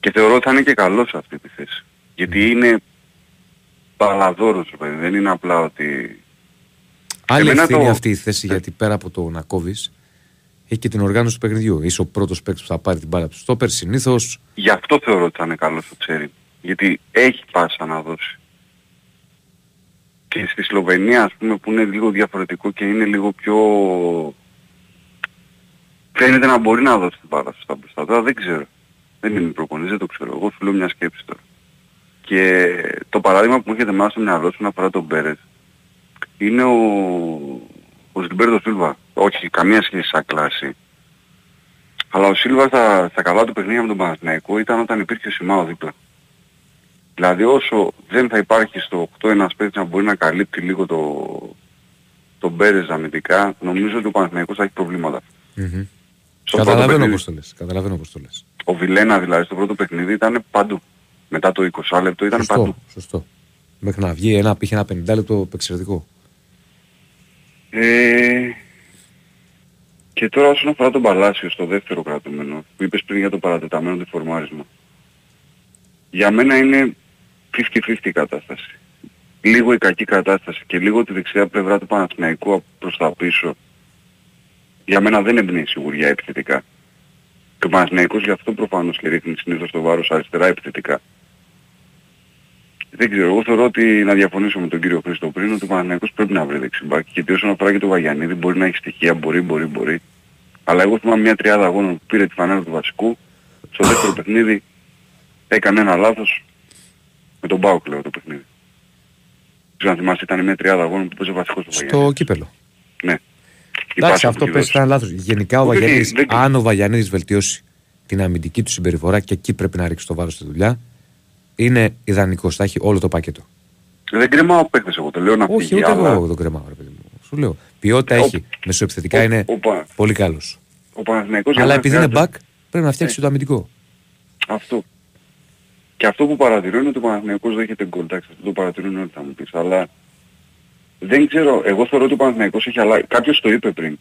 Και θεωρώ ότι θα είναι και καλός σε αυτή τη θέση. Γιατί είναι παλαδόρος, ρε παιδί. Δεν είναι απλά ότι... Άλλη Εμένα ευθύνη το- αυτή η θέση γιατί πέρα από το να κόβεις, έχει και την οργάνωση του παιχνιδιού. Είσαι ο πρώτος παίκτης που θα πάρει την μπάλα του στόπερ. Συνήθως Γι' αυτό θεωρώ ότι θα είναι καλός ο Τσέριν. Γιατί έχει πάσα να δώσει. Και στη Σλοβενία, ας πούμε, που είναι λίγο διαφορετικό και είναι λίγο πιο... Φαίνεται να μπορεί να δώσει την μπάλα στα μπροστά. Τώρα δεν ξέρω. Δεν είμαι προπονητής, δεν το ξέρω. Εγώ σου λέω μια σκέψη τώρα. Και το παράδειγμα που μου έχετε μέσα στο μυαλό σου να αφορά τον Μπέρες είναι ο, ο Ζιλμπέρτο Σίλβα. Όχι, καμία σχέση σαν κλάση. Αλλά ο Σίλβα στα, στα καλά του παιχνίδια με τον Παναθηναϊκό ήταν όταν υπήρχε ο Σιμάο δίπλα. Δηλαδή όσο δεν θα υπάρχει στο 8 ένας παίκτης να μπορεί να καλύπτει λίγο το, τον Μπέρες αμυντικά, νομίζω ότι ο Παναθηναϊκός θα έχει προβλήματα. Στο πρώτο Καταλαβαίνω παιχνίδι. πώς το λες. Καταλαβαίνω πώς το λες. Ο Βιλένα δηλαδή στο πρώτο παιχνίδι ήταν παντού. Μετά το 20 λεπτό ήταν παντού. Σωστό, σωστό. Μέχρι να βγει ένα, πήγε ένα 50 λεπτό εξαιρετικό. Ε, και τώρα όσον αφορά τον Παλάσιο στο δεύτερο κρατούμενο, που είπες πριν για το παρατεταμένο του φορμάρισμα. Για μένα είναι 50-50 η κατάσταση. Λίγο η κακή κατάσταση και λίγο τη δεξιά πλευρά του Παναθηναϊκού προς τα πίσω. Για μένα δεν εμπνέει σιγουριά επιθετικά. Και ο Παναθηναϊκός γι' αυτό προφανώς και ρίχνει συνήθως το βάρος αριστερά επιθετικά. Δεν ξέρω, εγώ θεωρώ ότι να διαφωνήσω με τον κύριο Χρήστο πριν ότι ο Παναθηναϊκός πρέπει να βρει δεξιμπάκ γιατί όσον αφορά και τον Βαγιανίδη μπορεί να έχει στοιχεία, μπορεί, μπορεί, μπορεί. Αλλά εγώ θυμάμαι μια τριάδα αγώνων που πήρε τη φανέλα του βασικού, στο δεύτερο παιχνίδι έκανε ένα λάθος με τον Μπάουκ λέω το παιχνίδι. Δεν ξέρω αν θυμάστε ήταν μια τριάδα αγώνων που παίζει βασικός του Βαγιανίδη. Στο κύπελο. Ναι. Η Εντάξει, πάσα που αυτό έχει πες δώσει. ήταν λάθος. Γενικά ο Όχι, Βαγιανίδης, δεν- αν ο Βαγιανίδης βελτιώσει την αμυντική του συμπεριφορά και εκεί πρέπει να ρίξει το βάρος στη δουλειά, είναι ιδανικό. Θα έχει όλο το πακέτο. Δεν κρεμάω παίχτες εγώ, το λέω να Όχι, φύγει, ούτε αλλά εγώ τον κρεμάω, ρε παιδί μου. Σου λέω. Ποιότητα Ο- έχει. Μεσοεπιθετικά ο- είναι ο Πα- πολύ καλός. ο Παναθηναϊκός για Αλλά μένα επειδή είναι χρειάζεται- back, πρέπει να φτιάξει το αμυντικό. Αυτό. Και αυτό που παρατηρώ είναι ότι ο Παναθηναϊκός δέχεται γκολ. Εντάξει, αυτό το παρατηρούν όλοι θα μου πεις. Αλλά δεν ξέρω, εγώ θεωρώ ότι ο Παναθηναϊκός έχει αλλάξει. Κάποιος το είπε πριν.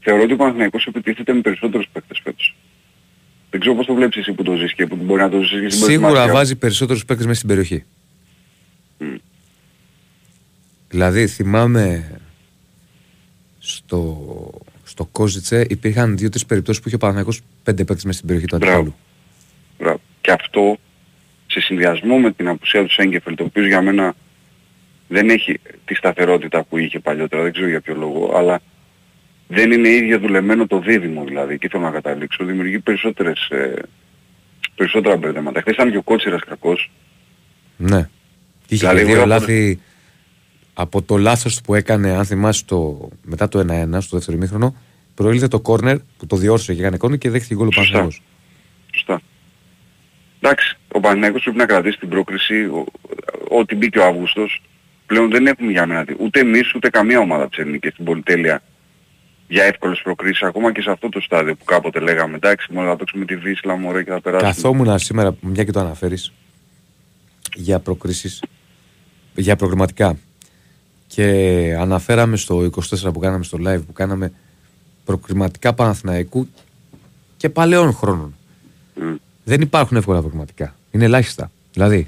Θεωρώ ότι ο Παναθηναϊκός επιτίθεται με περισσότερους παίκτες φέτος. Δεν ξέρω πώς το βλέπεις εσύ που το ζεις και που μπορεί να το ζεις και στην Σίγουρα προετοιμασία. βάζει περισσότερους παίκτες μέσα στην περιοχή. Δηλαδή θυμάμαι στο, στο Κόζιτσε υπήρχαν δύο-τρεις περιπτώσεις που είχε ο Παναγιώτο πέντε παίκτες μέσα στην περιοχή του αντιπάλου. Μπράβο. Και αυτό σε συνδυασμό με την απουσία του Σέγκεφελ, το οποίος για μένα δεν έχει τη σταθερότητα που είχε παλιότερα, δεν ξέρω για ποιο λόγο, αλλά δεν είναι ίδιο δουλεμένο το δίδυμο δηλαδή, εκεί θέλω να καταλήξω, δημιουργεί περισσότερες, ε, περισσότερα μπερδέματα. Χθες ήταν και ο Κότσιρας κακός, Ναι. Και είχε Δηλαδή, και δύο εγώ- λάθη από το λάθος που έκανε, αν θυμάσαι, το, μετά το 1-1 στο δεύτερο ημίχρονο, προήλθε το κόρνερ που το διόρθωσε και έκανε κόρνερ και δέχτηκε γκολ ο Σωστά. Παναγιώτος. Σωστά. Εντάξει, ο Παναθηναϊκός πρέπει να κρατήσει την πρόκριση, ο- ό,τι μπήκε ο Αύγουστος, πλέον δεν έχουμε για μένα, ούτε εμείς ούτε καμία ομάδα ψέρνει και στην πολυτέλεια για εύκολες προκρίσεις, ακόμα και σε αυτό το στάδιο που κάποτε λέγαμε, εντάξει, μόνο θα παίξουμε τη Βίσλα, μωρέ και θα περάσουμε. Καθόμουν σήμερα, μια και το αναφέρεις, για προκρίσεις, για προγραμματικά. Και αναφέραμε στο 24 που κάναμε στο live που κάναμε προκριματικά Παναθηναϊκού και παλαιών χρόνων. Δεν υπάρχουν εύκολα προγραμματικά. Είναι ελάχιστα. Δηλαδή,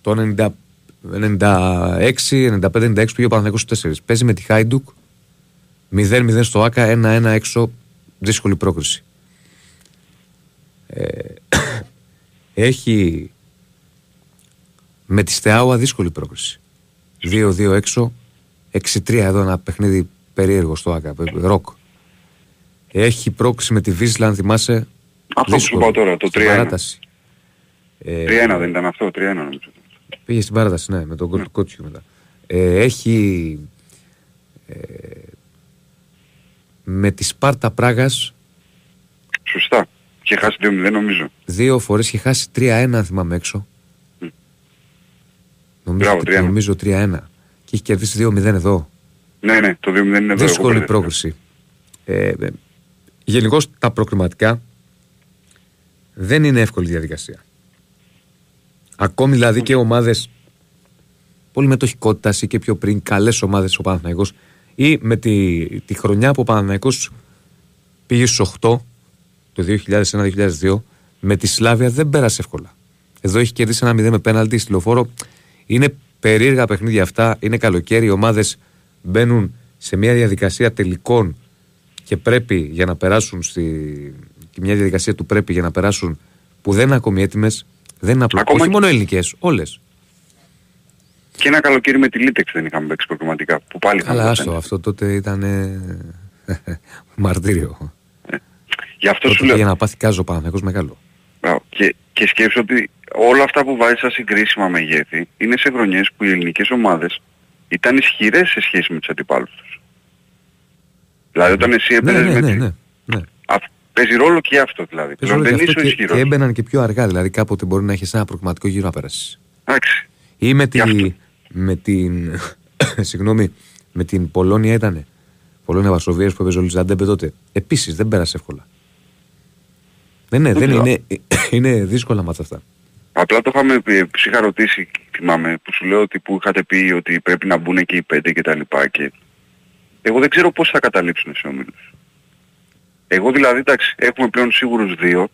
το 90 96, 95-96 πήγε ο Παναθηναϊκός στους 4. Παίζει με τη Χάιντουκ 0-0 στο ΑΚΑ, 1-1 έξω, δύσκολη πρόκριση. Ε, έχει με τη Στεάουα δύσκολη πρόκριση. 2-2 έξω, 6-3 εδώ ένα παιχνίδι περίεργο στο ΑΚΑ, ροκ. Έχει πρόκριση με τη Βίσλα, αν θυμάσαι; Αυτό που σου είπα τώρα, το στην 3-1. παράταση. Ε, 3-1 δεν ήταν αυτό, 3-1 νομίζω. Πήγε στην παράταση, ναι, με τον γκολ του Κότσιου μετά. Ε, έχει ε, με τη Σπάρτα Πράγας Σωστά. Και χάσει 2-0 νομίζω. δύο φορές είχε χάσει 3-1 αν θυμάμαι έξω. Νομίζω, Μπράβο, 3-1. νομίζω 3-1. Και έχει κερδίσει 2-0 εδώ. Ναι, ναι, το 2-0 είναι εδώ. εγώ Δύσκολη μπερδεύτηκα. πρόκριση. Ε, ε, Γενικώς τα προκριματικά δεν είναι εύκολη διαδικασία. Ακόμη δηλαδή και ομάδες πολύ μετοχικότητας ή και πιο πριν καλές ομάδες ο Παναθηναϊκός ή με τη, τη χρονιά που ο Παναθηναϊκός πήγε στους 8 το 2001-2002 με τη Σλάβια δεν πέρασε εύκολα. Εδώ έχει κερδίσει ένα 0 με πέναλτι στη λεωφόρο. Είναι περίεργα παιχνίδια αυτά. Είναι καλοκαίρι. Οι ομάδες μπαίνουν σε μια διαδικασία τελικών και πρέπει για να περάσουν στη. και μια διαδικασία του πρέπει για να περάσουν που δεν είναι ακόμη έτοιμες. Δεν είναι απλό. Ακόμα Όχι και- μόνο ελληνικές, όλες. Και ένα καλοκαίρι με τη Λίτεξ δεν είχαμε παίξει προκριματικά. Που πάλι είχαμε Καλά, παίξει. άστο. Αυτό τότε ήταν. μαρτύριο. Γι' αυτό Τότε σου λέω. για να πάθει κάζο Παναθηναϊκός μεγάλο. Μπράβο. Και, και σκέψου ότι όλα αυτά που βάζεις σαν συγκρίσιμα μεγέθη είναι σε χρονιές που οι ελληνικές ομάδες ήταν ισχυρές σε σχέση με τους αντιπάλους τους. Δηλαδή όταν εσύ Ναι, έπαιζες ναι, με ναι, τη- ναι, ναι. Α, παίζει ρόλο και αυτό δηλαδή. Παίζει Πλέον όλο δεν και είσαι αυτό ο και, ισχυρός. και έμπαιναν και πιο αργά. Δηλαδή κάποτε μπορεί να έχεις ένα προκριματικό γύρο να περάσεις. Εντάξει. Ή με, τη, με την. συγγνώμη, με την Πολώνια ήταν. Πολώνια Βαρσοβίας που έπαιζε ο Ολισαντέμπε τότε. Επίσης δεν πέρασε εύκολα. Ναι, ναι, δεν ξέρω. είναι, είναι δύσκολα μάτσα αυτά. Απλά το είχαμε πει, τους είχα ρωτήσει, θυμάμαι, που σου λέω ότι που είχατε πει ότι πρέπει να μπουν και οι πέντε και τα λοιπά και εγώ δεν ξέρω πώς θα καταλήξουν σε όμιλους. Εγώ δηλαδή, εντάξει, έχουμε πλέον σίγουρους δύο.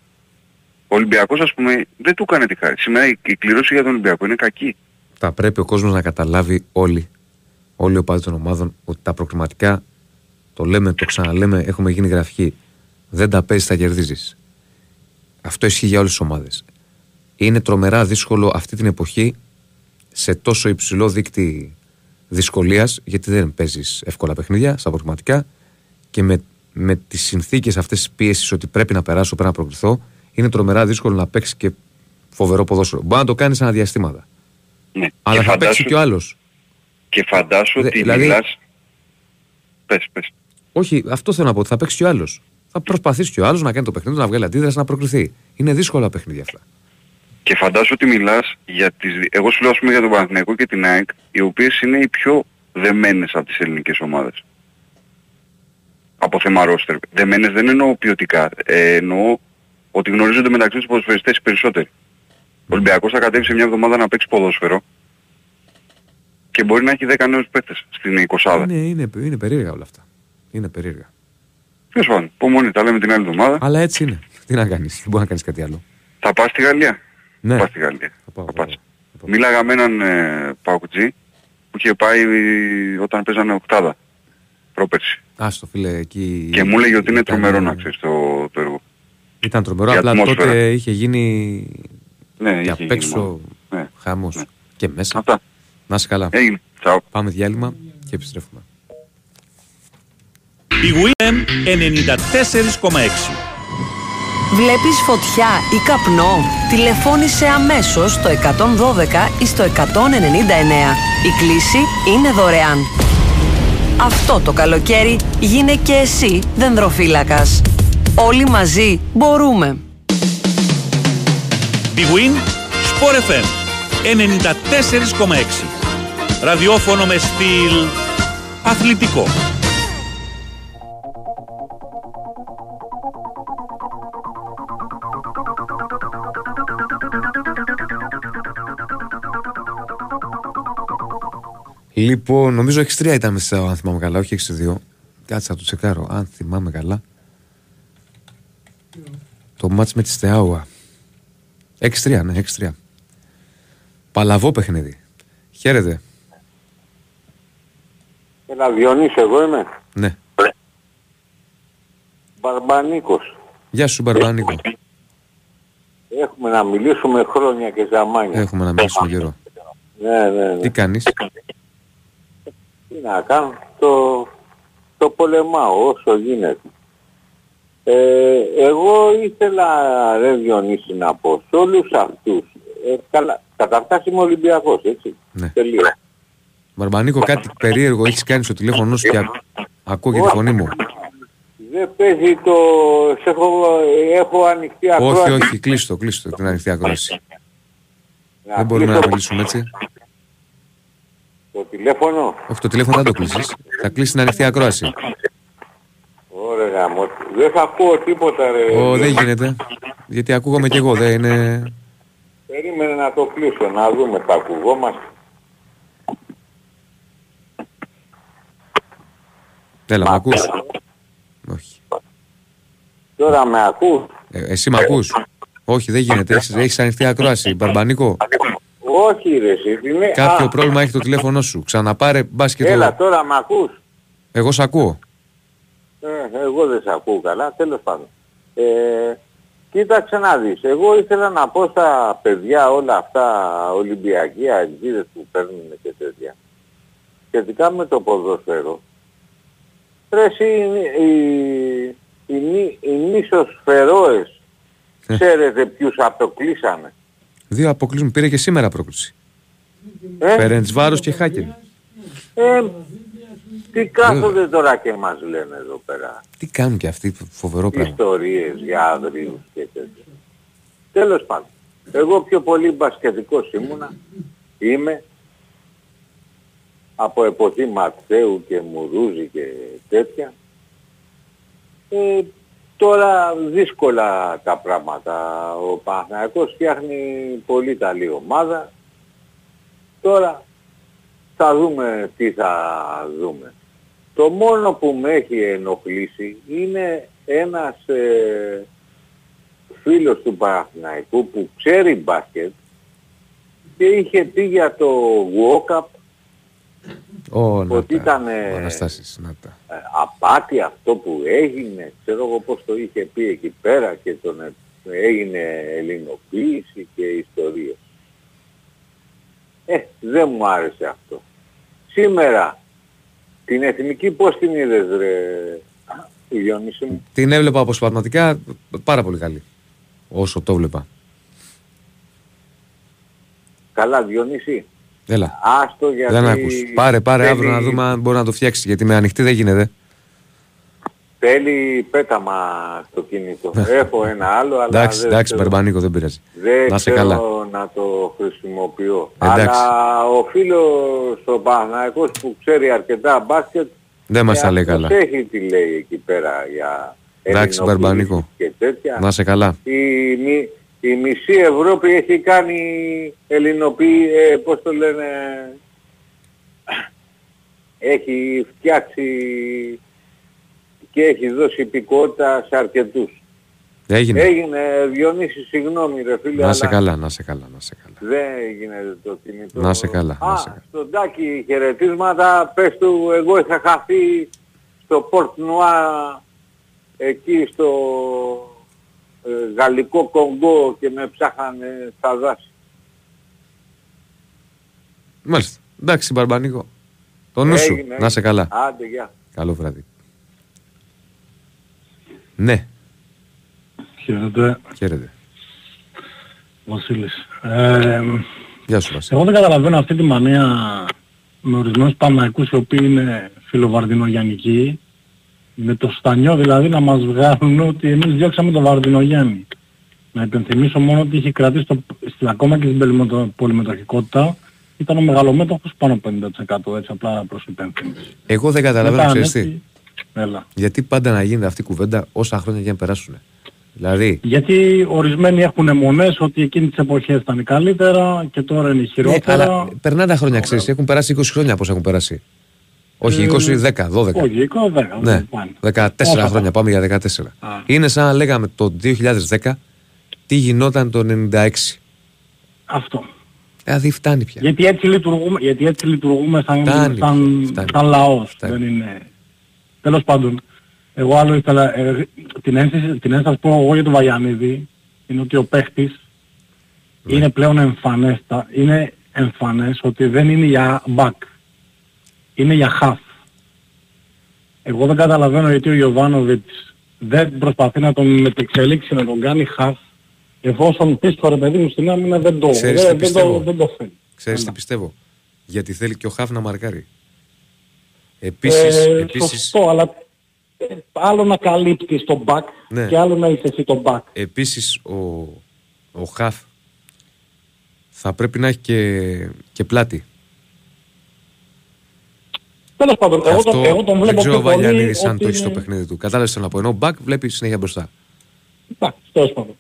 Ο Ολυμπιακός ας πούμε δεν του έκανε τη χάρη. Σήμερα η, η κλήρωση για τον Ολυμπιακό είναι κακή. Θα πρέπει ο κόσμος να καταλάβει όλοι, όλοι οι οπαδοί των ομάδων, ότι τα προκριματικά, το λέμε, το ξαναλέμε, έχουμε γίνει γραφική. Δεν τα παίζεις, τα κερδίζεις. Αυτό ισχύει για όλες τις ομάδες. Είναι τρομερά δύσκολο αυτή την εποχή σε τόσο υψηλό δείκτη δυσκολίας, γιατί δεν παίζεις εύκολα παιχνίδια στα προκριματικά και με, με τις συνθήκες αυτές της πίεσης ότι πρέπει να περάσω, πρέπει να προκριθώ, είναι τρομερά δύσκολο να παίξεις και φοβερό ποδόσφαιρο. Μπορεί να το κάνεις αναδιαστήματα. Ναι. Αλλά και θα παίξει φαντάσου, κι ο άλλος. και φαντάσου Δε- ότι δηλαδή- μιλάς... Πες, πες. Όχι, αυτό θέλω να πω. ότι Θα παίξει κι ο άλλος. Θα προσπαθήσει κι ο άλλος να κάνει το παιχνίδι, του, να βγάλει αντίδραση, να προκριθεί. Είναι δύσκολα παιχνίδια αυτά. Και φαντάσου ότι μιλάς για τις... δι- Εγώ σου λέω ας πούμε για τον Παναθηναϊκό και την ΑΕΚ, οι οποίες είναι οι πιο δεμένες από τις ελληνικές ομάδες. Από θέμα ρόστερ. Δεμένες δεν εννοώ ποιοτικά. Ε, εννοώ ότι γνωρίζονται μεταξύ τους ποδοσφαιριστές οι περισσότεροι. Ο Ολυμπιακός θα κατέβει σε μια εβδομάδα να παίξει ποδόσφαιρο και μπορεί να έχει 10 νέους παίκτες στην 20 Είναι, είναι, είναι περίεργα όλα αυτά. Είναι περίεργα. Τέλος πάντων, υπομονή, τα λέμε την άλλη εβδομάδα. Αλλά έτσι είναι. Τι να κάνεις, δεν μπορεί να κάνεις κάτι άλλο. Θα πας στη Γαλλία. Ναι. Θα πας στη Γαλλία. Θα πας. Μίλαγα με έναν ε, Παουκτζή που είχε πάει όταν παίζανε οκτάδα πρόπερση. Άστο φίλε, εκεί. Και μου έλεγε ότι είναι ήταν- τρομερό να ξέρεις το, το έργο. Ήταν τρομερό, Η απλά ατμόσφαιρα. τότε είχε γίνει. Ναι, και είχε απ' γίνει έξω μόνο. Ναι. χαμός. Και μέσα. Αυτά. Να είσαι καλά. Έγινε. Τσαου. Πάμε διάλειμμα και επιστρέφουμε. Η WM 94,6. Βλέπεις φωτιά ή καπνό; Τηλεφώνησε αμέσως στο 112 ή στο 199. Η κλήση είναι δωρεάν. Αυτό το καλοκαίρι γίνε και εσύ δενδροφύλακας. Όλοι μαζί μπορούμε. Big Win Sport FM 94,6. Ραδιόφωνο με στυλ αθλητικό. Λοιπόν, νομίζω 6-3 ήταν μέσα, αν θυμάμαι καλά, όχι 6-2. Κάτσε να το τσεκάρω, αν θυμάμαι καλά. Το μάτς με τη Στεάουα. 6-3, ναι, 6-3. Παλαβό παιχνίδι. Χαίρετε. Έλα, Διονύση, εγώ είμαι. Ναι. Μπαρμπανίκος. Γεια σου Μπαρμπανίκο. Έχουμε να μιλήσουμε χρόνια και ζαμάνια. Έχουμε να μιλήσουμε καιρό. Ναι, ναι, ναι. Τι κάνεις; Τι να κάνω, το, το πολεμάω όσο γίνεται. Ε, εγώ ήθελα, ρε Διονύση, να πω σε όλους αυτούς, ε, καλά, καταρχάς είμαι Ολυμπιακός, έτσι, Ναι. τελείως. Μπαρμπανίκο κάτι περίεργο έχεις κάνει στο τηλέφωνο σου και α- ακούω και τη φωνή μου. Δεν παίζει το... σε Έχω, έχω ανοιχτή όχι, ακρόαση. όχι, κλείστο, κλείστο την ανοιχτή ακρόαση. Να Δεν μπορούμε κλείσω να μιλήσουμε έτσι. Το τηλέφωνο; Όχι, το τηλέφωνο δεν το κλείσεις. Θα κλείσεις την ανοιχτή ακρόαση. Ωραία, γάμο. Δεν θα ακούω τίποτα, ρε. Ω, δεν γίνεται. Γιατί ακούγομαι κι εγώ, δεν είναι... Περίμενε να το κλείσω, να δούμε τα ακουγόμαστε. Έλα, με ακούς; Τώρα με ακούς; Ε, εσύ με ακούς; Όχι, δεν γίνεται. Έχεις, έχεις ανοιχτή ακρόαση. Μπαρμπανίκο, Όχι ρε εσύ, τι είναι... κάποιο Α, πρόβλημα έχει το τηλέφωνό σου. Ξαναπάρε, μπας και Έλα, το... τώρα με ακούς; Εγώ σ' ακούω. Ε, εγώ δεν σε ακούω καλά, τέλος πάντων. Ε, κοίταξε να δεις, εγώ ήθελα να πω στα παιδιά όλα αυτά Ολυμπιακοί αγγίδες που παίρνουν και τέτοια. Σχετικά με το ποδόσφαιρο. Ρε εσύ, οι, οι, οι, νη- οι νήσος Φερόες, ξέρετε ποιους αποκλείσανε. Δύο αποκλείσουν. Πήρε και σήμερα πρόκληση. Ε, Φερεντσβάρος και Χάκερ. ε, τι κάθονται τώρα και μας λένε εδώ πέρα. Τι κάνουν και αυτοί, φοβερό πράγμα. ιστορίες για αύριους και τέτοια. Τέλος πάντων, εγώ πιο πολύ μπασκετικός ήμουνα, είμαι, από εποχή Ματθαίου και Μουρούζη και τέτοια. Ε, τώρα δύσκολα τα πράγματα. Ο Παναθηναϊκός φτιάχνει πολύ καλή ομάδα. Τώρα θα δούμε τι θα δούμε. Το μόνο που με έχει ενοχλήσει είναι ένας ε, φίλος του Παναθηναϊκού που ξέρει μπάσκετ και είχε πει για το walk-up Ω, να ότι τα. ήταν Ο ε, Αναστάσης, να τα. ε, απάτη αυτό που έγινε, ξέρω εγώ πώς το είχε πει εκεί πέρα και τον ε, έγινε ελληνοποίηση και ιστορίες. Ε, δεν μου άρεσε αυτό. Σήμερα, την εθνική πώς την είδες ρε Διονύση μου; Την έβλεπα αποσπασματικά πάρα πολύ καλή. Όσο το βλέπα. Καλά Διονύση. Έλα. Άστο γιατί... Δεν ακούς. Πάρε, πάρε θέλει- αύριο να δούμε αν μπορεί να το φτιάξει. Γιατί με ανοιχτή δεν γίνεται. Θέλει πέταμα στο κινητό. Έχω ένα άλλο αλλά Ναι. Εντάξει, δεν εντάξει, ξέρω- Μπαρμπανίκο, δεν πειράζει. Δεν Να σε ξέρω καλά. να το χρησιμοποιώ. Εντάξει. Αλλά ο φίλος ο Παναθηναϊκός που ξέρει αρκετά μπάσκετ Δεν μας ε, τα λέει αυτός καλά. έχει τι λέει εκεί πέρα για Εντάξει, ελληνοποίηση Μπαρμπανίκο. και τέτοια. Να σε καλά. Η, μη- η μισή Ευρώπη έχει κάνει ελληνοποίηση, ε, πώς το λένε, έχει φτιάξει και έχει δώσει υπηκότητα σε αρκετούς. Έγινε. Έγινε, Διονύση, συγγνώμη ρε φίλε, Να σε αλλά καλά, να σε καλά, να σε καλά. δεν γίνεται το κινητό. Να σε καλά, Α, να σε καλά. στον Τάκη χαιρετίσματα, πες του, εγώ είχα χαθεί στο Port Noir, εκεί στο ε, γαλλικό Κονγκό και με ψάχανε στα δάση. Μάλιστα. Εντάξει, Μπαρμπανίκο. Το νου σου. Έγινε, Να σε καλά. Άντε, γεια. Καλό βράδυ. Ναι, Χαίρετε, χαίρετε. Βασίλης. Ε, Γεια σου, Βασίλη. εγώ δεν καταλαβαίνω αυτή τη μανία με ορισμένους Παναϊκούς οι οποίοι είναι φιλοβαρδινογιαννικοί με το στανιό δηλαδή να μας βγάλουν ότι εμείς διώξαμε τον Βαρδινογιάννη. Να υπενθυμίσω μόνο ότι είχε κρατήσει το, στην, ακόμα και στην πολυμετω- πολυμετοχικότητα ήταν ο μεγαλομέτωχος πάνω από 50% έτσι απλά προς υπενθύμηση. Εγώ δεν καταλαβαίνω, Μετά ξέρεις τι. ανέβη- Έλα. Γιατί πάντα να γίνεται αυτή η κουβέντα όσα χρόνια για να περάσουν. Δηλαδή, Γιατί ορισμένοι έχουν αιμονές ότι εκείνη τις εποχές ήταν καλύτερα και τώρα είναι ναι, χειρότερα. αλλά περνάνε τα χρόνια, ξέρεις. Έχουν περάσει 20 χρόνια πώς έχουν περάσει. Όχι, Ε, 20, 10, 12. Όχι, 20, 10. Ναι, πάνε. 14 Όσα χρόνια, πάμε για 14. Είναι σαν να λέγαμε το 2010 τι γινόταν το 96. Αυτό. Δηλαδή φτάνει πια. Γιατί έτσι λειτουργούμε, γιατί έτσι λειτουργούμε σαν, Φτάνει, σαν, φτάνει. σαν λαός. Φτάνει. Δεν είναι... Τέλος πάντων, Εγώ άλλο ήθελα, ε, την ένσταση, την ένσταση που έχω εγώ για τον Βαγιανίδη είναι ότι ο παίχτης είναι πλέον εμφανέστα, είναι εμφανές ότι δεν είναι για back. Είναι για half. Εγώ δεν καταλαβαίνω γιατί ο Ιωβάνοβιτς δεν προσπαθεί να τον μετεξελίξει, να τον κάνει half εφόσον πεις το ρε παιδί μου στην άμυνα δεν το, Ξέρεις δεν, τι δεν το, πιστεύω; δεν το φέρνει. Ξέρεις τι πιστεύω; Γιατί θέλει και ο Χαφ να μαρκάρει. Επίσης, ε, επίσης, Σωστό, αλλά ε, άλλο να καλύπτεις τον back Ναι. και άλλο να είσαι εσύ τον back. επίσης ο, ο Χαφ θα πρέπει να έχει και, και πλάτη. Τέλος πάντων, εγώ, Αυτό τον, εγώ τον δεν βλέπω ξέρω ο πιο πολύ Βαλιανίδης αν ότι το έχεις στο είναι- παιχνίδι του. Κατάλαβες τι θέλω να πω. Ενώ back βλέπει συνέχεια μπροστά. Εντάξει, τέλος πάντων.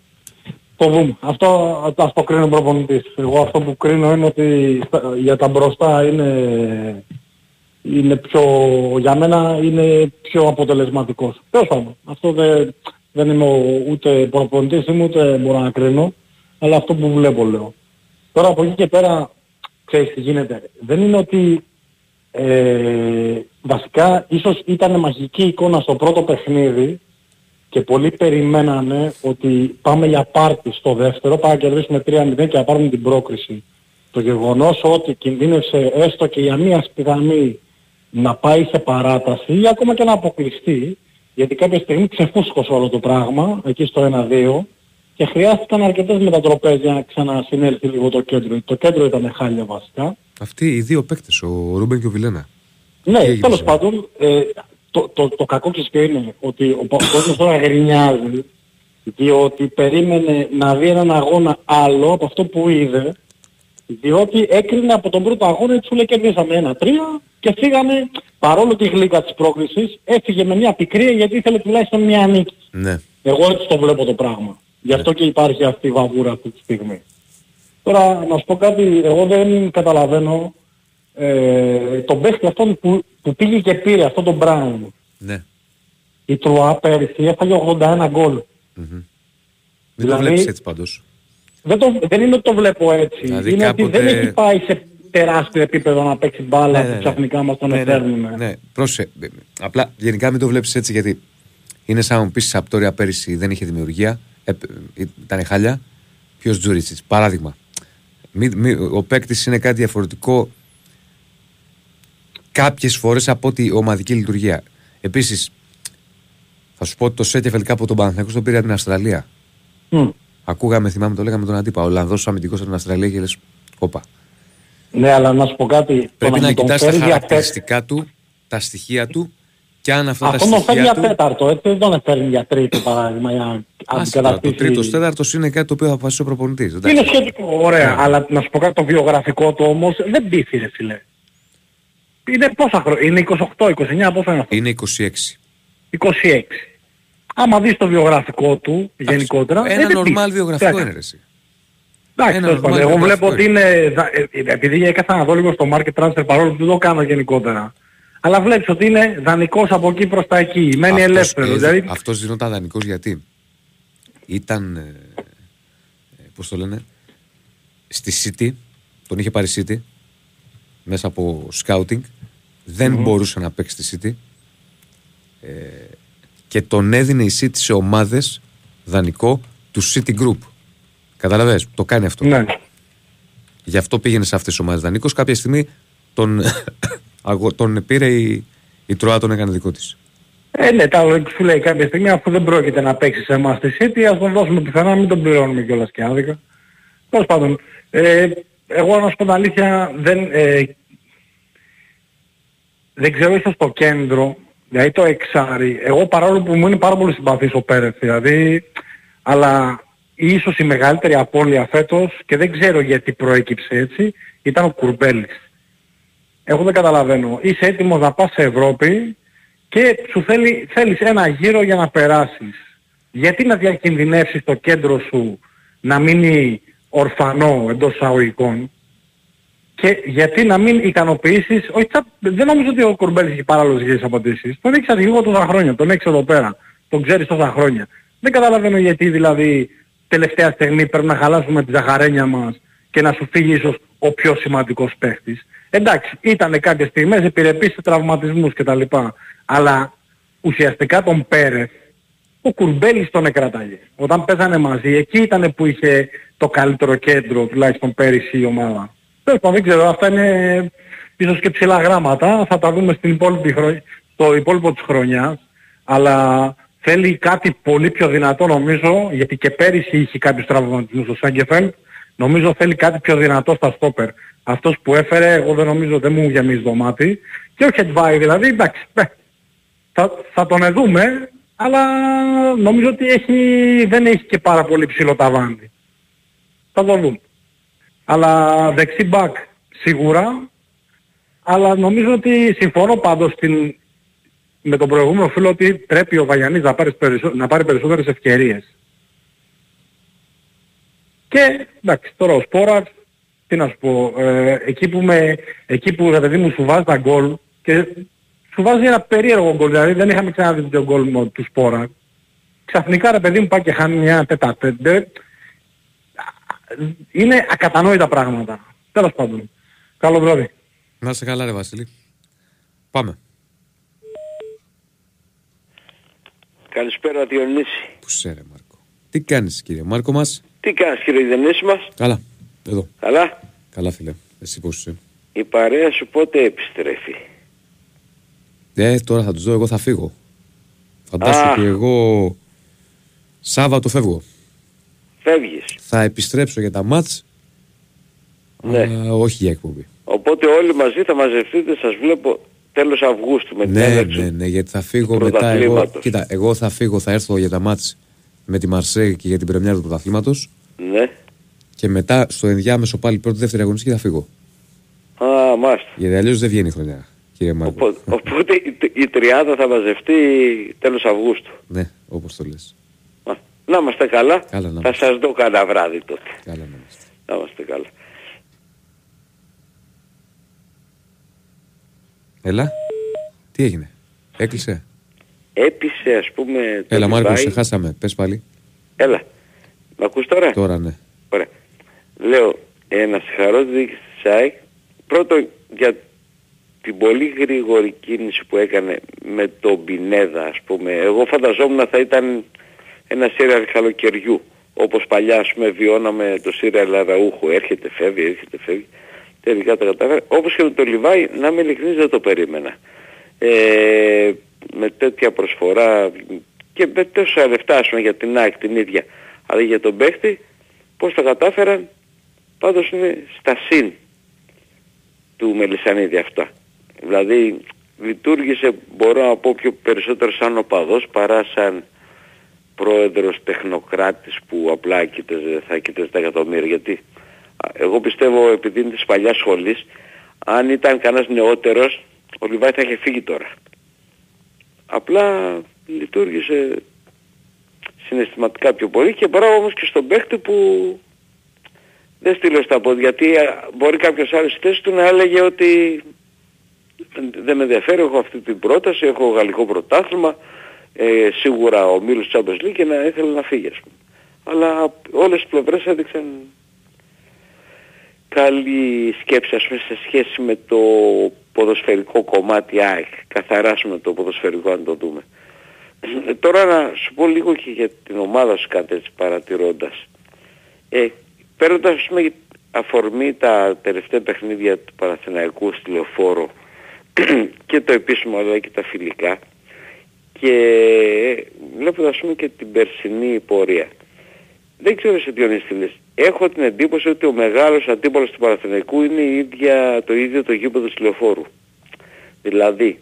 Το δούμε. Αυτό ας το κρίνει ο προπονητής. Εγώ αυτό που κρίνω είναι ότι στα- για τα μπροστά είναι, είναι πιο, για μένα είναι πιο αποτελεσματικός. Τέλος πάντων. Αυτό δεν, δεν είμαι ο- ούτε προπονητής είμαι ούτε μπορώ να κρίνω. Αλλά αυτό που βλέπω λέω. Τώρα από εκεί και πέρα, ξέρεις τι γίνεται. Δεν είναι ότι ε, βασικά ίσως ήταν μαγική εικόνα στο πρώτο παιχνίδι και πολλοί περιμένανε ότι πάμε για πάρτι στο δεύτερο, πάμε να κερδίσουμε 3-0 και να πάρουμε την πρόκριση. Το γεγονός ότι κινδύνευσε έστω και για μία σπιδαμή να πάει σε παράταση ή ακόμα και να αποκλειστεί, γιατί κάποια στιγμή ξεφούσκωσε όλο το πράγμα, εκεί στο 1-2, και χρειάστηκαν αρκετές μετατροπές για να ξανασυνέλθει λίγο το κέντρο. Το κέντρο ήταν χάλια βασικά. Αυτοί οι δύο παίκτες, ο Ρούμπεν και ο Βιλένα. Ναι, έγινε τέλος σήμερα; πάντων, ε, το, το, το κακό και ποιο είναι ότι ο πα- ο κόσμος τώρα γρινιάζει διότι περίμενε να δει έναν αγώνα άλλο από αυτό που είδε διότι έκρινε από τον πρώτο αγώνα έτσι σου λέει κερδίσαμε ένα-τρία και φύγαμε παρόλο τη γλύκα της πρόκλησης έφυγε με μια πικρία γιατί ήθελε τουλάχιστον μια νίκη. Ναι. Εγώ έτσι το βλέπω το πράγμα. Γι' αυτό και υπάρχει αυτή η βαβούρα αυτή τη στιγμή. Τώρα να σου πω κάτι, εγώ δεν καταλαβαίνω ε, τον παίχτη αυτόν που, που πήγε και πήρε, αυτόν τον Μπράουν. Ναι. Η Τρουά πέρυσι έφαγε 81 γκολ. Μην το Δηλαδή- βλέπεις έτσι πάντως. Δεν, το, δεν είναι ότι το βλέπω έτσι. Δηλαδή είναι ότι κάποτε- δεν έχει πάει σε τεράστιο επίπεδο να παίξει μπάλα Ναι, που ναι, ναι. ξαφνικά μας τον Ναι, ναι, εφέρνουν. Ναι, πρόσε. Απλά γενικά μην το βλέπεις έτσι γιατί είναι σαν να μου πεις η Σαπτόρια πέρυσι δεν είχε δημιουργία, ε, ε, ήταν χάλια. Ποιος Τζούριτσιτς, παράδειγμα. Μη, μη, ο παίκτης είναι κάτι διαφορετικό κάποιες φορές από ότι ομαδική λειτουργία. Επίσης, θα σου πω ότι το Σέτεφελ κάπου τον Παναθηναϊκό τον πήρε από την Αυστραλία. Μμ. Ακούγαμε, θυμάμαι, το λέγαμε τον αντίπα. Ο Ολλανδός αμυντικός από την Αυστραλία και λες, όπα. Ναι, αλλά να σου πω κάτι. το Πρέπει να μου τον κοιτάς τα φέρει για χαρακτηριστικά του, τα στοιχεία του και αν αυτά Αυτό τα τον φέρνει στοιχεία για του... τέταρτο, έτσι δεν τον έφερνει για τρίτο παράδειγμα για να Άσε τώρα, το αντικαταστήσει. τρίτος τέταρτος είναι κάτι το οποίο θα αποφασίσει ο προπονητής. Είναι σχετικό, ωραία, αλλά να σου πω κάτι το βιογραφικό του όμως δεν πείθει ρε φίλε. Είναι πόσα χρόνια, είναι 28, 29, πόσα είναι αυτό; Είναι 26. 26. Άμα δεις το βιογραφικό του γενικότερα, Ένα δεν νορμάλ πείθει. βιογραφικό Εντάξει. είναι ρε εσύ. Εντάξει, Ένα τέλος πάντων. normal εγώ βιογραφικό βλέπω ότι είναι, δα- ε, ε, επειδή έκαθα να δω λίγο στο market transfer παρόλο που δεν το κάνω γενικότερα. Αλλά βλέπεις ότι είναι δανεικός από εκεί προς τα εκεί, μένει Αυτός, ελεύθερο. ε, δηλαδή, Αυτός δινόταν δανεικός γιατί ήταν, ε, ε, πώς το λένε, στη City, τον είχε πάρει City, μέσα από scouting, δεν Μμμ. μπορούσε να παίξει στη City ε, και τον έδινε η City σε ομάδες δανεικό του City Group. Καταλαβες, το κάνει αυτό. Ναι. Γι' αυτό πήγαινε σε αυτές τις ομάδες δανεικός. Κάποια στιγμή τον, αγο- τον πήρε η, η Τροά, τον έκανε δικό της. Ε, ναι, τα σου λέει κάποια στιγμή αφού δεν πρόκειται να παίξει σε εμάς στη City, ας τον δώσουμε πιθανά, μην τον πληρώνουμε κιόλας και άδικα. Τέλος πάντων, ε, εγώ να σου πω την αλήθεια, δεν, ε, δεν ξέρω ίσως το κέντρο, δηλαδή το εξάρι, εγώ παρόλο που μου είναι πάρα πολύ συμπαθής ο Πέρεθ, δηλαδή, αλλά ίσως η μεγαλύτερη απώλεια φέτος, και δεν ξέρω γιατί προέκυψε έτσι, ήταν ο Κουρμπέλης. Εγώ δεν καταλαβαίνω. Είσαι έτοιμος να πας σε Ευρώπη και σου θέλει, θέλεις ένα γύρο για να περάσεις. Γιατί να διακινδυνεύσεις το κέντρο σου να μείνει ορφανό εντός εισαγωγικών; Και γιατί να μην ικανοποιήσεις, όχι, τσα- δεν νομίζω ότι ο Κορμπέλης έχει πάρα λογικές απαντήσεις. Τον έχεις αρχηγό τόσα χρόνια, τον έχεις εδώ πέρα, τον ξέρεις τόσα χρόνια. Δεν καταλαβαίνω γιατί δηλαδή τελευταία στιγμή πρέπει να χαλάσουμε τη ζαχαρένια μας και να σου φύγει ίσως ο πιο σημαντικός παίχτης. Εντάξει, ήταν κάποιες στιγμές επιρρεπείς σε τραυματισμούς κτλ. Αλλά ουσιαστικά τον Πέρεθ ο Κουρμπέλης τον εκρατάγε. Όταν παίζανε μαζί, εκεί ήταν που είχε το καλύτερο κέντρο, τουλάχιστον πέρυσι η ομάδα. Τέλος πάντων, δεν ξέρω, αυτά είναι ίσως και ψηλά γράμματα, θα τα δούμε στην υπόλοιπη χρονιά, στο υπόλοιπο της χρονιάς, αλλά θέλει κάτι πολύ πιο δυνατό νομίζω, γιατί και πέρυσι είχε κάποιους τραυματισμούς στο Σάγκεφελ, νομίζω θέλει κάτι πιο δυνατό στα στόπερ. Αυτός που έφερε, εγώ δεν νομίζω δεν μου γεμίζει το μάτι. Και ο Χετβάη δηλαδή, εντάξει, ε, θα, θα τον δούμε, αλλά νομίζω ότι έχει, δεν έχει και πάρα πολύ ψηλό ταβάνι. Θα το δούμε. Αλλά δεξί μπακ σίγουρα, αλλά νομίζω ότι συμφωνώ πάντως στην, με τον προηγούμενο φίλο ότι πρέπει ο Βαγιανής να πάρει, περισσο, να πάρει περισσότερες ευκαιρίες. Και εντάξει, τώρα ο Σπόρας, τι να σου πω, ε, εκεί που, με, εκεί που ρε παιδί μου σου βάζει τα γκολ και σου βάζει ένα περίεργο γκολ, δηλαδή δεν είχαμε ξαναδεί το γκολ τους Σπόρα. Ξαφνικά ρε παιδί μου πάει και χάνει μια τετατέντε. Είναι ακατανόητα πράγματα. Τέλος πάντων. Καλό βράδυ. Να είσαι καλά ρε Βασίλη. Πάμε. Καλησπέρα Διονύση. Πού σε ρε Μάρκο; Τι κάνεις κύριε Μάρκο μας; Τι κάνεις κύριε Διονύση μας; Καλά. Εδώ. Καλά. Καλά φίλε. Εσύ πώς είσαι; Η παρέα σου πότε επιστρέφει; Ε, τώρα θα τους δω, εγώ θα φύγω. Φαντάσου Α. ότι εγώ Σάββατο φεύγω. Φεύγεις. Θα επιστρέψω για τα μάτς, Ναι. αλλά όχι για εκπομπή. Οπότε όλοι μαζί θα μαζευτείτε, σας βλέπω τέλος Αυγούστου με την Ναι, έναρξη. ναι, ναι, γιατί θα φύγω του μετά εγώ. πρωταθλήματος. Κοίτα, εγώ θα φύγω, θα έρθω για τα μάτς με τη Μαρσέη και για την πρεμιέρα του πρωταθλήματος Ναι. Και μετά στο ενδιάμεσο πάλι πρώτη δεύτερη αγωνιστική θα φύγω. Α, μάλιστα. Γιατί αλλιώς δεν βγαίνει η χρονιά, κύριε Μάρκο. Οπότε, οπότε η, η τριάδα θα μαζευτεί τέλος Αυγούστου. Ναι, όπως το λες. Α, Να είμαστε καλά. Καλά να θα σας δω κανένα βράδυ τότε. Καλά να είμαστε. Να είμαστε καλά. Έλα. Τι έγινε. Έκλεισε; Έπεισε ας πούμε το Έλα Μάρκο, Dubai. σε χάσαμε. Πες πάλι. Έλα. Μ' ακούς τώρα; Τώρα ναι. Ωραία. Λέω, ε, να συγχαρώ τη διοίκηση της ΑΕΚ. Πρώτον, για την πολύ γρήγορη κίνηση που έκανε με τον Πινέδα, ας πούμε. Εγώ φανταζόμουν θα ήταν ένα σύριαλ καλοκαιριού. Όπως παλιά, ας πούμε, βιώναμε το σύριαλ Αραούχο. Έρχεται, φεύγει, έρχεται, φεύγει. Τελικά τα κατάφερε. Όπως και με το Λιβάη, να είμαι ειλικρινής, δεν το περίμενα. Ε, με τέτοια προσφορά και με τόσα λεφτά, ας πούμε, για την ΑΕΚ την ίδια. Αλλά για τον παίχτη, πώς τα κατάφεραν, πάντως είναι στα συν του Μελισανίδη αυτά. Δηλαδή λειτουργήσε μπορώ να πω πιο περισσότερο σαν οπαδός παρά σαν πρόεδρος τεχνοκράτης που απλά κοίταζε, θα κοίταζε τα εκατομμύρια. Γιατί α, εγώ πιστεύω επειδή είναι της παλιάς σχολής, αν ήταν κανένας νεότερος, ο Λιβάη θα είχε φύγει τώρα. Απλά λειτουργήσε συναισθηματικά πιο πολύ και μπράβο όμως και στον παίχτη που δεν στείλω στα πόδια γιατί α, μπορεί κάποιος άλλος στη θέση του να έλεγε ότι δεν με ενδιαφέρει, έχω αυτή την πρόταση, έχω γαλλικό πρωτάθλημα, ε, σίγουρα ο Μίλος Champions League και να ήθελε να φύγει ας πούμε. Αλλά όλες οι πλευρές έδειξαν καλή σκέψη ας πούμε σε σχέση με το ποδοσφαιρικό κομμάτι ΑΕΚ. Καθαρά ας πούμε, το ποδοσφαιρικό αν το δούμε. Ε, τώρα να σου πω λίγο και για την ομάδα σου κάτι έτσι παρατηρώντας. Ε, παίρνοντας ας πούμε αφορμή τα τελευταία παιχνίδια του Παναθηναϊκού στη Λεωφόρο και το επίσημο αλλά και τα φιλικά και βλέποντας ας πούμε και την περσινή πορεία. Δεν ξέρω σε ποιον τι λες. Έχω την εντύπωση ότι ο μεγάλος αντίπαλος του Παναθηναϊκού είναι η ίδια, το ίδιο το γήπεδο της Λεωφόρου. Δηλαδή,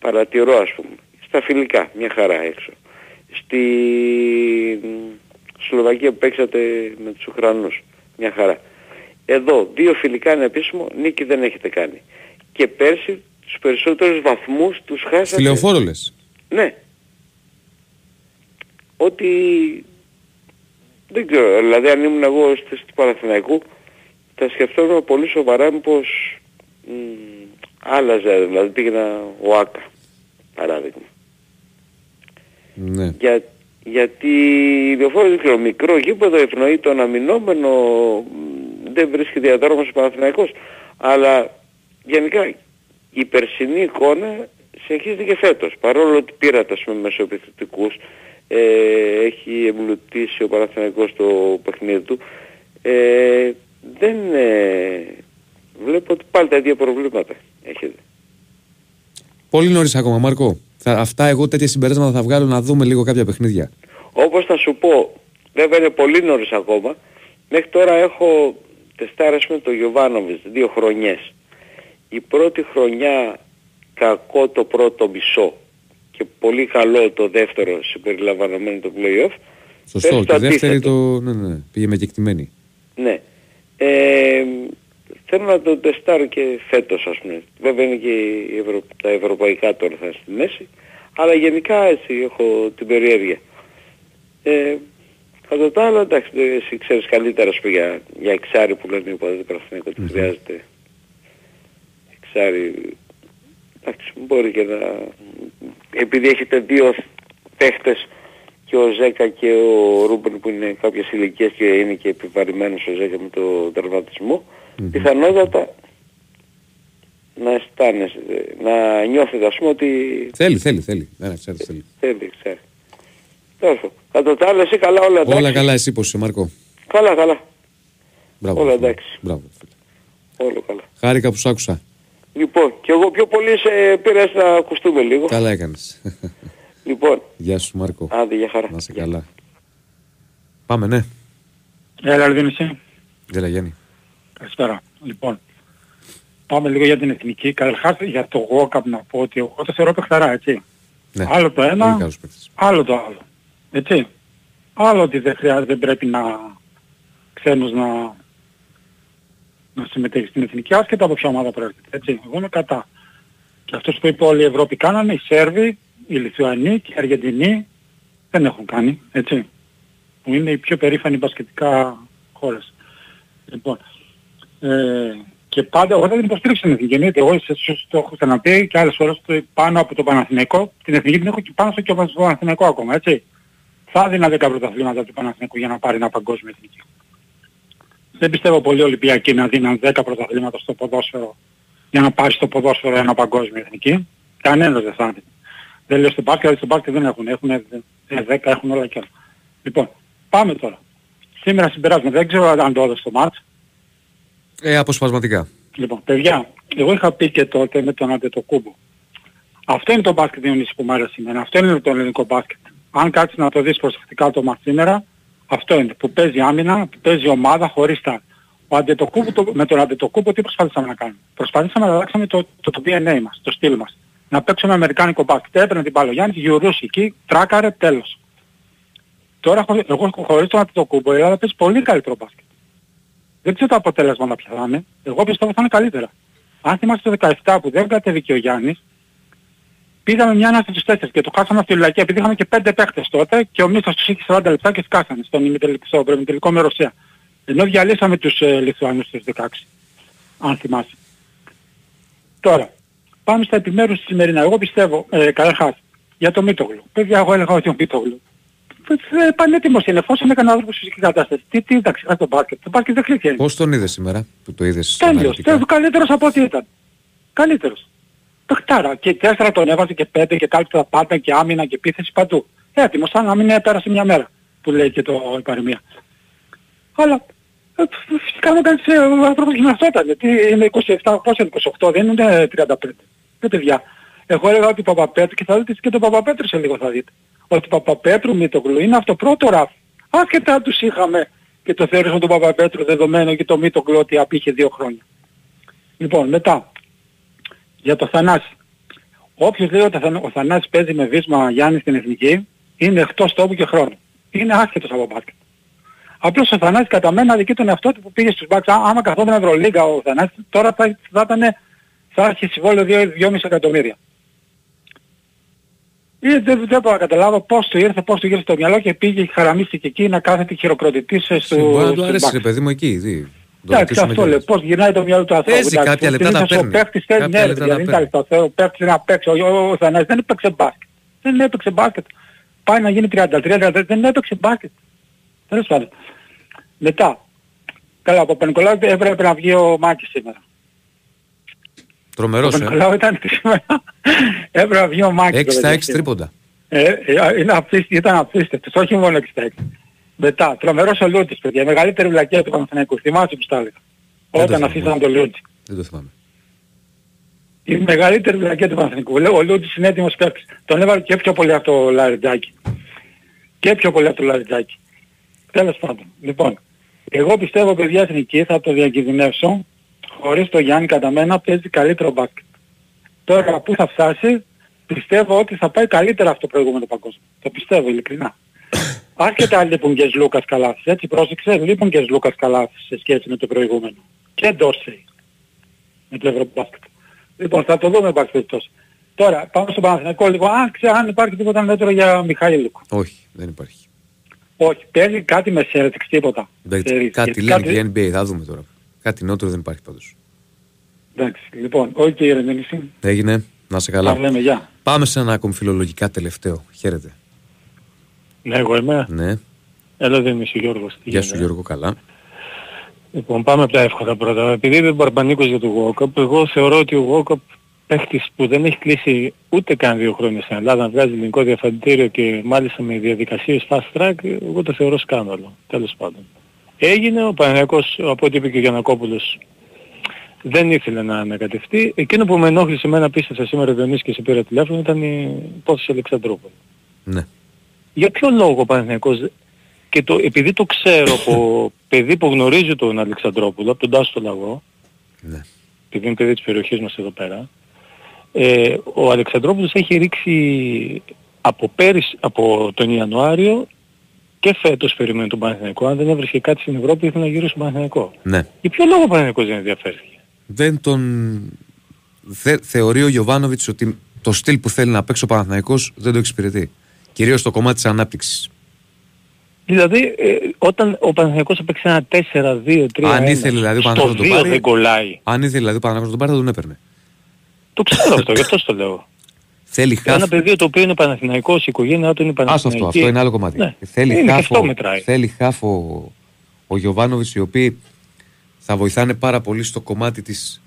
παρατηρώ ας πούμε, στα φιλικά, μια χαρά έξω. Στη Σλοβακία που παίξατε με τους Ουκρανούς, μια χαρά. Εδώ, δύο φιλικά είναι επίσημο, νίκη δεν έχετε κάνει. Και πέρσι τους περισσότερους βαθμούς τους χάσατε. Στη λεωφόρο λες. Ναι. Ότι δεν ξέρω, δηλαδή αν ήμουν εγώ στη του Παναθηναϊκού θα σκεφτόμουν πολύ σοβαρά μήπως μ, άλλαζε, δηλαδή πήγαινα ο Άκα, παράδειγμα. Ναι. Για, γιατί η λεωφόρο δεν ξέρω, μικρό γήπεδο ευνοεί τον αμυνόμενο, μ, δεν βρίσκει διαδρόμος ο Παναθηναϊκός, αλλά γενικά η περσινή εικόνα συνεχίζεται και φέτος. Παρόλο ότι πήρατε ας πούμε μεσοεπιθετικούς, ε, έχει εμπλουτίσει ο Παναθηναϊκός το παιχνίδι του, ε, δεν ε, βλέπω ότι πάλι τα ίδια προβλήματα έχετε. Πολύ νωρίς ακόμα, Μάρκο. Θα, αυτά εγώ τέτοια συμπεράσματα θα βγάλω να δούμε λίγο κάποια παιχνίδια. Όπως θα σου πω, βέβαια είναι πολύ νωρίς ακόμα, μέχρι τώρα έχω τεστάρει ας πούμε το Γιωβάνοβιτς δύο χρονιές. Η πρώτη χρονιά κακό το πρώτο μισό και πολύ καλό το δεύτερο συμπεριλαμβανομένο το play-off. Σωστό. Πες Και το η δεύτερη αντίθετο. το. Ναι, ναι, πήγε με κεκτημένη. Ναι. Ε, θέλω να το τεστάρω και φέτος ας πούμε. Βέβαια είναι και οι Ευρω... τα ευρωπαϊκά τώρα θα είναι στη μέση. Αλλά γενικά έτσι έχω την περιέργεια. Ε, κατά τα άλλα εντάξει εσύ ξέρεις καλύτερα ας πούμε για, για εξάρι που λένε οι οπαδοί του Παναθηναϊκού ότι χρειάζεται εξάρι. Εντάξει μπορεί και να... Επειδή έχετε δύο παίχτες και ο Ζέκα και ο Ρούμπεν που είναι κάποιες ηλικίες και είναι και επιβαρημένος ο Ζέκα με το τερματισμό, πιθανότατα να αισθάνεσαι, να νιώθετε ας πούμε ότι Θέλει, θέλει, θέλει. Ναι, ξέρει, θέλει. θέλει, ξέρει. Τέλος πάντων. Κατά τα άλλα εσύ καλά όλα εντάξει. Όλα καλά, εσύ πώς είσαι, Μάρκο; Καλά, καλά. Μπράβο. Όλα φίλε. εντάξει. Μπράβο. Όλα καλά. Χάρηκα που σ' άκουσα. Λοιπόν, και εγώ πιο πολύ σε πήρες να ακουστούμε λίγο. Καλά έκανες. Λοιπόν, Γεια σου, Μάρκο. άντε για χαρά. Να είσαι καλά. Πάμε, ναι. Έλα, Αλβίνη, εσύ. Γεια, Γιάννη. Καλησπέρα. Λοιπόν, πάμε λίγο για την εθνική. Καταρχάς για το Walkup να πω ότι εγώ το θεωρώ παιχταρά, έτσι. Ναι. Άλλο το Πολύ ένα, καλός παίκτης. άλλο το άλλο. Έτσι. Άλλο ότι δεν χρειάζεται, δεν πρέπει να ξένος να, να συμμετέχει στην εθνική άσχετα από ποια ομάδα προέρχεται. Έτσι. Εγώ είμαι κατά. Και αυτός που είπε όλη η Ευρώπη κάνανε, οι Σέρβοι, οι Λιθουανοί και οι Αργεντινοί δεν έχουν κάνει. Έτσι. Που είναι οι πιο περήφανοι μπασκετικά χώρες. Λοιπόν, ε, και πάντα εγώ δεν την υποστήριξα την εθνική. εννοείται. Εγώ σε- σε- το έχω ξαναπεί και άλλες φορές το- πάνω από το Παναθηναϊκό. Την εθνική την έχω και πάνω στο και στο Παναθηναϊκό ακόμα, έτσι. Θα έδινα 10 πρωταθλήματα του Παναθηναϊκού για να πάρει ένα παγκόσμιο εθνική. Δεν πιστεύω πολύ Ολυμπιακοί να δίναν 10 πρωταθλήματα στο ποδόσφαιρο για να πάρει στο ποδόσφαιρο ένα παγκόσμιο εθνική. Κανένας δεν θα έδινε. Δεν λέω στο μπάσκετ, γιατί στο μπάσκετ δεν έχουν. Έχουν 10, έχουν όλα και όλα. Λοιπόν, πάμε τώρα. Σήμερα συμπεράσματα. Δεν ξέρω αν το έδωσε το μάτς. Ε, αποσπασματικά. Λοιπόν, παιδιά, εγώ είχα πει και τότε με τον Αντετοκούμπο. Αυτό είναι το μπάσκετ Διονύσης που μου άρεσε σήμερα. Αυτό είναι το ελληνικό μπάσκετ. Αν κάτσεις να το δεις προσεκτικά το μάτς σήμερα, αυτό είναι. Που παίζει άμυνα, που παίζει ομάδα χωρίς τα. Ο Αντετοκούμπο, το, με τον Αντετοκούμπο τι προσπαθήσαμε να κάνουμε. Προσπαθήσαμε να αλλάξουμε το, το, το DNA μας, το στυλ μας. Να παίξουμε αμερικάνικο μπάσκετ. Έπαιρνε την μπάλα ο Γιάννης, γυρούσε εκεί, τράκαρε, τέλος. Τώρα χωρί- εγώ χωρίς τον Αντετοκούμπο η Ελλάδα παίζει πολύ καλύτερο μπάσκετ. Δεν ξέρω το αποτέλεσμα να ποια θα είναι. Εγώ πιστεύω θα είναι καλύτερα. Αν θυμάστε το 17 που δεν κατέβηκε ο Γιάννης, πήγαμε μια ανάσταση στους τέσσερις και το χάσαμε στη Λουλακία επειδή είχαμε και πέντε παίχτες τότε και ο Μίτσος τους είχε 40 λεπτά και σκάσανε στον ημιτελικό, στο προημιτελικό με Ρωσία. Ενώ διαλύσαμε τους ε, Λιθουανούς στους 16, αν θυμάσαι. Τώρα, πάμε στα επιμέρους σημερινά. Εγώ πιστεύω, ε, καταρχάς, για το Μίτογλου. Παιδιά, εγώ έλεγα ότι ο Μίτογλου ε, πανέτοιμος είναι, εφόσον έκανε άνθρωπος στη φυσική κατάσταση. Τι, τι τα ξεχάσει το μπάσκετ. Το μπάσκετ δεν κλείθηκε. Πώς τον είδες σήμερα που το είδες Τέλειος. αναλυτικά; Τέλειος. Καλύτερος από ό,τι ήταν. Καλύτερος. Παιχτάρα. Και τέσσερα τον έβαζε και πέντε και κάλυψε τα πάντα και άμυνα και επίθεση παντού. Έτοιμος σαν να μην πέρασε μια μέρα που λέει και το η παροιμία. Αλλά ε, φυσικά μου κάνεις ε, ο άνθρωπος γυμναστόταν. Γιατί είναι 27, πόσο είναι 28, δεν είναι 35. Δεν παιδιά. Εγώ έλεγα ότι ο Παπαπέτρου και θα δείτε και τον Παπαπέτρου σε λίγο θα δείτε. Ότι ο Παπαπέτρου με το γλου είναι αυτό πρώτο ράφι. Άσχετα αν τους είχαμε και το θεωρήσαμε τον Παπαπέτρου δεδομένο και το Μήτογλου ότι απήχε δύο χρόνια. Λοιπόν, μετά, για το Θανάση. Όποιος λέει ότι ο Θανα- ο Θανάσης παίζει με βίσμα Γιάννη στην Εθνική, είναι εκτός τόπου και χρόνου. Είναι άσχετος από μπάσκετ. Απλώς ο Θανάσης κατά μένα αδικεί τον εαυτό του που πήγε στους μπάκς. Ά- Άμα καθόταν Ευρωλίγκα ο Θανάσης, τώρα θα, θα ήταν, θα έχει συμβόλαιο 2,5 εκατομμύρια. Ή δεν, δεν μπορώ να καταλάβω πώς του ήρθε, πώς του ήρθε στο μυαλό και πήγε και χαραμίστηκε εκεί να κάθεται χειροκροτητής στο, Μπορεί να του στους αρέσει μπακς. ρε παιδί μου εκεί. τι. Το Εντάξει, ρωτήσουμε αυτό κιόλας. λέω. Πώς γυρνάει το μυαλό του ανθρώπου. Παίζει, Εντάξει, κάποια που λεπτά τα συνήθως παίρνει. Ο παίκτης θέλει, Κάποια ναι, λεπτά ρε, τα δεν παίρνει. είναι καλό. Ο παίκτης να παίξει. Ο, ο, ο Θανάσης δεν έπαιξε μπάσκετ. Δεν έπαιξε μπάσκετ. Πάει να γίνει 33-33, δεν έπαιξε μπάσκετ. Τέλος πάντων. Μετά. Καλά, από Πενικολάου έπρεπε να βγει ο Μάκης σήμερα. Τρομερός, Το ε. Νικολάου ήταν σήμερα. Έπρεπε να βγει ο Μάκης. 6 το στα 6 τελευταίο. τρίποντα. Ε, ε, είναι απίστευτο, ήταν απίστευτος, όχι μόνο 66. Μετά, τρομερός ο Λούτης, παιδιά, η μεγαλύτερη βλακία του Παναθηναϊκού, θυμάσαι που στα έλεγα. Δεν το Όταν θυμάμαι. αφήσαν τον Λούτση. Δεν το θυμάμαι. Η μεγαλύτερη βλακία του Παναθηναϊκού. Λέω, ο Λούτης είναι έτοιμος παίκτης. Τον έβαλε και πιο πολύ από το Λαριτζάκι. Και πιο πολύ από το Λαριτζάκι. Τέλος πάντων. Λοιπόν, εγώ πιστεύω παιδιά εθνική θα το διακινδυνεύσω. Χωρίς το Γιάννη κατά μένα παίζει καλύτερο μπάσκετ. Τώρα που θα φτάσει πιστεύω ότι θα πάει καλύτερα αυτό το προηγούμενο παγκόσμιο. Το πιστεύω ειλικρινά. Άσχετα αν λείπουν και Λούκας Καλάθης, έτσι πρόσεξε, λείπουν και Λούκας Καλάθης σε σχέση με το προηγούμενο. Και Ντόρσεϊ με το Ευρωμπάσκετ. Λοιπόν, θα το δούμε πάση περιπτώσει. Τώρα, πάμε στο Παναθηναϊκό λίγο. Αν ξέρω αν υπάρχει τίποτα μέτρο για Μιχαήλουκ. Όχι, δεν υπάρχει. Όχι, παίζει κάτι με Σέρτιξ, τίποτα. Εντάξει, Ξέρεις, κάτι γιατί λένε κάτι- και η NBA, θα δούμε τώρα. Κάτι νότερο δεν υπάρχει πάντως. Εντάξει, λοιπόν, όχι κύριε Ρενδενήσι. Έγινε, να σε καλά. Τα λέμε, γεια. Πάμε σε ένα ακόμη φιλολογικά τελευταίο. Χαίρετε. Ναι, εγώ είμαι. Ναι. Έλα δεν είμαι ο Γιώργος. Τι Γεια σου γίνεται; Γιώργο, καλά. Λοιπόν, πάμε από τα εύκολα πρώτα. Επειδή είμαι μπαρμπανίκος για τον Γόκαπ, εγώ θεωρώ ότι ο Γόκαπ παίχτης που δεν έχει κλείσει ούτε καν δύο χρόνια στην Ελλάδα, να βγάζει ελληνικό διαφαντήριο και μάλιστα με διαδικασίες fast track, εγώ το θεωρώ σκάνδαλο. Τέλος πάντων. Έγινε, ο Παναγιακός, από ό,τι είπε και ο Γιανακόπουλος, δεν ήθελε να ανακατευτεί. Εκείνο που με ενόχλησε εμένα πίστευα σήμερα Διονύσης και σε πήρα τηλέφωνο ήταν η υπόθεση Αλεξανδρόπουλου. Ναι. Για ποιο λόγο ο Παναθηναϊκός δε- και το, επειδή το ξέρω από παιδί που γνωρίζει τον Αλεξανδρόπουλο, από τον Τάσο Λαγό, Ναι. επειδή είναι παιδί της περιοχής μας εδώ πέρα, ε, ο Αλεξανδρόπουλος έχει ρίξει από πέρυσι, από τον Ιανουάριο και φέτος περιμένει τον Παναθηναϊκό. Αν δεν έβρισκε κάτι στην Ευρώπη ήθελε να γυρίσει στον Παναθηναϊκό. Ναι. Για ποιο λόγο ο Παναθηναϊκός δεν ενδιαφέρθηκε; Δεν τον. Θε, θεωρεί ο Γιωβάνοβιτς ότι το στυλ που θέλει να παίξει ο Παναθηναϊκός δεν το εξυπηρετεί. Κυρίως στο κομμάτι της ανάπτυξης. Δηλαδή, ε, όταν ο Παναθηναϊκός έπαιξε ένα 4-2-3-1, Αν ήθελε δηλαδή ο στο Παναθηναϊκός να τον 2 πάρει. δεν κολλάει. Αν ήθελε δηλαδή ο Παναθηναϊκός να τον πάρει, θα τον έπαιρνε. Το ξέρω αυτό, γι' αυτό το λέω. Θέλει χάφ. Ένα παιδί το οποίο είναι Παναθηναϊκός, η οικογένειά του είναι Άστο Παναθηναϊκή. αυτό, αυτό είναι άλλο κομμάτι. Ναι. Θέλει Είναι, και χάφο, αυτό μετράει. θέλει χάφο ο Γιωβάνοβιτ, οι οποίοι θα βοηθάνε πάρα πολύ στο κομμάτι της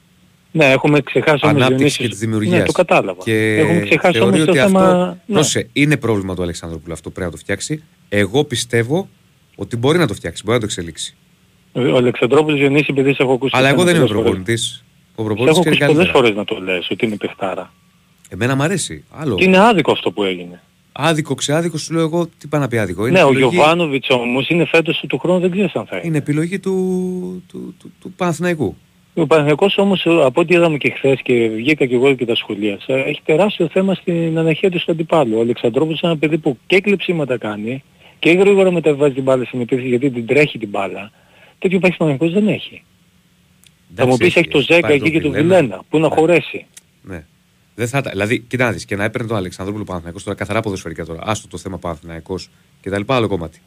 Ναι, έχουμε ξεχάσει όμως ανάπτυξης Διονύσης. και της δημιουργίας. Ναι, το κατάλαβα. Και έχουμε ξεχάσει θεωρεί όμως το ότι θέμα... αυτό. ναι. Πρόσεχε, είναι πρόβλημα του Αλεξάνδρου αυτό πρέπει να το φτιάξει. Εγώ πιστεύω ότι μπορεί να το φτιάξει, μπορεί να το εξελίξει. Ο Αλεξανδρόπουλος Διονύση επειδή σε έχω ακούσει... Αλλά εγώ δεν είμαι πολλές φορές. προπονητής. Ο Σε προπονητή έχω ξέρει ακούσει πολλές καλύτερα. φορές να το λες ότι είναι παιχτάρα. Εμένα μου αρέσει. Άλλο. Και είναι άδικο αυτό που έγινε. Άδικο, ξεάδικο, σου λέω εγώ τι πάει να πει άδικο. Είναι ναι, ο επιλογή- Γιωβάνοβιτς όμως είναι φέτος του χρόνου δεν ξέρεις αν θα είναι. Είναι επιλογή του, του, του, του Παναθηναϊκού. Ο Παναθηναϊκός όμως από ό,τι είδαμε και χθες και βγήκα και εγώ και τα σχολίασα έχει τεράστιο θέμα στην αναχέτηση του αντιπάλου. Ο Αλεξανδρόπουλος είναι ένα παιδί που και κλεψίματα κάνει και γρήγορα μεταβάζει την μπάλα στην επίθεση γιατί την τρέχει την μπάλα. Τέτοιο παίχτη Παναθηναϊκός δεν έχει. Θα μου πεις έχει το Ζέκα πάρει εκεί και τον το Βιλένα που να Ναι. χωρέσει. Ναι. Δεν θα, τα- δηλαδή, κοίτα να δεις, και να έπαιρνε τον Αλεξανδρόπουλο Παναθηναϊκός τώρα καθαρά ποδοσφαιρικά τώρα. Άστο το θέμα Παναθηναϊκός και τα λοιπά άλλο κομμάτι.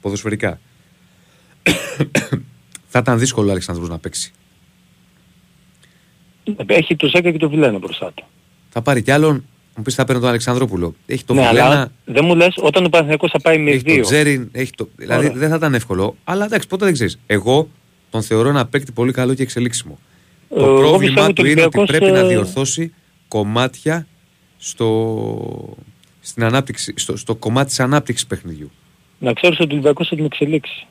Ποδοσφαιρικά. θα ήταν δύσκολο ο Αλεξανδρός να παίξει. Έχει το Ζέκα και το Βιλένα μπροστά του. Θα πάρει κι άλλον, μου πεις θα παίρνει τον Αλεξανδρόπουλο. Έχει το ναι, Βιλένα, αλλά δεν μου λες όταν ο Παναθηναϊκός θα πάει με έχει το δύο. Τζέριν, έχει το... δηλαδή Ωραία. δεν θα ήταν εύκολο. Αλλά εντάξει, ποτέ δεν ξέρεις. Εγώ τον θεωρώ ένα παίκτη πολύ καλό και εξελίξιμο. Ε, Το εγώ πιστεύω πρόβλημα ότι του ο είναι ότι Ολυμπιακός, πρέπει να ε, διορθώσει κομμάτια στο, στην ανάπτυξη, στο, στο κομμάτι της ανάπτυξης παιχνιδιού. Να ξέρεις ότι ο Ολυμπιακός θα την εξελίξει.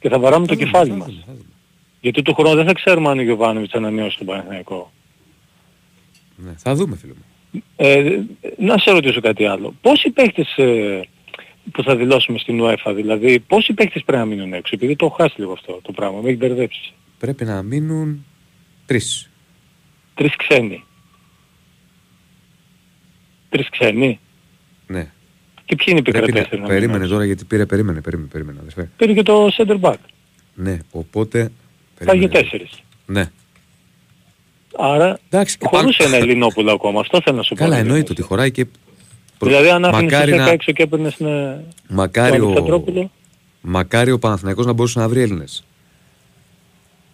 Και θα βαράμε το κεφάλι μας. Γιατί του χρόνου δεν θα ξέρουμε αν ο Γιωβάνοβιτς θα ανανεώσει τον Παναθηναϊκό. Ναι, θα δούμε φίλε μου. Ε, να σε ρωτήσω κάτι άλλο. Πόσοι παίχτες ε, που θα δηλώσουμε στην UEFA, δηλαδή πόσοι παίχτες πρέπει να μείνουν έξω, επειδή το έχω χάσει λίγο αυτό το πράγμα, με έχει μπερδέψει. Πρέπει να μείνουν τρεις. Τρεις ξένοι. Τρεις ξένοι. Ναι. Και ποιοι είναι οι Πρέπει επικρατές να, να περίμενε μείνουν τώρα γιατί πήρε, περίμενε, περίμενε, περίμενε. αδερφέ. Πήρε και το center back. Ναι, οπότε... Πάει για περίμενε. τέσσερις. Ναι. Άρα Εντάξει, και χωρούσε πάνω- ένα Ελληνόπουλο ακόμα. Αυτό θέλω να σου πω. Καλά, ρε. εννοείται ότι χωράει και... προ- Δηλαδή αν άφηνες μακάρι, το να... 10 έξω και έπαιρνες ναι, μακάρι, τον ο... Αλεξανδρόπουλο, μακάρι ο Παναθηναϊκός να μπορούσε να βρει Έλληνες.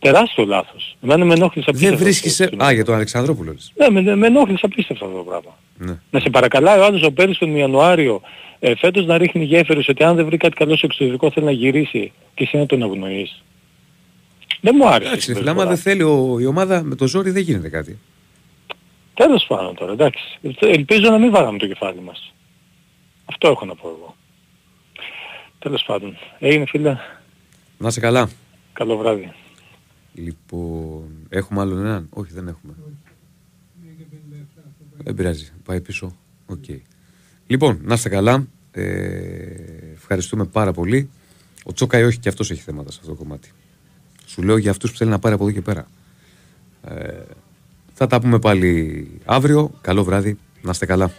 Τεράστιο λάθος. Εμένα με ενόχλησε Δεν απίστευτα. βρίσκεις... αυτό. Α, για τον Αλεξανδρόπουλο. λες. Ναι, με, με ενόχλησε απίστευτα αυτό το πράγμα. Ναι. Να σε παρακαλάει ο άλλος ο πέρυσι τον Ιανουάριο ε, φέτος να ρίχνει γέφυρες ότι αν δεν βρει κάτι καλό στο εξωτερικό θέλει να γυρίσει και εσύ να τον αγνοείς. Δεν μου άρεσε. Εντάξει, η φίλε, άμα συμπεριφορά. δεν θέλει ο... η ομάδα με το ζόρι δεν γίνεται κάτι. Τέλος πάντων τώρα, εντάξει. Ελπίζω να μην βάγαμε το κεφάλι μας. Αυτό έχω να πω εγώ. Τέλος πάντων. Έγινε φίλε. Να είσαι καλά. Καλό βράδυ. Λοιπόν, έχουμε άλλον έναν; Όχι, δεν έχουμε. Δεν πειράζει. Πάει πίσω. Οκ. Λοιπόν, να είστε καλά. Ε, ευχαριστούμε πάρα πολύ. Ο Τσόκαη όχι και αυτός έχει θέματα σε αυτό το κομμάτι. Σου λέω για αυτούς που θέλει να πάρει από εδώ και πέρα. Ε, θα τα πούμε πάλι αύριο. Καλό βράδυ. Να είστε καλά.